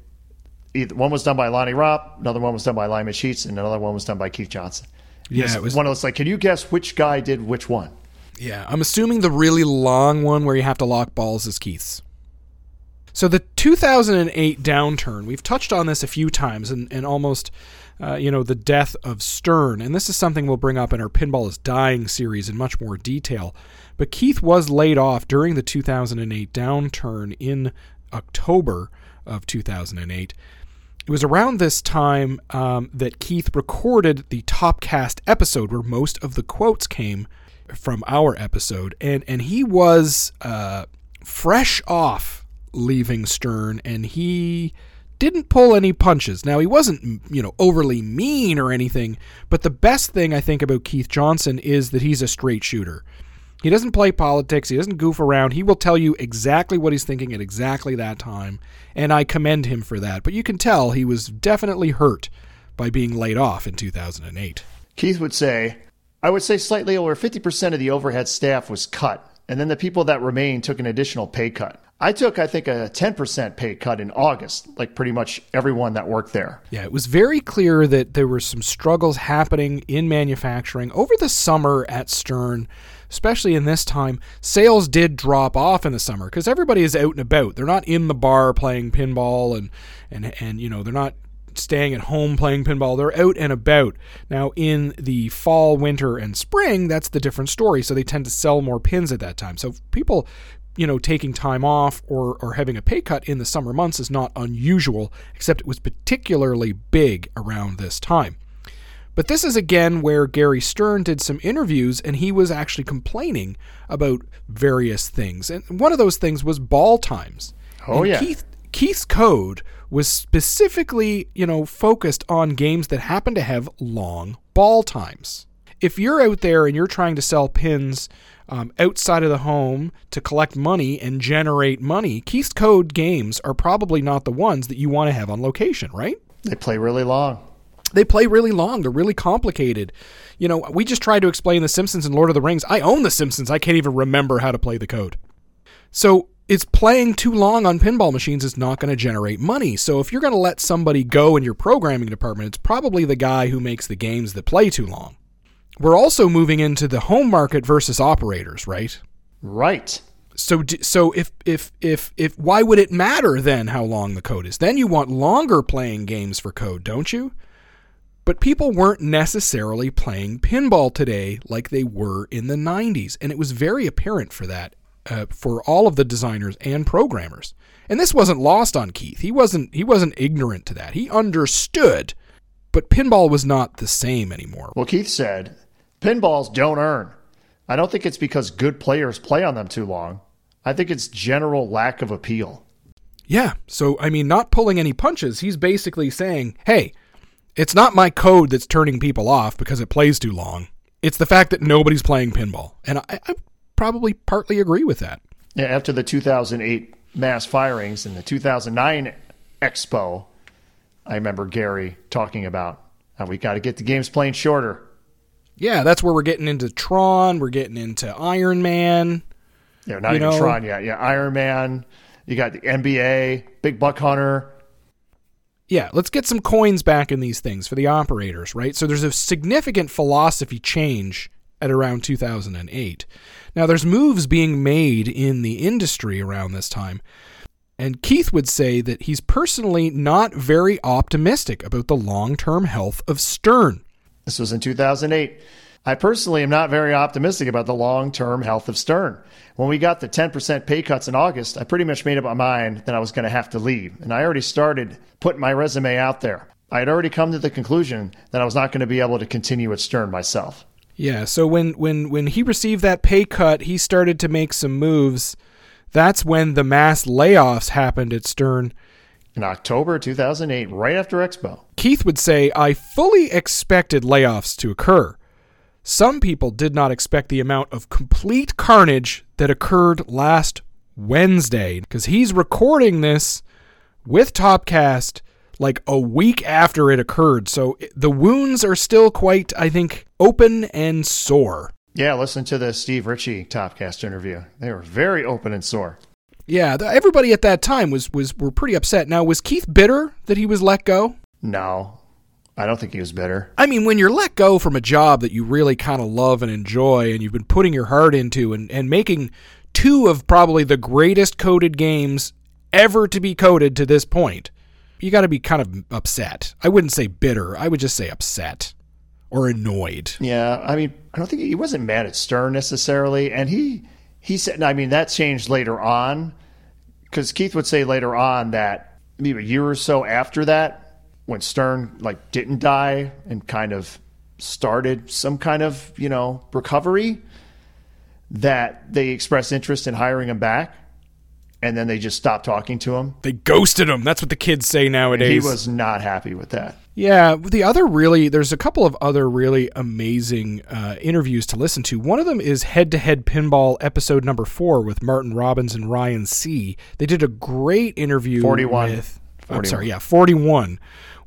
One was done by Lonnie Ropp, another one was done by Lyman Sheets, and another one was done by Keith Johnson. Yeah, it was. one of those like, can you guess which guy did which one? Yeah, I'm assuming the really long one where you have to lock balls is Keith's. So the 2008 downturn, we've touched on this a few times, and, and almost, uh, you know, the death of Stern, and this is something we'll bring up in our Pinball is Dying series in much more detail. But Keith was laid off during the 2008 downturn in October of 2008. It was around this time um, that Keith recorded the Topcast episode where most of the quotes came from our episode, and and he was uh, fresh off leaving Stern, and he didn't pull any punches. Now he wasn't you know overly mean or anything, but the best thing I think about Keith Johnson is that he's a straight shooter. He doesn't play politics. He doesn't goof around. He will tell you exactly what he's thinking at exactly that time, and I commend him for that. But you can tell he was definitely hurt by being laid off in 2008. Keith would say, I would say slightly over 50% of the overhead staff was cut, and then the people that remained took an additional pay cut. I took, I think, a 10% pay cut in August, like pretty much everyone that worked there. Yeah, it was very clear that there were some struggles happening in manufacturing over the summer at Stern, especially in this time. Sales did drop off in the summer because everybody is out and about. They're not in the bar playing pinball and and and you know they're not staying at home playing pinball. They're out and about. Now, in the fall, winter, and spring, that's the different story. So they tend to sell more pins at that time. So people, you know, taking time off or, or having a pay cut in the summer months is not unusual, except it was particularly big around this time. But this is again where Gary Stern did some interviews and he was actually complaining about various things. And one of those things was ball times. Oh, And yeah. Keith Keith's code was specifically, you know, focused on games that happen to have long ball times. If you're out there and you're trying to sell pins um, outside of the home to collect money and generate money, Keith's code games are probably not the ones that you want to have on location, right? They play really long. They play really long. They're really complicated. You know, we just tried to explain The Simpsons and Lord of the Rings. I own The Simpsons. I can't even remember how to play the code. So it's playing too long on pinball machines is not going to generate money. So if you're going to let somebody go in your programming department, it's probably the guy who makes the games that play too long. We're also moving into the home market versus operators, right? Right. So so if if if if why would it matter then how long the code is? Then you want longer playing games for code, don't you? But people weren't necessarily playing pinball today like they were in the 90s, and it was very apparent for that uh, for all of the designers and programmers. And this wasn't lost on Keith. He wasn't he wasn't ignorant to that. He understood, but pinball was not the same anymore. Well, Keith said, pinballs don't earn. I don't think it's because good players play on them too long. I think it's general lack of appeal. Yeah. So, I mean, not pulling any punches. He's basically saying, hey, it's not my code that's turning people off because it plays too long. It's the fact that nobody's playing pinball. And I, I probably partly agree with that. Yeah, after the 2008 mass firings and the 2009 Expo, I remember Gary talking about how we got to get the games playing shorter. Yeah, that's where we're getting into Tron. We're getting into Iron Man. Yeah, not even know- Tron yet. Yeah, Iron Man. You got the NBA, Big Buck Hunter. Yeah, let's get some coins back in these things for the operators, right? So there's a significant philosophy change at around 2008. Now, there's moves being made in the industry around this time. And Keith would say that he's personally not very optimistic about the long term health of Stern. This was in 2008. I personally am not very optimistic about the long term health of Stern. When we got the 10% pay cuts in August, I pretty much made up my mind that I was going to have to leave. And I already started putting my resume out there. I had already come to the conclusion that I was not going to be able to continue at Stern myself. Yeah, so when, when, when he received that pay cut, he started to make some moves. That's when the mass layoffs happened at Stern. In October 2008, right after Expo. Keith would say, I fully expected layoffs to occur. Some people did not expect the amount of complete carnage that occurred last Wednesday because he's recording this with Topcast like a week after it occurred. So the wounds are still quite, I think, open and sore. Yeah, listen to the Steve Ritchie Topcast interview. They were very open and sore. Yeah, the, everybody at that time was was were pretty upset. Now, was Keith bitter that he was let go? No, I don't think he was bitter. I mean, when you're let go from a job that you really kind of love and enjoy, and you've been putting your heart into, and, and making two of probably the greatest coded games ever to be coded to this point, you got to be kind of upset. I wouldn't say bitter. I would just say upset or annoyed. Yeah, I mean, I don't think he wasn't mad at Stern necessarily, and he he said, I mean, that changed later on because Keith would say later on that maybe a year or so after that, when Stern like didn't die and kind of started some kind of you know recovery, that they expressed interest in hiring him back, and then they just stopped talking to him. They ghosted him. That's what the kids say nowadays. He was not happy with that. Yeah, the other really, there's a couple of other really amazing uh, interviews to listen to. One of them is Head to Head Pinball episode number four with Martin Robbins and Ryan C. They did a great interview 41. with, I'm sorry, yeah, 41,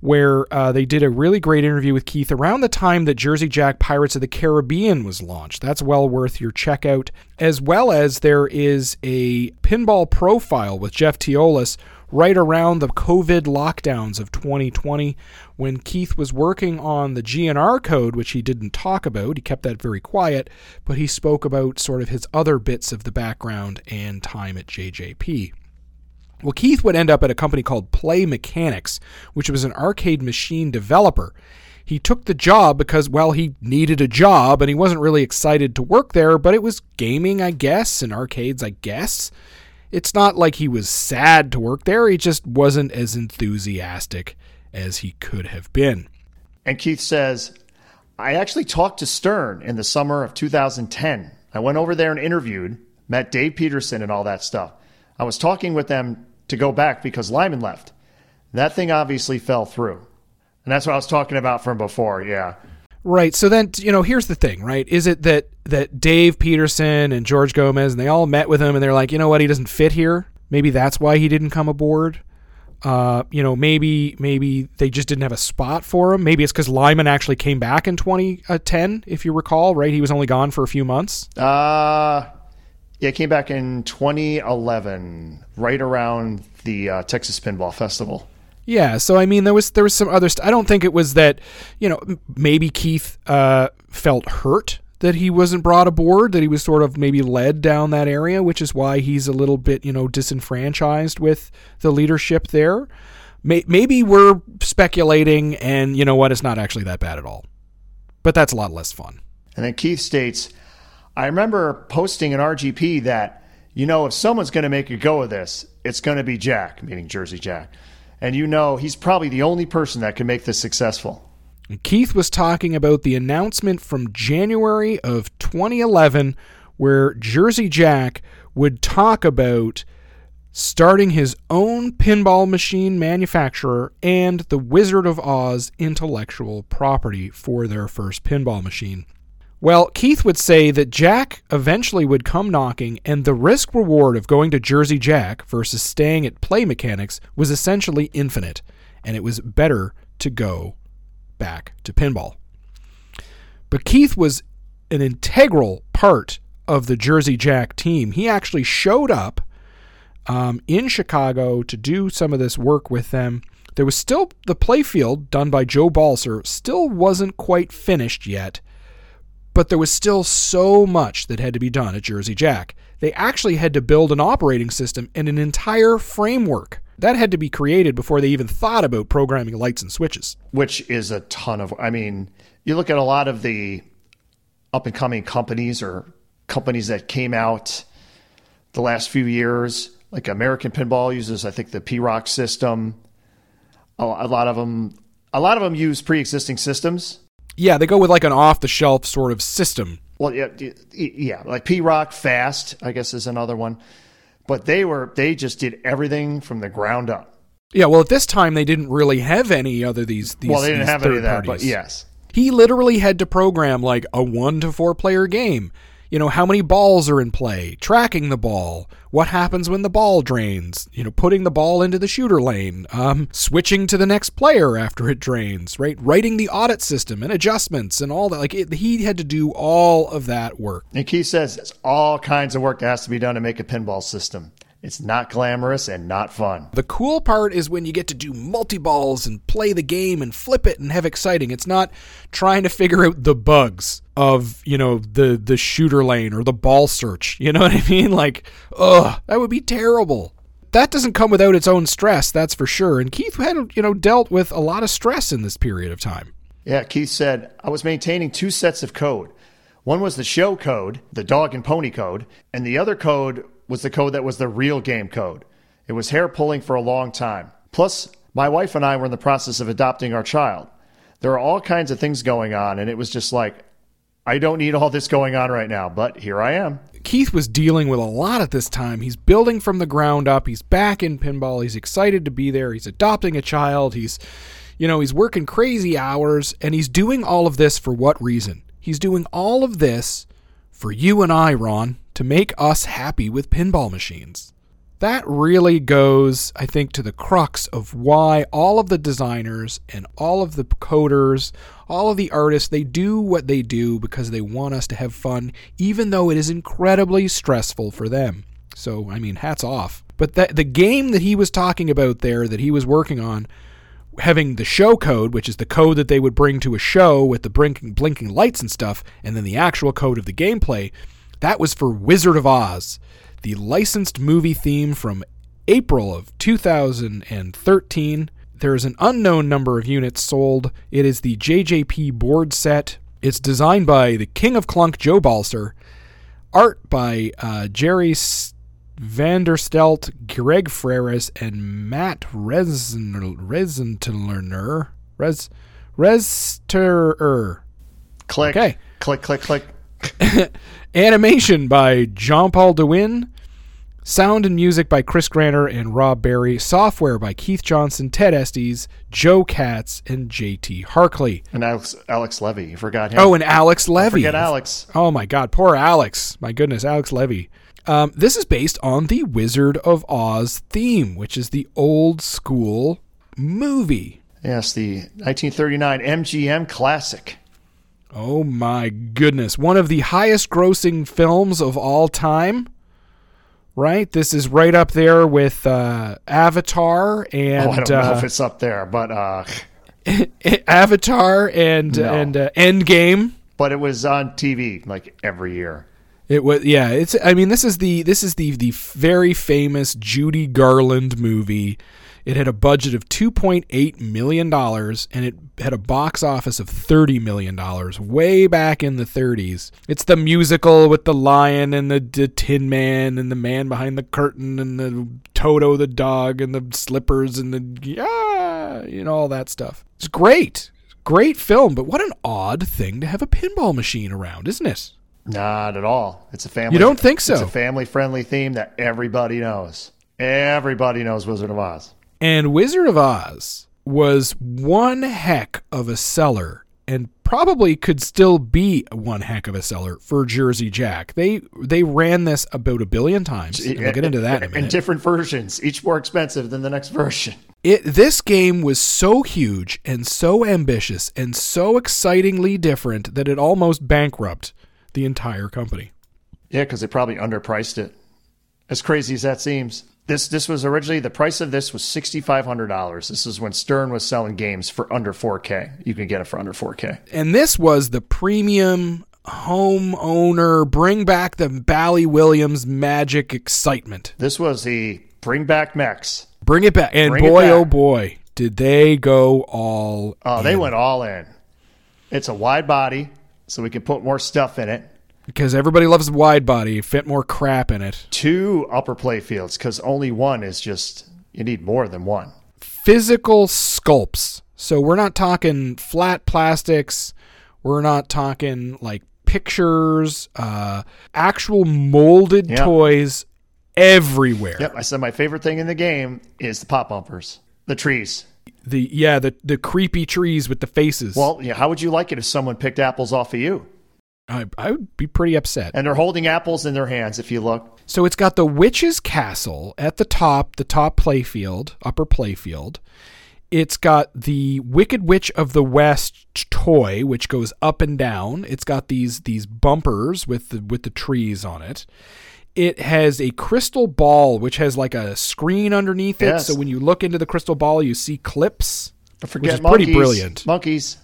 where uh, they did a really great interview with Keith around the time that Jersey Jack Pirates of the Caribbean was launched. That's well worth your checkout. As well as there is a pinball profile with Jeff Teolis right around the COVID lockdowns of 2020 when Keith was working on the GNR code, which he didn't talk about. He kept that very quiet, but he spoke about sort of his other bits of the background and time at JJP. Well, Keith would end up at a company called Play Mechanics, which was an arcade machine developer. He took the job because, well, he needed a job and he wasn't really excited to work there, but it was gaming, I guess, and arcades, I guess. It's not like he was sad to work there, he just wasn't as enthusiastic as he could have been. And Keith says, I actually talked to Stern in the summer of 2010. I went over there and interviewed, met Dave Peterson and all that stuff. I was talking with them to go back because Lyman left. That thing obviously fell through. And that's what I was talking about from before, yeah. Right. So then, you know, here's the thing, right? Is it that that Dave Peterson and George Gomez and they all met with him and they're like, you know what, he doesn't fit here. Maybe that's why he didn't come aboard. Uh, you know, maybe maybe they just didn't have a spot for him. Maybe it's because Lyman actually came back in 2010, if you recall, right? He was only gone for a few months. Uh, yeah, it came back in 2011, right around the uh, Texas Pinball Festival. Yeah, so I mean, there was there was some other. St- I don't think it was that. You know, maybe Keith uh, felt hurt that he wasn't brought aboard, that he was sort of maybe led down that area, which is why he's a little bit you know disenfranchised with the leadership there. May- maybe we're speculating, and you know what? It's not actually that bad at all. But that's a lot less fun. And then Keith states, I remember posting an RGP that, you know, if someone's going to make a go of this, it's going to be Jack, meaning Jersey Jack. And you know, he's probably the only person that can make this successful. Keith was talking about the announcement from January of 2011 where Jersey Jack would talk about starting his own pinball machine manufacturer and the Wizard of Oz intellectual property for their first pinball machine. Well, Keith would say that Jack eventually would come knocking, and the risk reward of going to Jersey Jack versus staying at Play Mechanics was essentially infinite, and it was better to go back to pinball. But Keith was an integral part of the Jersey Jack team. He actually showed up um, in Chicago to do some of this work with them. There was still the playfield done by Joe Balcer, still wasn't quite finished yet but there was still so much that had to be done at Jersey Jack. They actually had to build an operating system and an entire framework. That had to be created before they even thought about programming lights and switches. Which is a ton of, I mean, you look at a lot of the up and coming companies or companies that came out the last few years, like American Pinball uses, I think, the P-ROC system. A lot of them, a lot of them use pre-existing systems yeah, they go with like an off the shelf sort of system. Well, yeah, yeah, like P-ROC Fast, I guess is another one. But they were they just did everything from the ground up. Yeah, well, at this time they didn't really have any other these. these well, they didn't have any of that, parties. but yes, he literally had to program like a one to four player game. You know, how many balls are in play, tracking the ball, what happens when the ball drains, you know, putting the ball into the shooter lane, um, switching to the next player after it drains, right? Writing the audit system and adjustments and all that. Like, it, he had to do all of that work. And Keith says it's all kinds of work that has to be done to make a pinball system. It's not glamorous and not fun. The cool part is when you get to do multi balls and play the game and flip it and have exciting. It's not trying to figure out the bugs of, you know, the the shooter lane or the ball search. You know (laughs) what I mean? Like, ugh, that would be terrible. That doesn't come without its own stress, that's for sure. And Keith had, you know, dealt with a lot of stress in this period of time. Yeah, Keith said, I was maintaining two sets of code. One was the show code, the dog and pony code, and the other code was the code that was the real game code. It was hair pulling for a long time. Plus, my wife and I were in the process of adopting our child. There are all kinds of things going on, and it was just like, I don't need all this going on right now, but here I am. Keith was dealing with a lot at this time. He's building from the ground up. He's back in pinball. He's excited to be there. He's adopting a child. He's, you know, he's working crazy hours, and he's doing all of this for what reason? He's doing all of this for you and I, Ron, to make us happy with pinball machines. That really goes, I think, to the crux of why all of the designers and all of the coders, all of the artists, they do what they do because they want us to have fun, even though it is incredibly stressful for them. So, I mean, hats off. But that the game that he was talking about there, that he was working on, having the show code, which is the code that they would bring to a show with the blinking, blinking lights and stuff, and then the actual code of the gameplay, that was for Wizard of Oz, the licensed movie theme from April of 2013. There's an unknown number of units sold. It is the JJP board set. It's designed by the King of Clunk, Joe Balcer. Art by uh, Jerry S- Vanderstelt, Greg Freres, and Matt Resentler. Resentler. Res, Resterer. Click. Okay. Click, click, click. (laughs) Animation by Jean Paul DeWin. Sound and music by Chris Granner and Rob Barry. Software by Keith Johnson, Ted Estes, Joe Katz, and JT Harkley. And Alex, Alex Levy. You forgot him. Oh, and Alex Levy. forget Alex. Oh my God, poor Alex. My goodness, Alex Levy. Um, this is based on the Wizard of Oz theme, which is the old school movie. Yes, the 1939 MGM classic. Oh my goodness. One of the highest grossing films of all time. Right? This is right up there with uh, Avatar and oh, I don't know uh, if it's up there, but uh, (laughs) Avatar and No. and uh, Endgame. but it was on TV like every year. It was yeah, it's I mean this is the this is the the very famous Judy Garland movie. It had a budget of 2.8 million dollars and it had a box office of 30 million dollars way back in the 30s. It's the musical with the lion and the, the Tin Man and the man behind the curtain and the Toto the dog and the slippers and the yeah, you know all that stuff. It's great. Great film, but what an odd thing to have a pinball machine around, isn't it? Not at all. It's a family. You don't think so? It's a family-friendly theme that everybody knows. Everybody knows Wizard of Oz. And Wizard of Oz was one heck of a seller and probably could still be one heck of a seller for Jersey Jack. They they ran this about a billion times. And we'll get into that in a In minute. different versions, each more expensive than the next version. It this game was so huge and so ambitious and so excitingly different that it almost bankrupt the entire company. Yeah, because they probably underpriced it. As crazy as that seems. This this was originally the price of this was sixty five hundred dollars. This is when Stern was selling games for under four K. You can get it for under four K. And this was the premium homeowner bring back the Bally Williams magic excitement. This was the bring back Max. Bring it back. And Bring boy, oh boy, did they go all. Oh, they went all in. It's a wide body, so we can put more stuff in it. Because everybody loves wide body, fit more crap in it. Two upper play fields, because only one is just you need more than one. Physical sculpts. So we're not talking flat plastics. We're not talking like pictures, uh, actual molded Yeah. toys everywhere. Yep, I said my favorite thing in the game is the pop bumpers, the trees. The yeah, the the creepy trees with the faces. Well, yeah, how would you like it if someone picked apples off of you? I, I would be pretty upset. And they're holding apples in their hands. If you look, So it's got the witch's castle at the top, the top playfield, upper playfield. It's got the Wicked Witch of the West toy, which goes up and down. It's got these these bumpers with the with the trees on it. It has a crystal ball, which has like a screen underneath it. Yes. So when you look into the crystal ball, you see clips. Don't forget is pretty brilliant. Monkeys.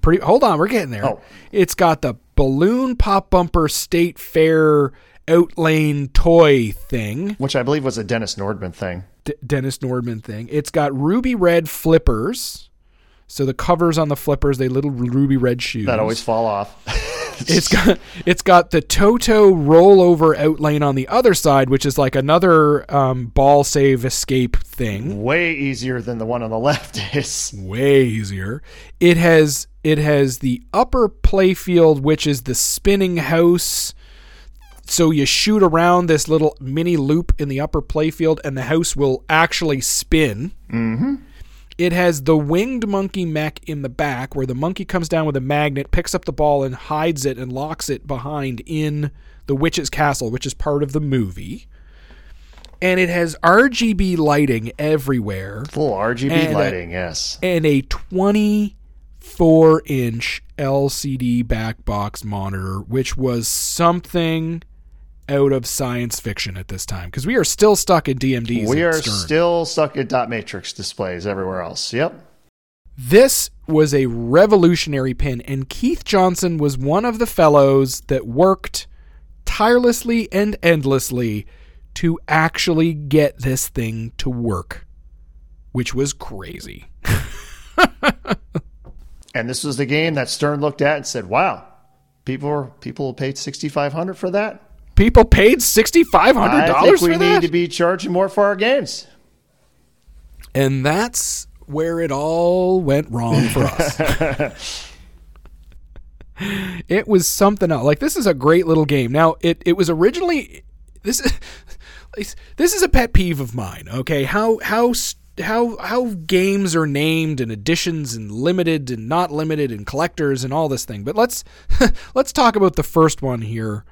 Pretty. Hold on, we're getting there. Oh. It's got the balloon pop bumper state fair outlane toy thing. which I believe was a Dennis Nordman thing. D- Dennis Nordman thing. It's got ruby red flippers. So the covers on the flippers, they little ruby red shoes. That always fall off. (laughs) It's got it's got the Toto rollover outlane on the other side, which is like another um, ball save escape thing. way easier than the one on the (laughs) left is. Way easier. It has it has the upper playfield, which is the spinning house. So you shoot around this little mini loop in the upper playfield, and the house will actually spin. Mm-hmm. It has the winged monkey mech in the back, where the monkey comes down with a magnet, picks up the ball, and hides it and locks it behind in the witch's castle, which is part of the movie. And it has RGB lighting everywhere Full RGB lighting, yes. and a 24 inch LCD back box monitor, which was something out of science fiction at this time because we are still stuck in DMDs. We are Stern. still stuck at dot matrix displays everywhere else. Yep. This was a revolutionary pin, and Keith Johnson was one of the fellows that worked tirelessly and endlessly to actually get this thing to work, which was crazy. (laughs) And this was the game that Stern looked at and said, "Wow, people people paid sixty five hundred for that. People paid sixty five hundred dollars. we need that, to be charging more for our games." and that's where it all went wrong for us. (laughs) it was something else. Like this is a great little game. Now it it was originally this (laughs) is this is a pet peeve of mine. Okay, how how how how games are named and editions and limited and not limited and collectors and all this thing. But let's (laughs) let's talk about the first one here,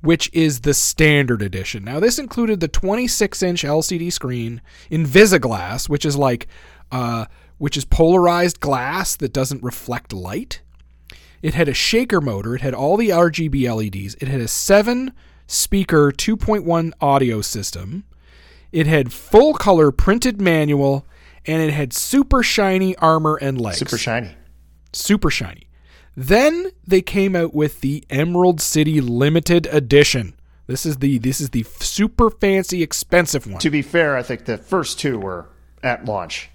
which is the standard edition. Now this included the 26 inch LCD screen, Invisiglass, which is like uh, which is polarized glass that doesn't reflect light. It had a shaker motor. It had all the RGB LEDs. It had a seven speaker 2.1 audio system. It had full color printed manual, and it had super shiny armor and legs. Super shiny. super shiny. Then they came out with the Emerald City Limited Edition. This is the this is the super fancy expensive one. To be fair, I think the first two were at launch.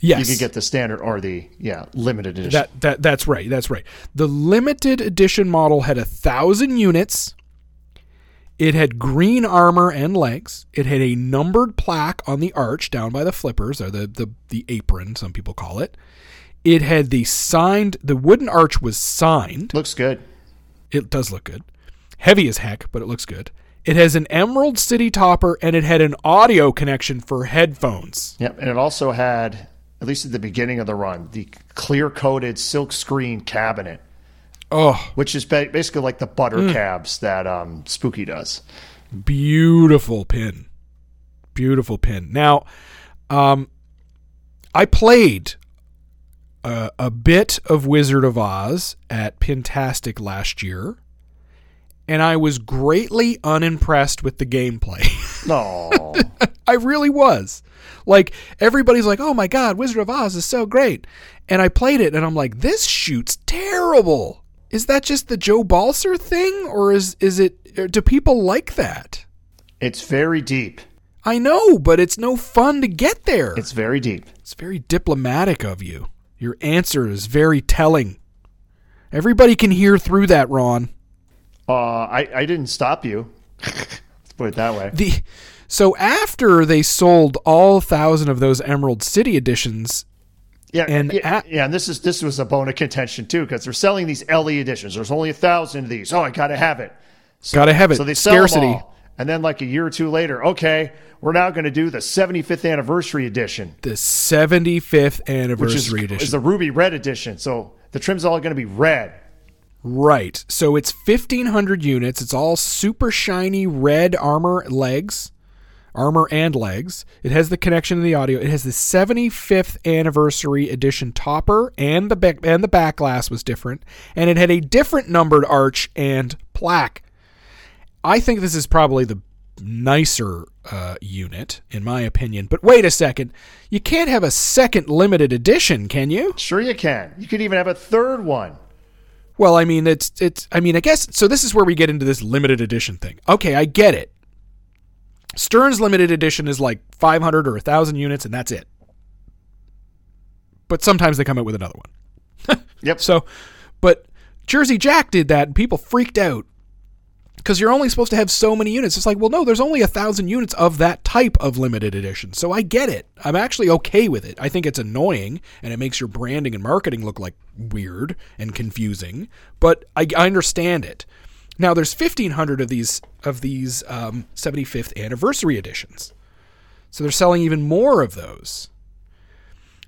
yes, You could get the standard or the yeah limited edition. That that that's right. That's right. The limited edition model had a thousand units. It had green armor and legs. It had a numbered plaque on the arch down by the flippers, or the the, the apron, some people call it. It had the signed. The wooden arch was signed. Looks good. It does look good. Heavy as heck, but it looks good. It has an Emerald City topper, and it had an audio connection for headphones. Yep, and it also had, at least at the beginning of the run, the clear coated silk screen cabinet, Oh, which is basically like the butter Hmm. cabs that um, Spooky does. beautiful pin. Beautiful pin. Now um i played a, a bit of wizard of oz at pintastic last year and i was greatly unimpressed with the gameplay. (laughs) No, i really was. Like everybody's like oh my god wizard of oz is so great. And i played it and i'm like this shoots terrible is that just the joe balcer thing or is is it do people like that it's very deep. I know, but it's no fun to get there. It's very deep. It's very diplomatic of you. Your answer is very telling. Everybody can hear through that, Ron. Uh, I I didn't stop you. Let's (laughs) put it that way. The so after they sold all thousand of those Emerald City editions, Yeah, And yeah, at- yeah, and this is this was a bone of contention too because they're selling these LE editions. There's only a thousand of these. Oh, I gotta have it. gotta have it. So they sell Scarcity. and then like a year or two later, okay, we're now going to do the 75th anniversary edition, The 75th which is, anniversary edition. is the ruby red edition. So the trim's all going to be red. Right. So it's 1500 units. It's all super shiny red armor legs, armor and legs. It has the connection to the audio. It has the 75th anniversary edition topper and the back and the back glass was different, and it had a different numbered arch and plaque. I think this is probably the nicer uh, unit in my opinion. But wait a second. You can't have a second limited edition, can you? Sure, you can. You could even have a third one. Well, I mean, it's it's. I mean, I guess so. This is where we get into this limited edition thing. Okay, I get it. Stern's limited edition is like 500 or 1,000 units, and that's it. But sometimes they come out with another one. (laughs) Yep. So, but Jersey Jack did that, and people freaked out because you're only supposed to have so many units. It's like, well, no, there's only a thousand units of that type of limited edition. So I get it. I'm actually okay with it. I think it's annoying and it makes your branding and marketing look like weird and confusing, but I, I understand it. Now there's 1,500 of these of these um, 75th anniversary editions, so they're selling even more of those.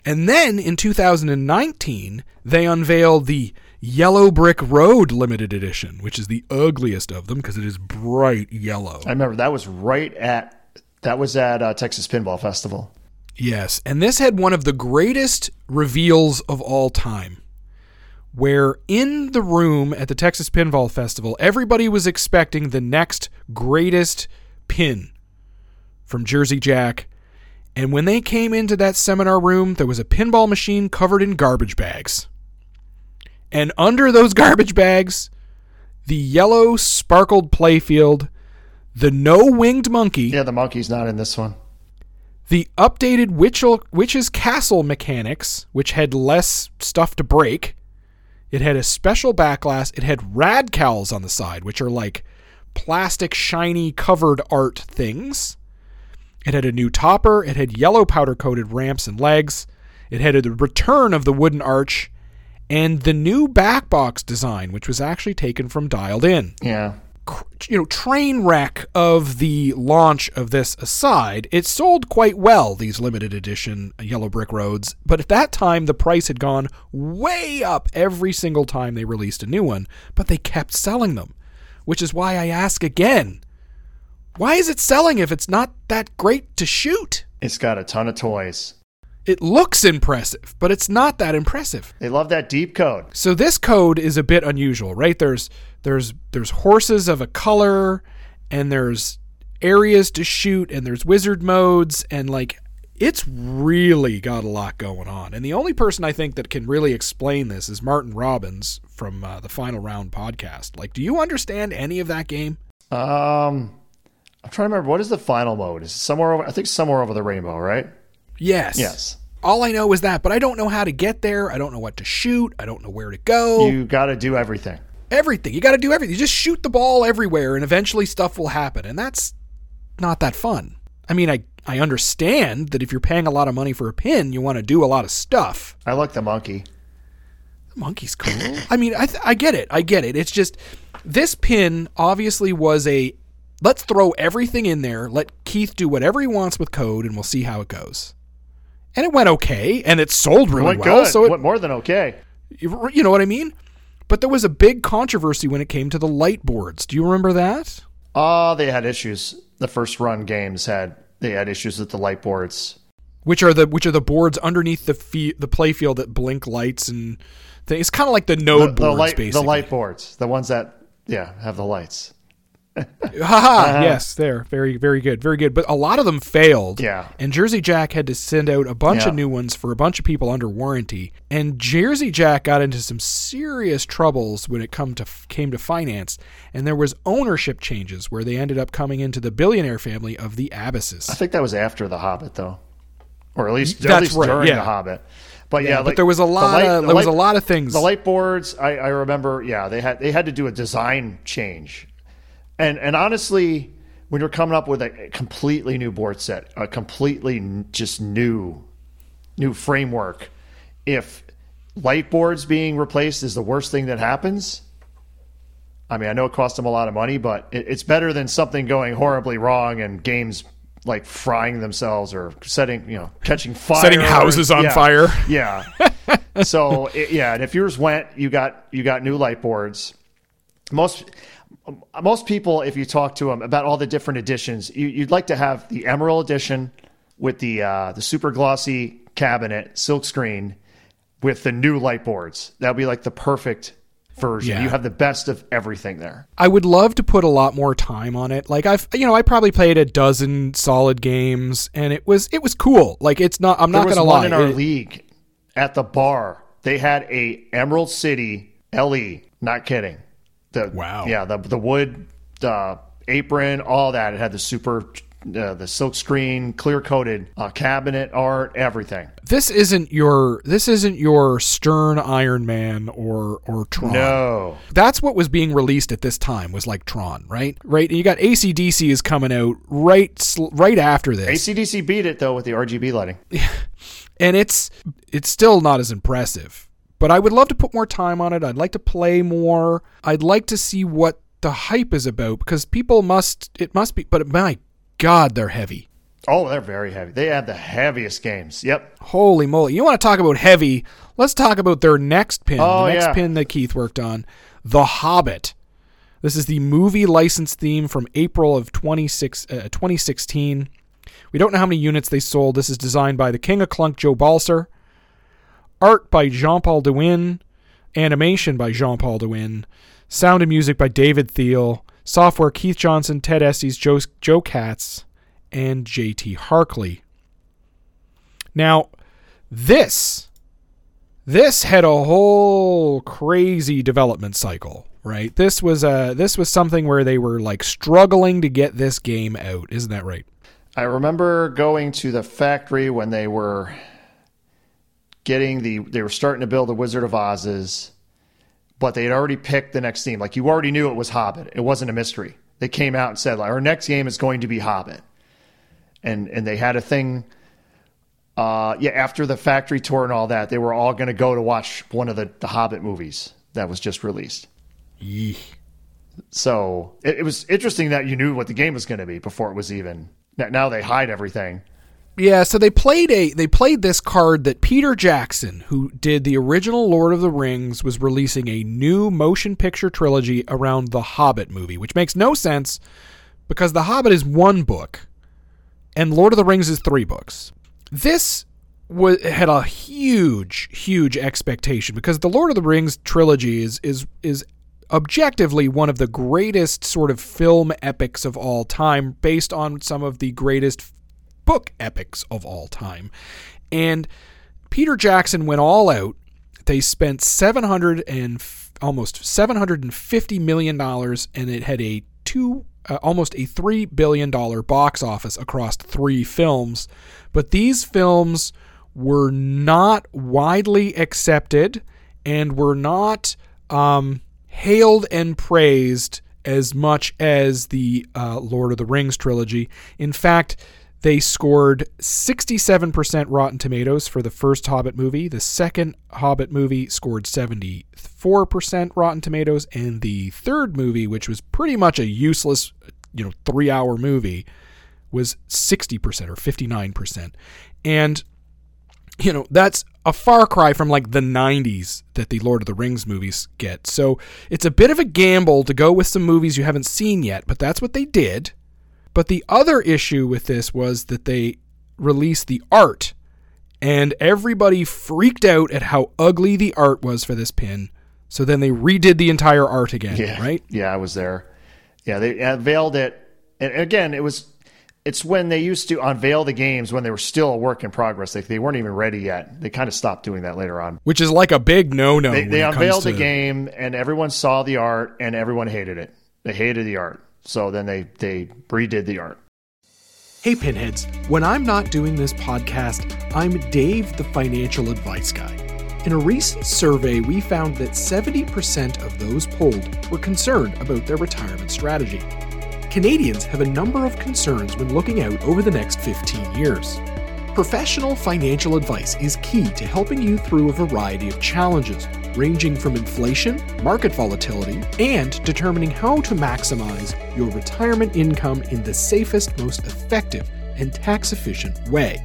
And then in 2019, they unveiled the Yellow Brick Road limited edition, which is the ugliest of them because it is bright yellow. I remember that was right at that was at uh, Texas Pinball Festival. Yes, and this had one of the greatest reveals of all time. Where in the room at the Texas Pinball Festival, everybody was expecting the next greatest pin from Jersey Jack. And when they came into that seminar room, there was a pinball machine covered in garbage bags. And under those (laughs) garbage bags, the yellow sparkled playfield the no winged monkey, Yeah, the monkey's not in this one. the updated Witchel, Witch's Castle mechanics, which had less stuff to break. It had a special backglass. It had radcals on the side, which are like plastic, shiny, covered art things. It had a new topper. It had yellow powder coated ramps and legs. It had a return of the wooden arch and the new backbox design, which was actually taken from Dialed In Yeah. You know train wreck of the launch of this aside it sold quite well these limited edition yellow brick roads but at that time the price had gone way up every single time they released a new one but they kept selling them which is why i ask again why is it selling if it's not that great to shoot It's got a ton of toys. It looks impressive but it's not that impressive They love that deep code. So this code is a bit unusual, right? There's there's there's horses of a color and there's areas to shoot and there's wizard modes and like it's really got a lot going on. And the only person I think that can really explain this is Martin Robbins from uh, the Final Round podcast. Like, do you understand any of that game? Um, I'm trying to remember what is the final mode. Is it somewhere over? I think somewhere over the rainbow, right? Yes. Yes. All I know is that, but I don't know how to get there. I don't know what to shoot. I don't know where to go. You got to do everything. everything. You got to do everything. You just shoot the ball everywhere, and eventually stuff will happen. And that's not that fun. I mean, I I understand that if you're paying a lot of money for a pin, you want to do a lot of stuff. I like the monkey. The monkey's cool. I mean, I th- I get it. I get it. It's just this pin obviously was a let's throw everything in there. Let Keith do whatever he wants with code, and we'll see how it goes. And it went okay, and it sold It really went well. good. So it, went more than okay. you know what I mean? But there was a big controversy when it came to the light boards. Do you remember that? Ah, they had issues. The first run games had they had issues with the light boards. Which are the which are the boards underneath the fee, the play field that blink lights and things. It's kind of like the The, node the boards, light, basically. the light boards, the ones that yeah have the lights. (laughs) Haha, uh-huh. yes, there. Very, very good. Very good. But a lot of them failed. Yeah. And Jersey Jack had to send out a bunch Yeah. of new ones for a bunch of people under warranty. And Jersey Jack got into some serious troubles when it come to came to finance. And there was ownership changes where they ended up coming into the billionaire family of the Abbases. I think that was after the Hobbit, though, or at least at That's least right, during yeah. the Hobbit. But yeah, but like, there was a lot light- of the there was a lot of things. The light boards, I, I remember. Yeah, they had they had to do a design change, and and honestly, when you're coming up with a completely new board set, a completely just new new framework, if light boards being replaced is the worst thing that happens. I mean, I know it cost them a lot of money, but it, it's better than something going horribly wrong and games like frying themselves or setting, you know, catching fire, Setting houses on Yeah. fire. (laughs) Yeah. so it, yeah, and if yours went, you got you got new light boards. Most most people, if you talk to them about all the different editions, you, you'd like to have the Emerald edition with the uh, the super glossy cabinet, silk screen, with the new light boards. That would be like the perfect version. Yeah. You have the best of everything there. I would love to put a lot more time on it. Like I've, you know, I probably played a dozen solid games, and it was it was cool. Like it's not. I'm There not gonna one lie. in our It- league at the bar. They had a Emerald City LE. Not kidding. The, Wow. Yeah, the the wood uh, apron, all that. It had the super, uh, the silk screen, clear coated uh, cabinet art, everything. this isn't your this isn't your Stern Iron Man or or Tron. No, That's what was being released at this time was like Tron, right? Right. And you got ACDC is coming out right right after this. ACDC beat it though with the RGB lighting. (laughs) and it's it's still not as impressive. But I would love to put more time on it. I'd like to play more. I'd like to see what the hype is about because people must it must be but my god, they're heavy. Oh, they're very heavy. They have the heaviest games. Yep. Holy moly. You want to talk about heavy? Let's talk about their next pin. Oh, the next yeah. pin that Keith worked on. The Hobbit. This is the movie license theme from April of 26, uh, 2016. We don't know how many units they sold. This is designed by the King of Clunk, Joe Balcer. Art by Jean Paul DeWin. Animation by Jean Paul DeWin. Sound and music by David Thiel. Software Keith Johnson, Ted Estes, Joe, Joe Katz, and JT Harkley. Now, this this had a whole crazy development cycle. right? This was a this was something where they were like struggling to get this game out. Isn't that right? I remember going to the factory when they were getting the they were starting to build the Wizard of Oz's, but they had already picked the next theme. Like you already knew it was Hobbit. It wasn't a mystery. They came out and said like our next game is going to be Hobbit, and and they had a thing. Uh, yeah, after the factory tour and all that, they were all going to go to watch one of the, the Hobbit movies that was just released. Yee. So it, it was interesting that you knew what the game was going to be before it was even. Now they hide everything. Yeah, so they played a they played this card that Peter Jackson, who did the original Lord of the Rings, was releasing a new motion picture trilogy around the Hobbit movie, which makes no sense because the Hobbit is one book and Lord of the Rings is three books. This was had a huge, huge expectation because the Lord of the Rings trilogy is is is objectively one of the greatest sort of film epics of all time, based on some of the greatest book epics of all time. And Peter Jackson went all out. They spent 700 and almost 750 million dollars and it had a two uh, almost a 3 billion dollar box office across 3 films. But these films were not widely accepted and were not um, hailed and praised as much as the uh, Lord of the Rings trilogy. In fact, they scored 67% Rotten Tomatoes for the first Hobbit movie. The second Hobbit movie scored 74% Rotten Tomatoes. And the third movie, which was pretty much a useless, you know, three hour movie, was 60% or 59%. And, you know, that's a far cry from like the 90s that the Lord of the Rings movies get. So it's a bit of a gamble to go with some movies you haven't seen yet, but that's what they did. But the other issue with this was that they released the art, and everybody freaked out at how ugly the art was for this pin. So then they redid the entire art again, Yeah. right? Yeah, I was there. Yeah, they unveiled it. And again, it was it's when they used to unveil the games when they were still a work in progress. Like they weren't even ready yet. They kind of stopped doing that later on. Which is like a big no-no. They, they unveiled the to- game and everyone saw the art and everyone hated it. They hated the art. So then they they redid the art. Hey, Pinheads. When I'm not doing this podcast, I'm Dave, the financial advice guy. In a recent survey, we found that 70% of those polled were concerned about their retirement strategy. Canadians have a number of concerns when looking out over the next 15 years. Professional financial advice is key to helping you through a variety of challenges, ranging from inflation, market volatility, and determining how to maximize your retirement income in the safest, most effective, and tax efficient way.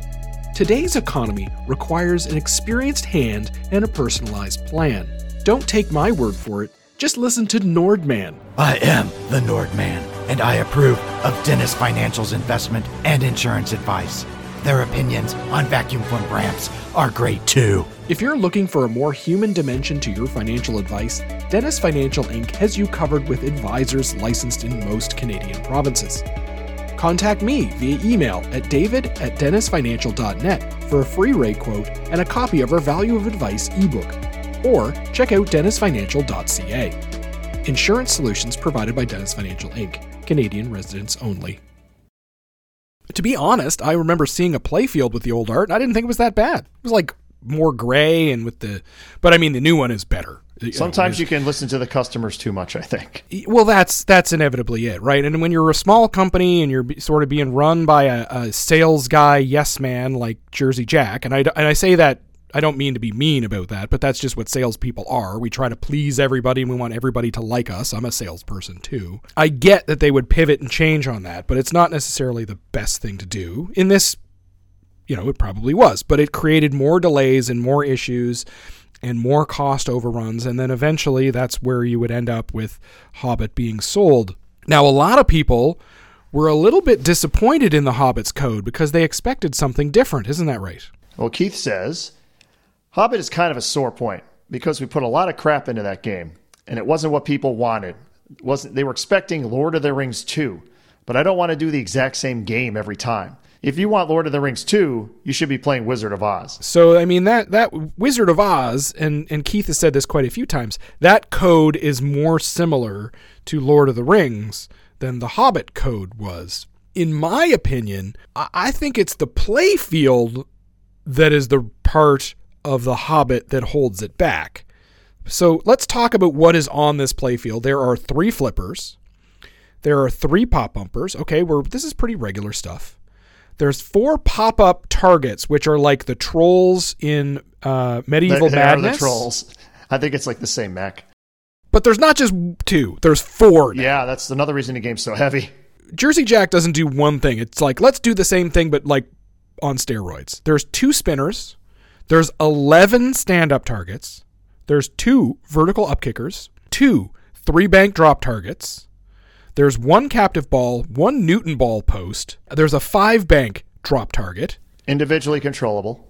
Today's economy requires an experienced hand and a personalized plan. Don't take my word for it, just listen to Nordman. I am the Nordman, and I approve of Dennis Financial's investment and insurance advice. Their opinions on vacuum pump ramps are great too. If you're looking for a more human dimension to your financial advice, Dennis Financial Inc. has you covered with advisors licensed in most Canadian provinces. Contact me via email at david at dennisfinancial.net for a free rate quote and a copy of our Value of Advice ebook. Or check out dennisfinancial.ca. Insurance solutions provided by Dennis Financial Inc., Canadian residents only. To be honest, I remember seeing a playfield with the old art, and I didn't think it was that bad. It was like more gray and with the, but I mean the new one is better. You know, Sometimes you can listen to the customers too much, I think. well, that's that's inevitably it, right? And when you're a small company and you're sort of being run by a, a sales guy, yes man, like Jersey Jack, and I and I say that I don't mean to be mean about that, but that's just what salespeople are. We try to please everybody and we want everybody to like us. I'm a salesperson too. I get that they would pivot and change on that, but it's not necessarily the best thing to do in this. You know, it probably was, but it created more delays and more issues and more cost overruns. And then eventually that's where you would end up with Hobbit being sold. Now, a lot of people were a little bit disappointed in the Hobbit's code because they expected something different. Isn't that right? Well, Keith says Hobbit is kind of a sore point because we put a lot of crap into that game, and it wasn't what people wanted. It wasn't they were expecting Lord of the Rings 2, but I don't want to do the exact same game every time. If you want Lord of the Rings 2, you should be playing Wizard of Oz. So I mean that that Wizard of Oz and and Keith has said this quite a few times. That code is more similar to Lord of the Rings than the Hobbit code was. In my opinion, I, I think it's the play field that is the part of the Hobbit that holds it back. So let's talk about what is on this playfield. There are three flippers. There are three pop bumpers. Okay, we're this is pretty regular stuff. There's four pop-up targets, which are like the trolls in uh, medieval They- they madness. the trolls. I think it's like the same mech. But there's not just two. There's four. now. Yeah, that's another reason the game's so heavy. Jersey Jack doesn't do one thing. It's like let's do the same thing, but like on steroids. There's two spinners. There's 11 stand-up targets. There's two vertical up kickers. Two three bank drop targets. There's one captive ball, one Newton ball post. There's a five bank drop target. Individually controllable.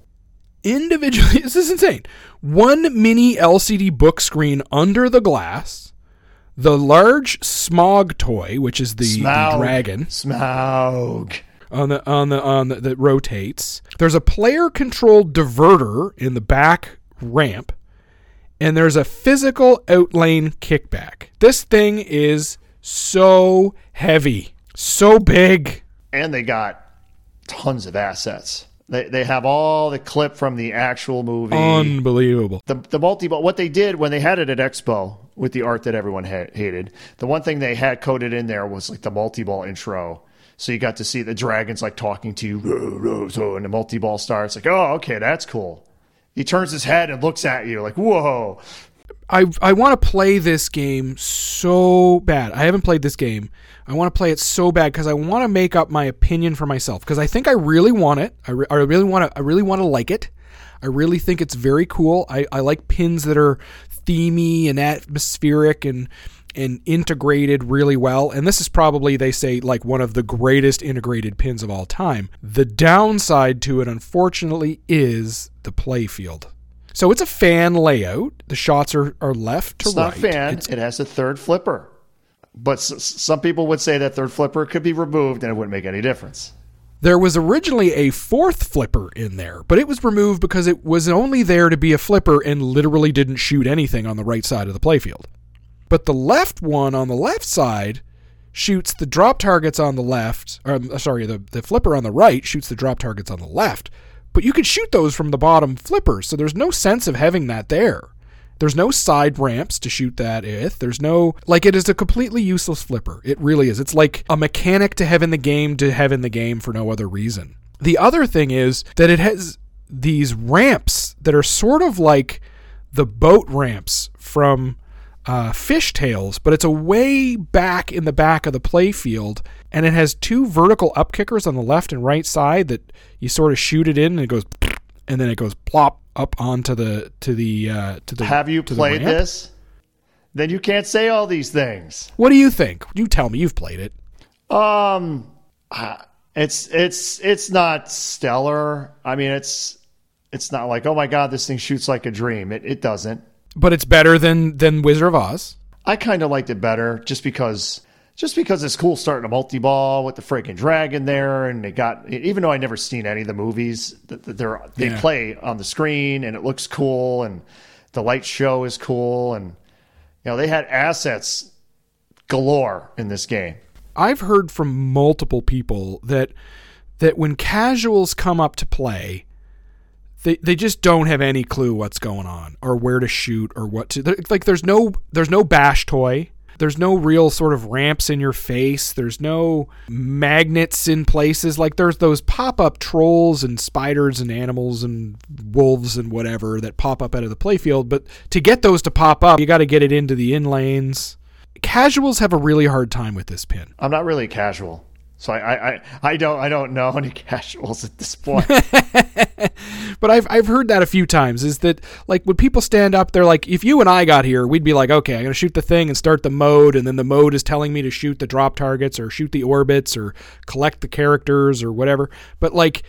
individually (laughs) this is insane one mini lcd book screen under the glass the large Smaug toy which is the, the dragon Smaug. on the on the on the, that rotates there's a player controlled diverter in the back ramp and there's a physical outlane kickback this thing is so heavy so big And they got tons of assets. They, they have all the clip from the actual movie. unbelievable the the multi ball. What they did when they had it at Expo with the art that everyone ha- hated, the one thing they had coded in there was like the multi ball intro. So you got to see the dragons like talking to you, and the multi ball starts like, oh, okay, that's cool. He turns his head and looks at you like, whoa. I I want to play this game so bad. I haven't played this game. I want to play it so bad because I want to make up my opinion for myself because I think I really want it. I, re- I really want to. I really want to like it. I really think it's very cool. I, I like pins that are themey and atmospheric and and integrated really well. And this is probably they say like one of the greatest integrated pins of all time. The downside to it, unfortunately, is the playfield. So it's a fan layout. The shots are, are left to It's right. not fan. It's- it has a third flipper. But s- some people would say that third flipper could be removed and it wouldn't make any difference. There was originally a fourth flipper in there, but it was removed because it was only there to be a flipper and literally didn't shoot anything on the right side of the playfield. But the left one on the left side shoots the drop targets on the left, or um, sorry, the, the flipper on the right shoots the drop targets on the left. But you could shoot those from the bottom flipper, so there's no sense of having that there. There's no side ramps to shoot that with. There's no like it is a completely useless flipper. It really is. It's like a mechanic to have in the game to have in the game for no other reason. The other thing is that it has these ramps that are sort of like the boat ramps from uh, Fish Tales, but it's a way back in the back of the playfield, and it has two vertical up kickers on the left and right side that you sort of shoot it in, and it goes, (tsk) and then it goes plop up onto the to the uh, to the. Have you played this? Then you can't say all these things. What do you think? You tell me. You've played it. Um, it's it's it's not stellar. I mean, it's it's not like oh my god, this thing shoots like a dream. It it doesn't. But it's better than than Wizard of Oz. I kind of liked it better just because just because it's cool starting a multi ball with the freaking dragon there, and they got even though I never seen any of the movies they're they Yeah. play on the screen and it looks cool and the light show is cool and you know they had assets galore in this game. I've heard from multiple people that that when casuals come up to play, they they just don't have any clue what's going on or where to shoot or what to like. There's no there's no bash toy. There's no real sort of ramps in your face. There's no magnets in places. Like there's those pop up trolls and spiders and animals and wolves and whatever that pop up out of the playfield. But to get those to pop up, you got to get it into the in lanes. Casuals have a really hard time with this pin. I'm not really casual, so I I, I, don't I don't know any (laughs) casuals at this point. (laughs) But I've I've heard that a few times. Is that like when people stand up, they're like, if you and I got here, we'd be like, okay, I'm gonna shoot the thing and start the mode, and then the mode is telling me to shoot the drop targets or shoot the orbits or collect the characters or whatever. But like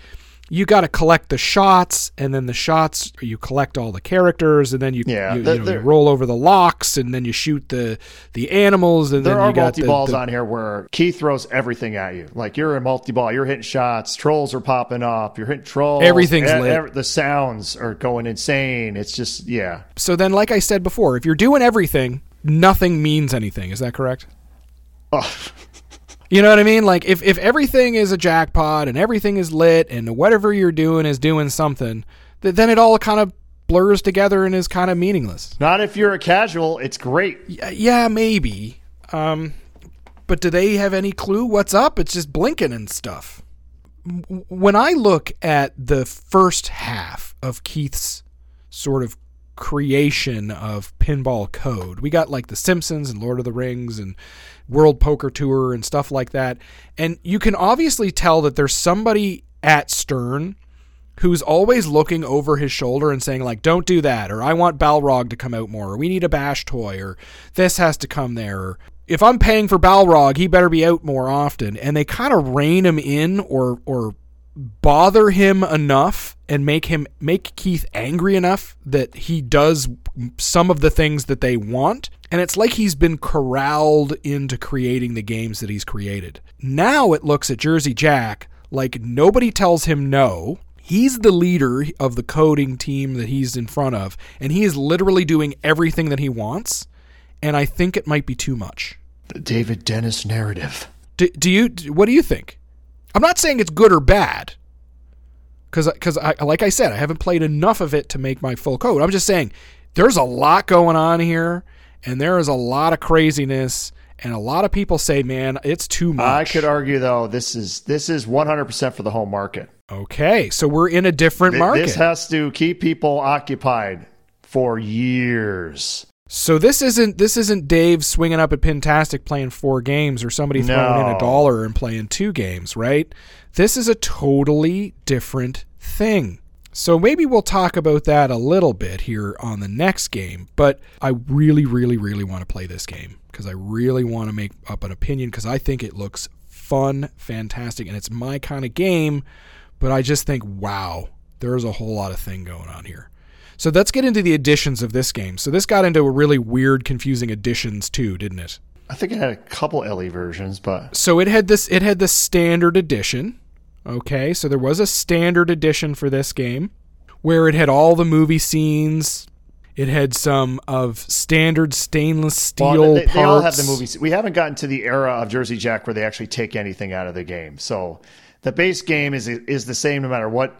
you got to collect the shots, and then the shots you collect all the characters, and then you Yeah, you, you, know, you roll over the locks, and then you shoot the the animals, and There then are you got multi the- balls the- on here where Keith throws everything at you. Like you're a multi ball, you're hitting shots, trolls are popping up, you're hitting trolls. Everything's e- lit. ev- the sounds are going insane. It's just yeah. So then, like I said before, if you're doing everything, nothing means anything. Is that correct? Oh, (laughs) You know what I mean? Like if if everything is a jackpot and everything is lit and whatever you're doing is doing something, th- then it all kind of blurs together and is kind of meaningless. not if you're a casual. It's great. Y- Yeah, maybe. Um, but do they have any clue what's up? It's just blinking and stuff. When I look at the first half of Keith's sort of creation of pinball code, we got like The Simpsons and Lord of the Rings and World Poker Tour and stuff like that. And you can obviously tell that there's somebody at Stern who's always looking over his shoulder and saying like don't do that or i want balrog to come out more or we need a bash toy or this has to come there or if i'm paying for balrog he better be out more often and they kind of rein him in or or bother him enough and make him make keith angry enough that he does some of the things that they want and it's like he's been corralled into creating the games that he's created now it looks at jersey jack like nobody tells him no He's the leader of the coding team that he's in front of, and he is literally doing everything that he wants. And I think it might be too much. The David Dennis narrative. Do, do you? What do you think? I'm not saying it's good or bad, because because I like I said I haven't played enough of it to make my full code. I'm just saying there's a lot going on here, and there is a lot of craziness, and a lot of people say, man, it's too much. I could argue though this is this is 100% for the home market. Okay, so we're in a different market. This has to keep people occupied for years. So this isn't this isn't Dave swinging up at Pintastic playing four games or somebody throwing in a dollar and playing two games, right? This is a totally different thing. So maybe we'll talk about that a little bit here on the next game, but I really really really want to play this game because I really want to make up an opinion because I think it looks fun, fantastic and it's my kind of game, but I just think wow, there's a whole lot of thing going on here. So let's get into the additions of this game. So this got into a really weird, confusing additions too, didn't it? I think it had a couple LE versions, but So it had this. It had the standard edition. Okay, so there was a standard edition for this game, where it had all the movie scenes. It had some of standard stainless steel well, they, parts. they all have the movies. We haven't gotten to the era of Jersey Jack where they actually take anything out of the game. So the base game is is the same no matter what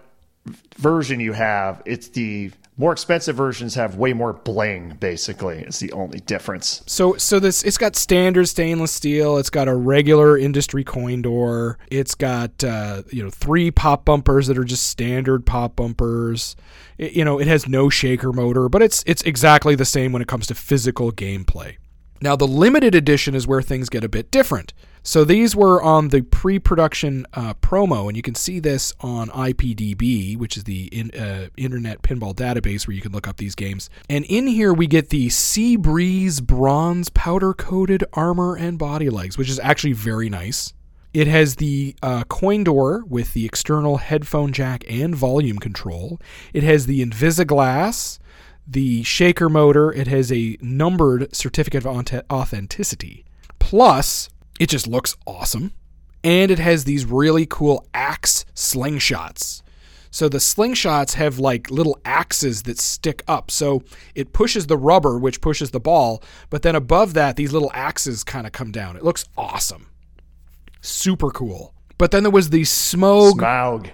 version you have. It's the more expensive versions have way more bling. Basically, it's the only difference. So so this it's got standard stainless steel. It's got a regular industry coin door. It's got uh, you know three pop bumpers that are just standard pop bumpers. It- you know it has no shaker motor, but it's it's exactly the same when it comes to physical gameplay. Now the limited edition is where things get a bit different. So these were on the pre-production uh, promo, and you can see this on IPDB, which is the in, uh, Internet Pinball Database, where you can look up these games. And in here we get the Sea Breeze bronze powder-coated armor and body legs, which is actually very nice. It has the uh, coin door with the external headphone jack and volume control. It has the Invisiglass, the shaker motor. It has a numbered certificate of authenticity. Plus, it just looks awesome. And it has these really cool axe slingshots. So the slingshots have like little axes that stick up. So it pushes the rubber, which pushes the ball, but then above that, these little axes kind of come down. It looks awesome. Super cool. But then there was the Smog Smaug.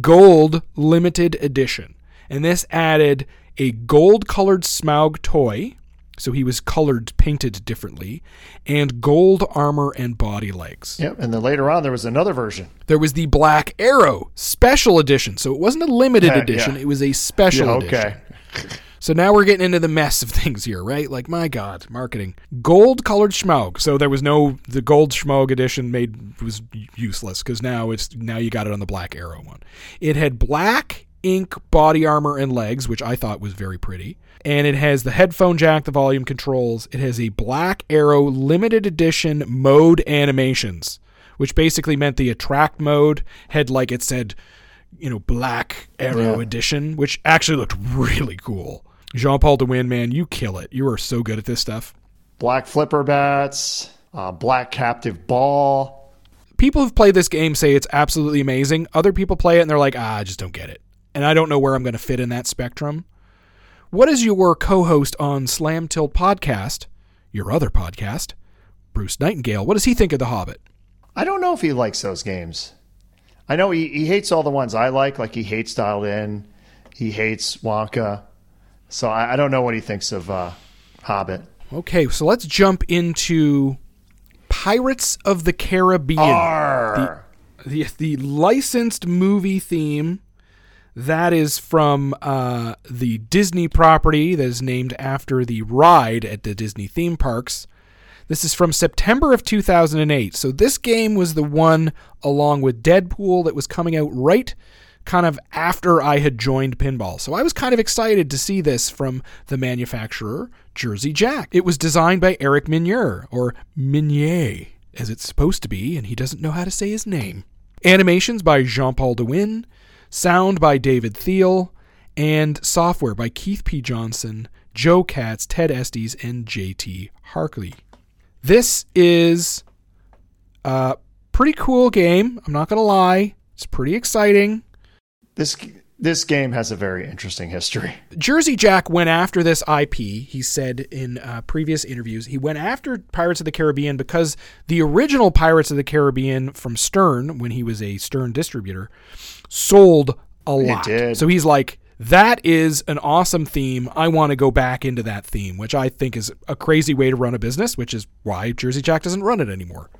Gold Limited Edition. And this added a gold colored Smaug toy. So he was colored, painted differently, and gold armor and body legs. Yep. And then later on, there was another version. There was the Black Arrow Special Edition. So it wasn't a limited Yeah, edition, yeah. it was a special Yeah, edition. okay. (laughs) So now we're getting into the mess of (laughs) things here, right? Like, my God, marketing. Gold colored Schmoog. So there was no, the gold Schmoog edition made, was useless because now it's, now you got it on the Black Arrow one. It had black ink body armor and legs, which I thought was very pretty. And it has the headphone jack, the volume controls. It has a Black Arrow limited edition mode animations, which basically meant the attract mode had, like it said, you know, Black Arrow Yeah. edition, which actually looked really cool. Jean Paul DeWin, man, you kill it. You are so good at this stuff. Black flipper bats, uh, black captive ball. People who've played this game say it's absolutely amazing. Other people play it and they're like, ah, I just don't get it. And I don't know where I'm going to fit in that spectrum. What is your co host on Slam Tilt Podcast, your other podcast, Bruce Nightingale? What does he think of The Hobbit? I don't know if he likes those games. I know he, he hates all the ones I like, like he hates Dialed In, he hates Wonka. So I, I don't know what he thinks of uh, Hobbit. Okay, so let's jump into Pirates of the Caribbean. Arr! the the licensed movie theme that is from uh, the Disney property that is named after the ride at the Disney theme parks. This is from September of 2008. So this game was the one along with Deadpool that was coming out right kind of after I had joined pinball. So I was kind of excited to see this from the manufacturer Jersey Jack. It was designed by Eric Meunier or Minier as it's supposed to be and he doesn't know how to say his name. Animations by Jean-Paul DeWin, sound by David Thiel, and software by Keith P. Johnson, Joe Katz, Ted Estes, and J.T. Harkley. This is a pretty cool game. I'm not going to lie. It's pretty exciting. This this game has a very interesting history. Jersey Jack went after this IP. He said in uh, previous interviews, he went after Pirates of the Caribbean because the original Pirates of the Caribbean from Stern, when he was a Stern distributor, sold a lot. did. So he's like, that is an awesome theme. I want to go back into that theme, which I think is a crazy way to run a business, which is why Jersey Jack doesn't run it anymore.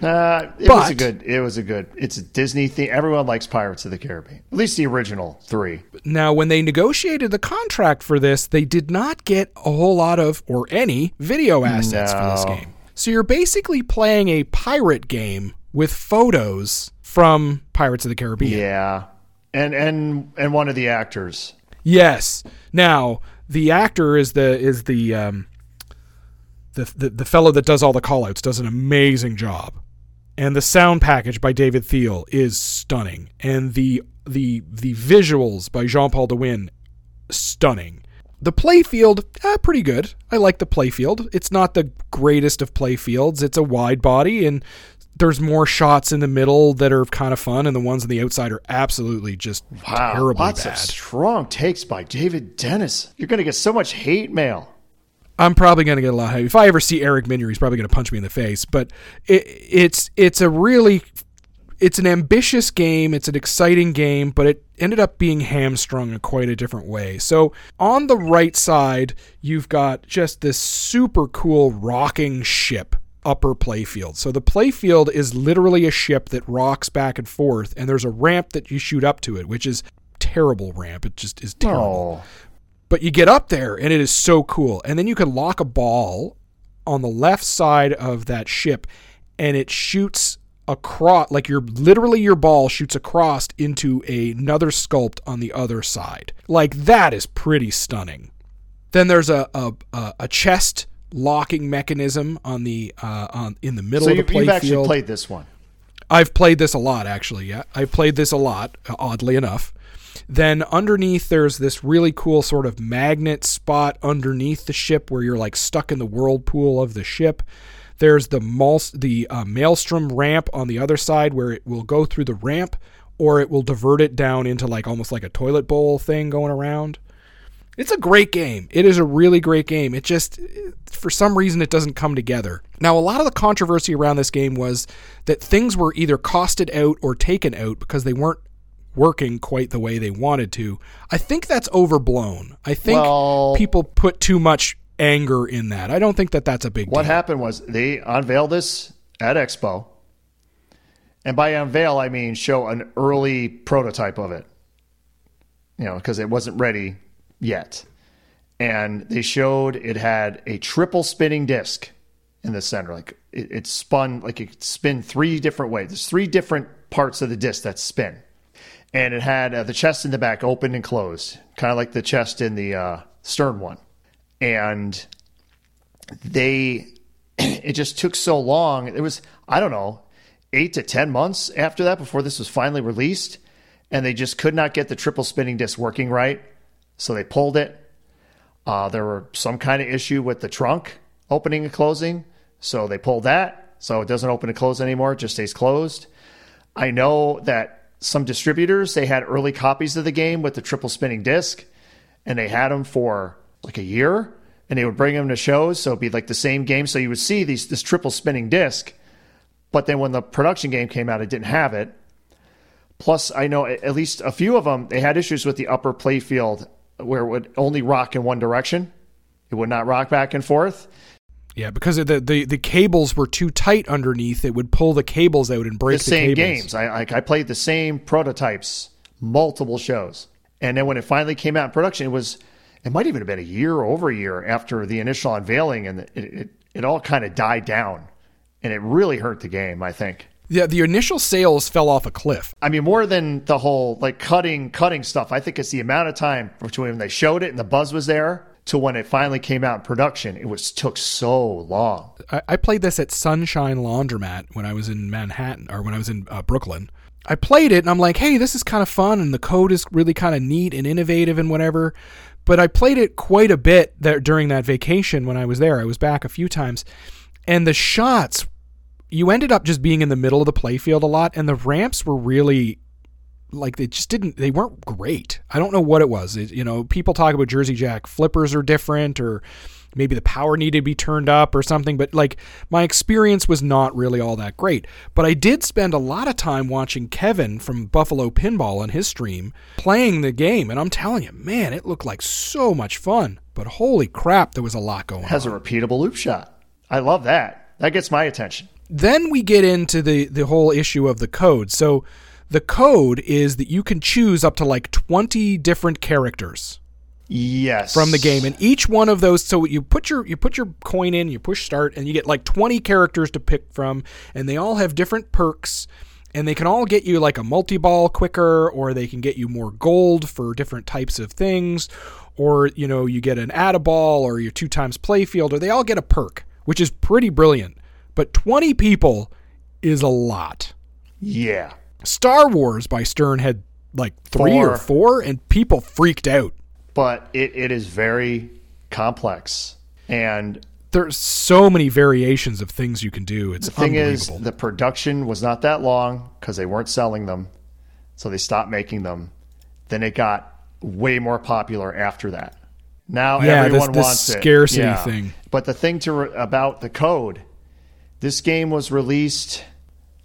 Uh, it was a good. It was a good. It's a Disney theme. Everyone likes Pirates of the Caribbean. At least the original three. Now, when they negotiated the contract for this, they did not get a whole lot of, or any, video assets for this game. So you're basically playing a pirate game with photos from Pirates of the Caribbean. Yeah, and and and one of the actors. Yes. Now, the actor is the is the um the, the the fellow that does all the callouts does an amazing job. And the sound package by David Thiel is stunning. And the the the visuals by Jean-Paul DeWin stunning. The playfield, eh, pretty good. I like the playfield. It's not the greatest of playfields. It's a wide body and there's more shots in the middle that are kind of fun, and the ones on the outside are absolutely just Wow, terribly lots bad. of strong takes by David Dennis. You're going to get so much hate mail. I'm probably going to get a lot of hate. If I ever see Eric Meunier, he's probably going to punch me in the face. But it, it's it's a really it's an ambitious game. It's an exciting game, but it ended up being hamstrung in quite a different way. So on the right side, you've got just this super cool rocking ship upper playfield. So the playfield is literally a ship that rocks back and forth, and there's a ramp that you shoot up to it, which is terrible ramp. It just is terrible Oh, but you get up there and it is so cool. And then you can lock a ball on the left side of that ship and it shoots across like your literally your ball shoots across into another sculpt on the other side. Like that is pretty stunning. Then there's a, a, a chest locking mechanism on the uh, on in the middle so of the play you've actually field. played this one. I've played this a lot, actually. Yeah, I've played this a lot, oddly enough. Then underneath, there's this really cool sort of magnet spot underneath the ship where you're like stuck in the whirlpool of the ship. There's the mal- the uh, maelstrom ramp on the other side where it will go through the ramp, or it will divert it down into like almost like a toilet bowl thing going around. It's a great game. It is a really great game. It just, for some reason, it doesn't come together. Now, a lot of the controversy around this game was that things were either costed out or taken out because they weren't working quite the way they wanted to. I think that's overblown. I think Well- people put too much anger in that. I don't think that that's a big What deal. happened was they unveiled this at Expo. And by unveil, I mean show an early prototype of it. You know, because it wasn't ready yet. And they showed it had a triple spinning disc in the center. Like it, it spun, like it spin three different ways. There's three different parts of the disc that spin. And it had uh, the chest in the back open and closed, kind of like the chest in the uh, stern one. And they (clears throat) it just took so long. It was I don't know eight to ten months after that before this was finally released, and they just could not get the triple spinning disc working right. So they pulled it. Uh, there were some kind of issue with the trunk opening and closing. So they pulled that. So it doesn't open and close anymore. It just stays closed. I know that some distributors, they had early copies of the game with the triple spinning disc and they had them for like a year and they would bring them to shows. So it'd be like the same game. So you would see these, this triple spinning disc. But then when the production game came out, it didn't have it. Plus, I know at least a few of them, they had issues with the upper playfield where it would only rock in one direction. It would not rock back and forth. Yeah, because the, the the cables were too tight underneath, it would pull the cables out and break the the, same cables. games. I like I played the same prototypes, multiple shows, and then when it finally came out in production, it was it might even have been a year or over a year after the initial unveiling, and it it, it all kind of died down, and it really hurt the game. I think. Yeah, the initial sales fell off a cliff. I mean, more than the whole like cutting cutting stuff. I think it's the amount of time between when they showed it and the buzz was there to when it finally came out in production. It was took so long. I, I played this at Sunshine Laundromat when I was in Manhattan or when I was in uh, Brooklyn. I played it and I'm like, hey, this is kind of fun and the code is really kind of neat and innovative and whatever. But I played it quite a bit there during that vacation when I was there. I was back a few times, and the shots, you ended up just being in the middle of the playfield a lot, and the ramps were really like they just didn't they weren't great. I don't know what it was. It, you know, people talk about Jersey Jack flippers are different or maybe the power needed to be turned up or something, but like my experience was not really all that great. But I did spend a lot of time watching Kevin from Buffalo Pinball on his stream playing the game and I'm telling you, man, it looked like so much fun. But holy crap, there was a lot going it Has on. a repeatable loop shot. I love that. That gets my attention. Then we get into the the whole issue of the code. So the code is that you can choose up to like 20 different characters Yes. from the game and each one of those so you put your you put your coin in, you push start and you get like 20 characters to pick from and they all have different perks and they can all get you like a multi-ball quicker or they can get you more gold for different types of things or you know you get an add a ball or your two times playfield or they all get a perk which is pretty brilliant but 20 people is a lot Yeah. Star Wars by Stern had like three or Four. four, and people freaked out. But it, it is very complex. And There's so many variations of things you can do. It's the thing is, the production was not that long because they weren't selling them. So they stopped making them. Then it got way more popular after that. Now Yeah, this- everyone this wants it. scarcity thing. But the thing to re- about the code, this game was released,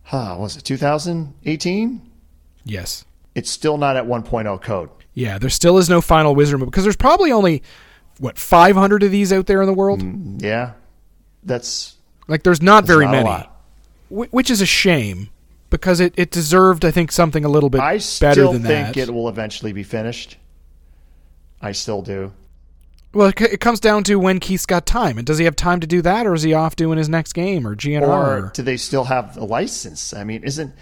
huh, was it 2018? yes, It's still not at 1.0 code. yeah. There still is no final Wizard because there's probably only what 500 of these out there in the world. Mm, yeah, that's Like there's not very not many, which is a shame because it, it deserved I think something a little bit I better still than think it will eventually be finished. I still do. Well, it, c- it comes down to when Keith's got time, and does he have time to do that, or is he off doing his next game or GNR? Or do they still have the license? I mean, isn't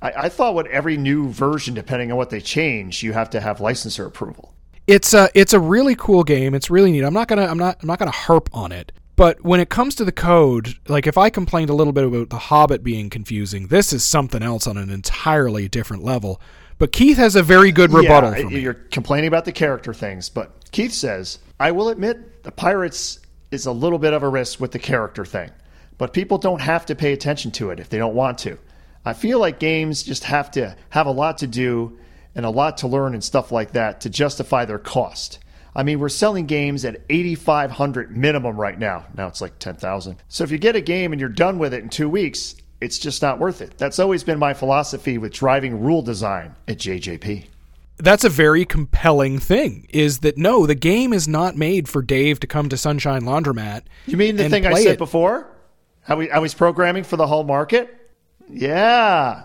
I, I thought with every new version, depending on what they change, you have to have licensor approval. it's a it's a really cool game. It's really neat. I'm not gonna I'm not I'm not gonna harp on it. But when it comes to the code, like if I complained a little bit about the Hobbit being confusing, this is something else on an entirely different level. But Keith has a very good rebuttal yeah, for me. you're complaining about the character things, but Keith says, I will admit the Pirates is a little bit of a risk with the character thing, but people don't have to pay attention to it if they don't want to. I feel like games just have to have a lot to do and a lot to learn and stuff like that to justify their cost. I mean, we're selling games at 8500 minimum right now. Now it's like 10,000. So if you get a game and you're done with it in 2 weeks, it's just not worth it. That's always been my philosophy with driving rule design at JJP. That's a very compelling thing. Is that no, the game is not made for Dave to come to Sunshine Laundromat. You mean the thing I said it. before? How we how he's programming for the whole market? Yeah.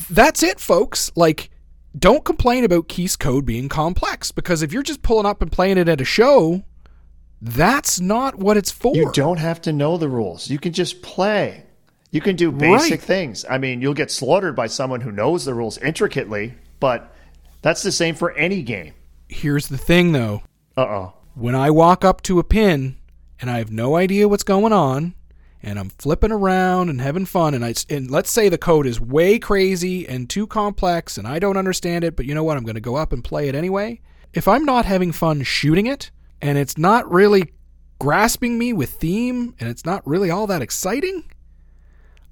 that's it, folks. Like, don't complain about Keith's code being complex because if you're just pulling up and playing it at a show, that's not what it's for. You don't have to know the rules. You can just play. You can do basic Right. things. I mean, you'll get slaughtered by someone who knows the rules intricately, but that's the same for any game. Here's the thing, though. Uh oh. When I walk up to a pin and I have no idea what's going on, and I'm flipping around and having fun and I and let's say the code is way crazy and too complex and I don't understand it, but you know what? I'm going to go up and play it anyway. If I'm not having fun shooting it and it's not really grasping me with theme and it's not really all that exciting,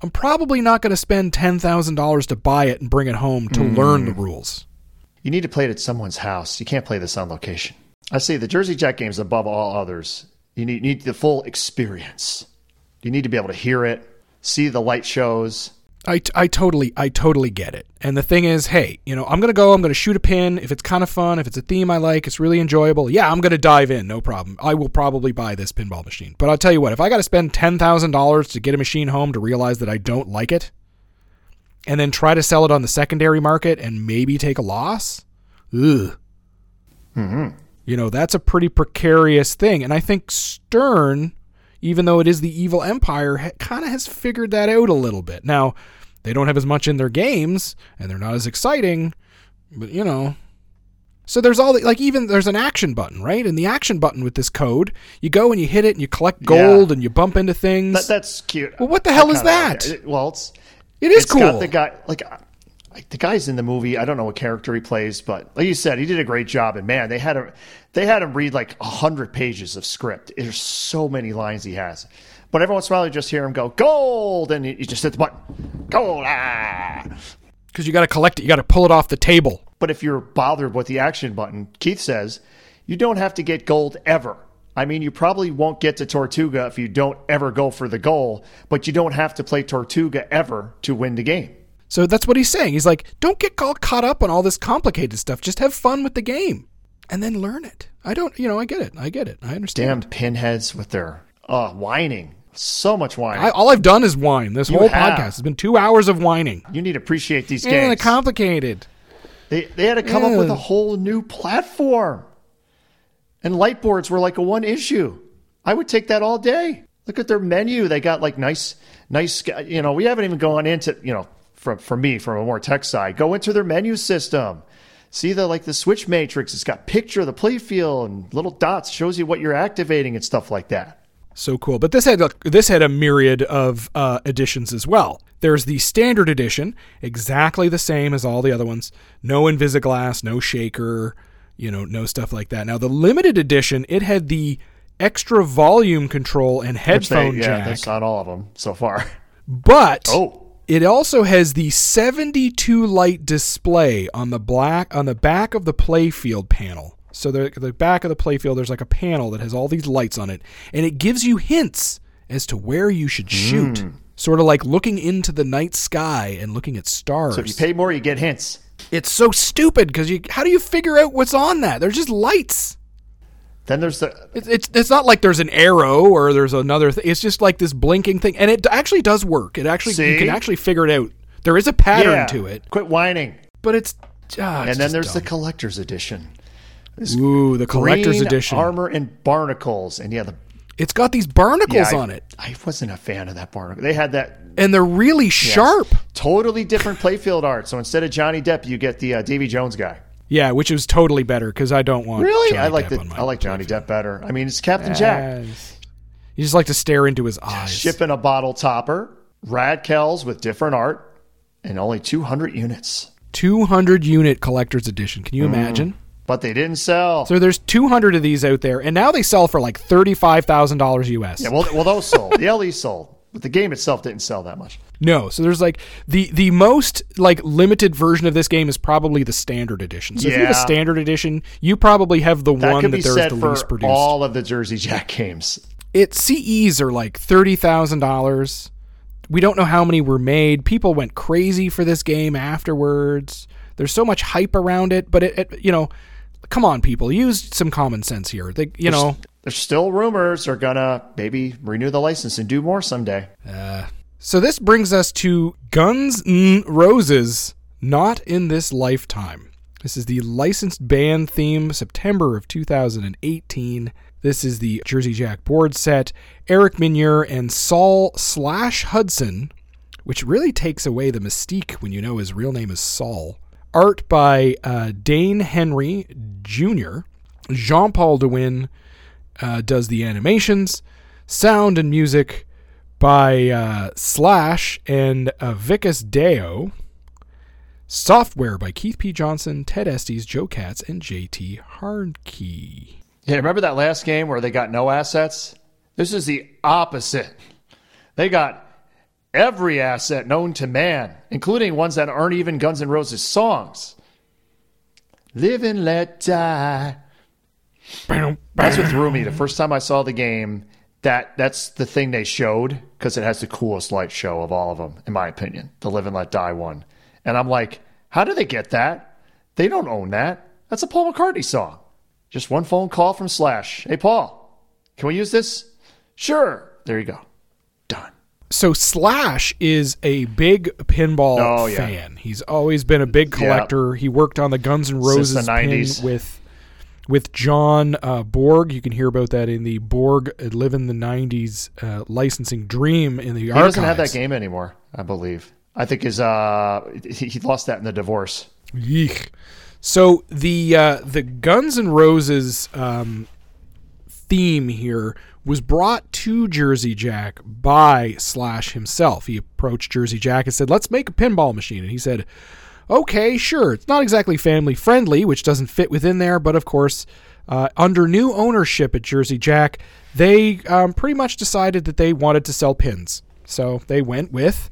I'm probably not going to spend $10,000 to buy it and bring it home to learn the rules. You need to play it at someone's house. You can't play this on location. I see the Jersey Jack games above all others. You need, need the full experience. You need to be able to hear it, see the light shows. I, I totally I totally get it. And the thing is, hey, you know, I'm gonna go. I'm gonna shoot a pin. If it's kind of fun, if it's a theme I like, it's really enjoyable. Yeah, I'm gonna dive in. No problem. I will probably buy this pinball machine. But I'll tell you what, if I got to spend ten thousand dollars to get a machine home to realize that I don't like it, and then try to sell it on the secondary market and maybe take a loss, ugh. Mm-hmm. You know, that's a pretty precarious thing. And I think Stern, even though it is the evil empire, ha- kind of has figured that out a little bit. Now, they don't have as much in their games and they're not as exciting, but you know. So there's all the, like even there's an action button, right? And the action button with this code, you go and you hit it and you collect gold and you bump into things. That, that's cute. Well, what the hell is that? like. Well, it's it is it's cool. got the guy like like the guys in the movie. I don't know what character he plays, but like you said, he did a great job. And man, they had a they had him read like a hundred pages of script. There's so many lines he has. But every once in a while, you just hear him go gold, and you you just hit the button, gold. Ah. Because you got to collect it, you got to pull it off the table. But if you're bothered with the action button, Keith says you don't have to get gold ever. I mean, you probably won't get to Tortuga if you don't ever go for the goal, but you don't have to play Tortuga ever to win the game. So that's what he's saying. He's like, don't get all caught up on all this complicated stuff. Just have fun with the game and then learn it. I don't, you know, I get it. I get it. I Damn understand. pinheads with their uh, whining. So much whining. I, all I've done is whine. This You whole have. podcast has been two hours of whining. you need to appreciate these games. Yeah, complicated. they, they had to come up with a whole new platform. And light boards were like a one issue. I would take that all day. Look at their menu. They got like nice, nice, you know, we haven't even gone into, you know, from, for me, from a more tech side, go into their menu system. See the like the switch matrix. It's got picture of the playfield and little dots shows you what you're activating and stuff like that. So cool. But this had a, this had a myriad of uh, editions as well. There's the standard edition, exactly the same as all the other ones. No Invisiglass, no shaker, you know, no stuff like that. Now the limited edition, it had the extra volume control and Which they- headphone yeah, jack, that's not all of them so far. (laughs) but Oh, it also has the 72 light display on the black on the back of the playfield panel. So the the back of the playfield there's like a panel that has all these lights on it and it gives you hints as to where you should shoot. Hmm. Sort of like looking into the night sky and looking at stars. so if you pay more, you get hints. It's so stupid because you how do you figure out what's on that? They're just lights. Then there's the It's, it's it's not like there's an arrow or there's another thing. It's just like this blinking thing, and it actually does work. It actually you can actually figure it out. There is a pattern yeah, to it, Quit whining. but it's ah, it's and then there's the collector's edition. ooh the collector's edition. armor and barnacles, and yeah, the It's got these barnacles yeah, I- on it, I wasn't a fan of that barnacle. They had that and they're really yes, sharp. totally different playfield art. So instead of Johnny Depp, you get the uh, Davy Jones guy. Yeah, which is totally better because I don't want Really, Johnny I like Depp the I like Johnny playfield. Depp better. I mean, it's Captain Jack Yes. You just like to stare into his eyes. shipping a bottle topper, Radkells with different art, and only 200 units. 200 unit collector's edition. Can you Mm. imagine? But they didn't sell. So there's 200 of these out there, and now they sell for like $35,000 US. yeah, well, well, those sold. The LE sold, but the game itself didn't sell that much. No, so there's like the the most like limited version of this game is probably the standard edition. So if you have a standard edition, you probably have the That one that be there's the least produced. all of the Jersey Jack (laughs) games. It CEs are like thirty thousand dollars. We don't know how many were made. People went crazy for this game afterwards. There's so much hype around it, but it, it you know, come on, people, use some common sense here. They, you know, There's still rumors they're gonna maybe renew the license and do more someday. So this brings us to Guns N' Roses, not in this lifetime. This is the licensed band theme, September of 2018. This is the Jersey Jack board set. Eric Meunier and Saul slash Hudson, which really takes away the mystique when you know his real name is Saul. Art by uh, Dane Henry Jr. Jean Paul DeWin uh, does the animations, sound and music by uh, Slash and uh, Vicus Deo. Software by Keith P. Johnson, Ted Estes, Joe Katz, and JT Hardkey. Yeah, remember that last game where they got no assets? This is the opposite. They got every asset known to man, including ones that aren't even Guns N' Roses songs. Live and let die. That's what threw me. The first time I saw the game, that that's the thing they showed because it has the coolest light show of all of them, in my opinion. The Live and Let Die one, and I'm like, how do they get that? They don't own that. That's a Paul McCartney song. Just one phone call from Slash. Hey, Paul, can we use this? Sure. There you go. Done. So Slash is a big pinball Oh, yeah. fan. He's always been a big collector. He worked on the Guns N' Roses the pin 90s. with with John uh, Borg. You can hear about that in the Borg Live in the '90s uh, licensing dream in the He archives. doesn't have that game anymore, I believe. I think his uh he, he lost that in the divorce. So the uh, the Guns N' Roses um, theme here was brought to Jersey Jack by Slash himself. He approached Jersey Jack and said, "Let's make a pinball machine," and he said, "Okay, sure. It's not exactly family friendly, which doesn't fit within there, but of course." Uh, under new ownership at Jersey Jack, they um, pretty much decided that they wanted to sell pins. So they went with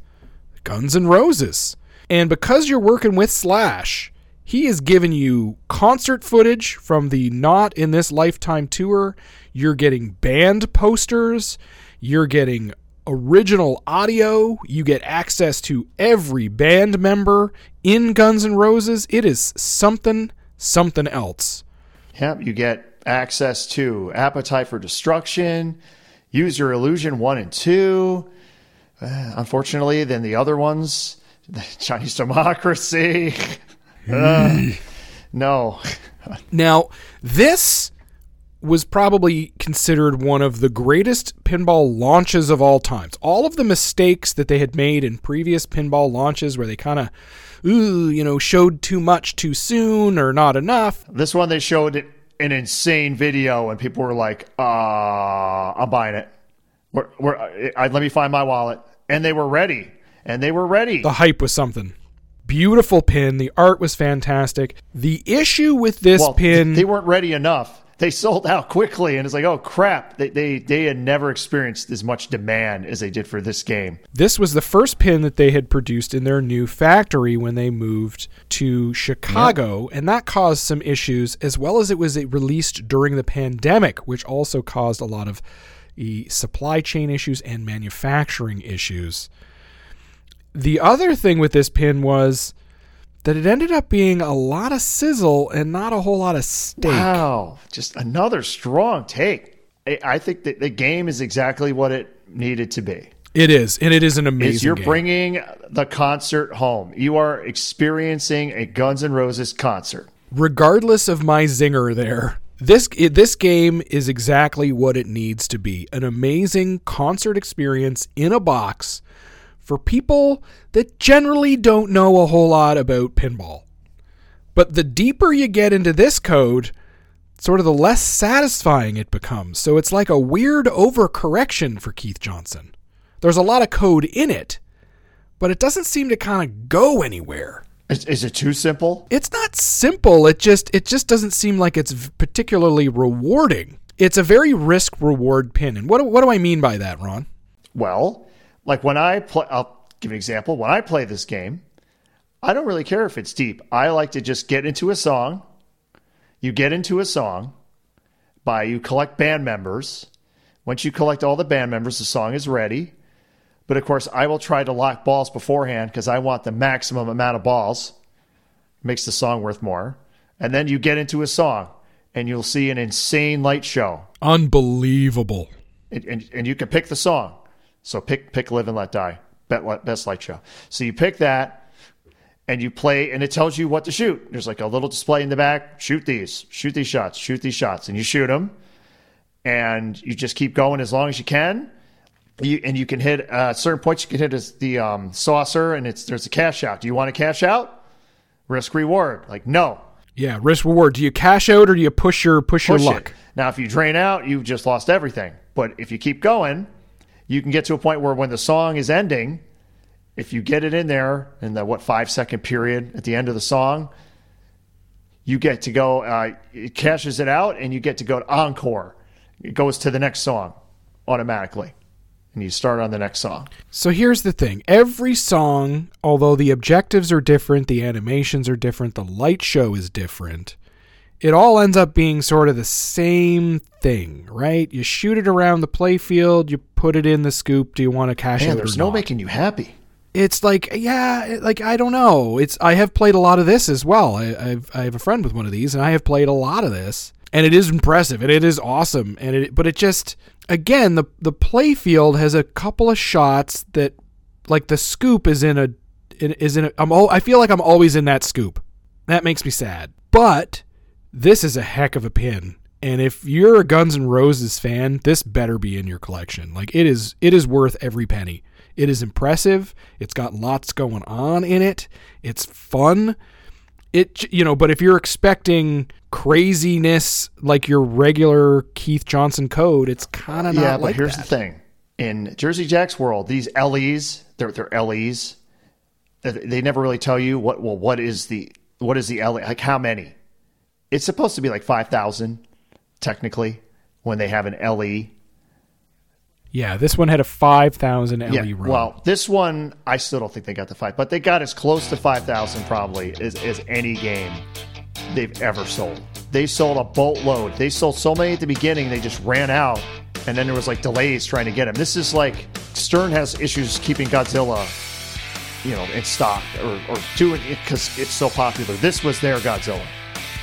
Guns N' Roses. And because you're working with Slash, he has given you concert footage from the Not in This Lifetime tour. You're getting band posters. You're getting original audio. You get access to every band member in Guns N' Roses. It is something, something else. Yep, you get access to Appetite for Destruction, Use Your Illusion 1 and 2. Uh, unfortunately, then the other ones, the (laughs) Chinese Democracy. (laughs) Uh, no. Now, this was probably considered one of the greatest pinball launches of all times. All of the mistakes that they had made in previous pinball launches where they kind of ooh, you know, showed too much too soon or not enough. This one, they showed an insane video, and people were like, uh, I'm buying it. We're, we're, I, let me find my wallet. And they were ready. And they were ready. The hype was something. Beautiful pin. The art was fantastic. The issue with this well, pin they weren't ready enough. They sold out quickly, and it's like, oh crap! They, they they had never experienced as much demand as they did for this game. This was the first pin that they had produced in their new factory when they moved to Chicago, and that caused some issues, as well as it was released during the pandemic, which also caused a lot of the supply chain issues and manufacturing issues. The other thing with this pin was that it ended up being a lot of sizzle and not a whole lot of steak. Wow, just another strong take. I, I think that the game is exactly what it needed to be. It is, and it is an amazing. Is you're game. bringing the concert home. You are experiencing a Guns N' Roses concert. regardless of my zinger there this this game is exactly what it needs to be an amazing concert experience in a box for people that generally don't know a whole lot about pinball. But the deeper you get into this code sort of the less satisfying it becomes. So it's like a weird overcorrection for Keith Johnson. There's a lot of code in it but it doesn't seem to kind of go anywhere. Is, is it too simple? it's not simple it just it just doesn't seem like it's particularly rewarding. It's a very risk reward pin and what, do- what do i mean by that ron? Well, like when I play, I'll give an example. When I play this game, I don't really care if it's deep. I like to just get into a song. You get into a song by you collect band members. Once you collect all the band members, the song is ready. But of course, I will try to lock balls beforehand because I want the maximum amount of balls. Makes the song worth more. And then you get into a song and you'll see an insane light show unbelievable and, and, and you can pick the song. So pick pick Live and Let Die, Bet- best light show. So you pick that, and you play, and it tells you what to shoot. There's like a little display in the back. Shoot these, shoot these shots, shoot these shots, and you shoot them, and you just keep going as long as you can. You, and you can hit uh, certain points. You can hit the um, saucer, and it's there's a cash out. Do you want to cash out? Risk reward. Like no, yeah risk reward do you cash out or do you push your push, push your it. luck Now, if you drain out, you've just lost everything. But if you keep going, you can get to a point where when the song is ending, if you get it in there in the what five second period at the end of the song, you get to go. Uh, it cashes it out, and you get to go to encore. It goes to the next song automatically, and you start on the next song. So here's the thing every song, although the objectives are different, the animations are different, the light show is different, it all ends up being sort of the same thing, right? You shoot it around the playfield, you put it in the scoop. Do you want to cash Man, it? there's or no not? making you happy. it's like yeah like i don't know it's i have played a lot of this as well I, I've, I have a friend with one of these and i have played a lot of this and it is impressive and it is awesome and it but it just again the the play field has a couple of shots that like the scoop is in a is in a, i'm all i feel like i'm always in that scoop that makes me sad but this is a heck of a pin and if you're a guns n' roses fan this better be in your collection like it is it is worth every penny it is impressive it's got lots going on in it it's fun it you know but if you're expecting craziness like your regular keith johnson code it's kind of not yeah, but like here's that. the thing: in Jersey Jack's world, these LEs, they're they're LEs. They never really tell you what. Well, what is the what is the LE? Like how many? It's supposed to be like five thousand, technically, when they have an LE. yeah this one had a 5000 le Yeah. run Well, this one I still don't think they got the five, but they got as close to five thousand probably as, as any game they've ever sold. They sold a boatload. They sold so many at the beginning, they just ran out, and then there was like delays trying to get them. This is like Stern has issues keeping Godzilla, you know, in stock or, or doing it because it's so popular. This was their Godzilla.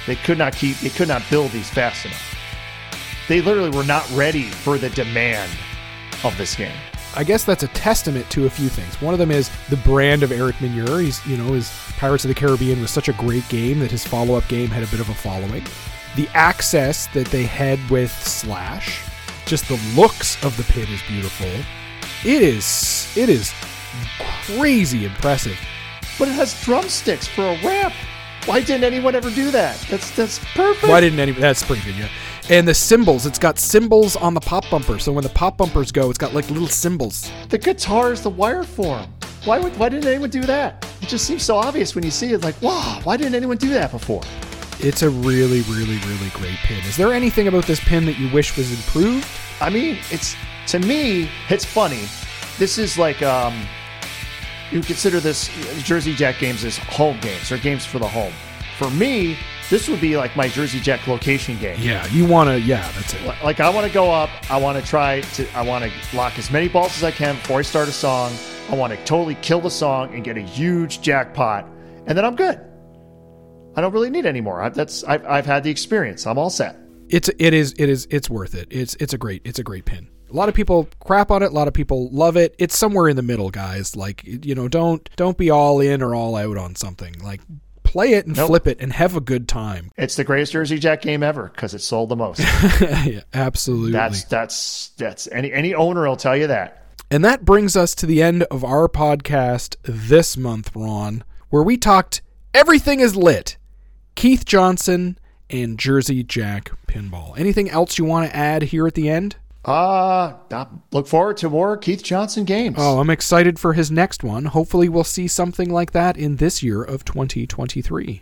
They could not keep. They could not build these fast enough. They literally were not ready for the demand of this game. I guess that's a testament to a few things. One of them is the brand of Eric Meunier. He's, you know, his Pirates of the Caribbean was such a great game that his follow-up game had a bit of a following. The access that they had with Slash, just the looks of the pin is beautiful. It is, it is crazy impressive. But it has drumsticks for a ramp. Why didn't anyone ever do that? That's that's perfect. Why didn't anyone? That's pretty good, yeah. And the cymbals, it's got cymbals on the pop bumper. So when the pop bumpers go, it's got like little cymbals. the guitar is the wire form. Why would why didn't anyone do that? It just seems so obvious when you see it. Like, wow, why didn't anyone do that before? It's a really, really, really great pin. Is there anything about this pin that you wish was improved? I mean, it's to me, it's funny. This is like um, you consider this Jersey Jack games as home games or games for the home. For me, this would be like my Jersey Jack location game. Yeah, you want to. Yeah, that's it. Like I want to go up. I want to try to. I want to lock as many balls as I can before I start a song. I want to totally kill the song and get a huge jackpot, and then I'm good. I don't really need any more. I, that's I've, I've had the experience. I'm all set. It's it is it is it's worth it. It's it's a great it's a great pin. A lot of people crap on it. A lot of people love it. It's somewhere in the middle, guys. Like you know, don't don't be all in or all out on something. Like play it and Nope. flip it and have a good time. It's the greatest Jersey Jack game ever because it sold the most. (laughs) yeah, absolutely. That's that's that's any any owner will tell you that. And that brings us to the end of our podcast this month, Ron, where we talked Everything is Lit, Keith Johnson, and Jersey Jack Pinball. Anything else you want to add here at the end? Uh, look forward to more Keith Johnson games. Oh, I'm excited for his next one. Hopefully, we'll see something like that in this year of 2023.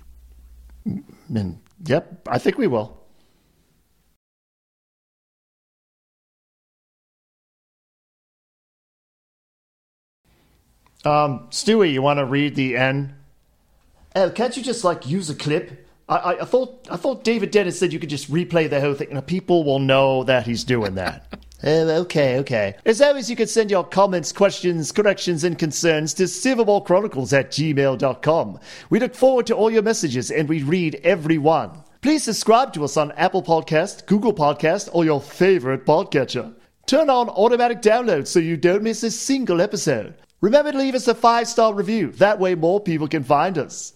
and yep, I think we will. Um, Stewie, you want to read the end? Oh, can't you just like use a clip? I, I, thought I thought David Dennis said you could just replay the whole thing, and people will know that he's doing that. (laughs) Oh, okay, okay. As always, you can send your comments, questions, corrections, and concerns to silverballchronicles at gmail.com. We look forward to all your messages and we read every one. Please subscribe to us on Apple Podcast, Google Podcast, or your favorite podcatcher. Turn on automatic download so you don't miss a single episode. Remember to leave us a five star review. That way, more people can find us.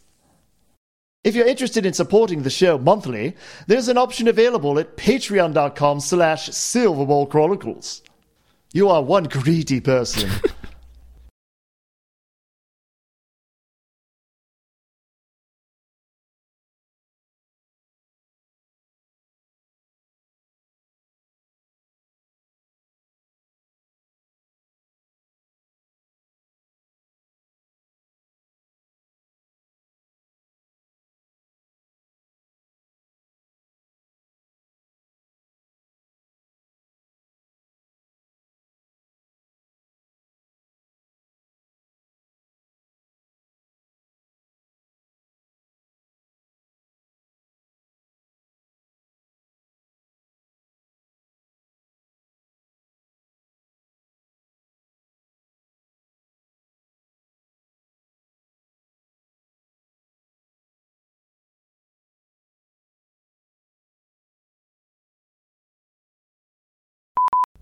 If you're interested in supporting the show monthly, there's an option available at patreon.com slash silverballchronicles. You are one greedy person. (laughs)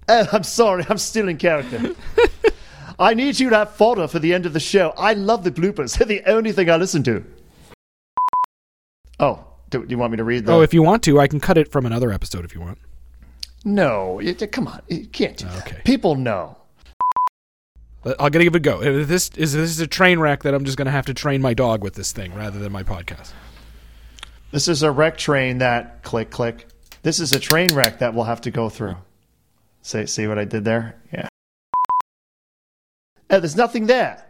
Oh, I'm sorry. I'm still in character. I need you to have fodder for the end of the show. I love the bloopers. They're (laughs) the only thing I listen to. Oh, do, do you want me to read the? Oh, if you want to, I can cut it from another episode if you want. no, it, come on, you can't do oh, Okay. that. People know. I'll give it a go. If This is this is a train wreck that I'm just going to have to train my dog with this thing rather than my podcast. This is a wreck train that click click. This is a train wreck that we'll have to go through. See, see what I did there? Yeah. Oh, there's nothing there.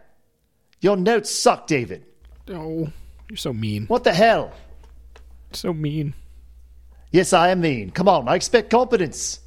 Your notes suck, David. Oh, you're so mean. What the hell? So mean. Yes, I am mean. Come on, I expect competence.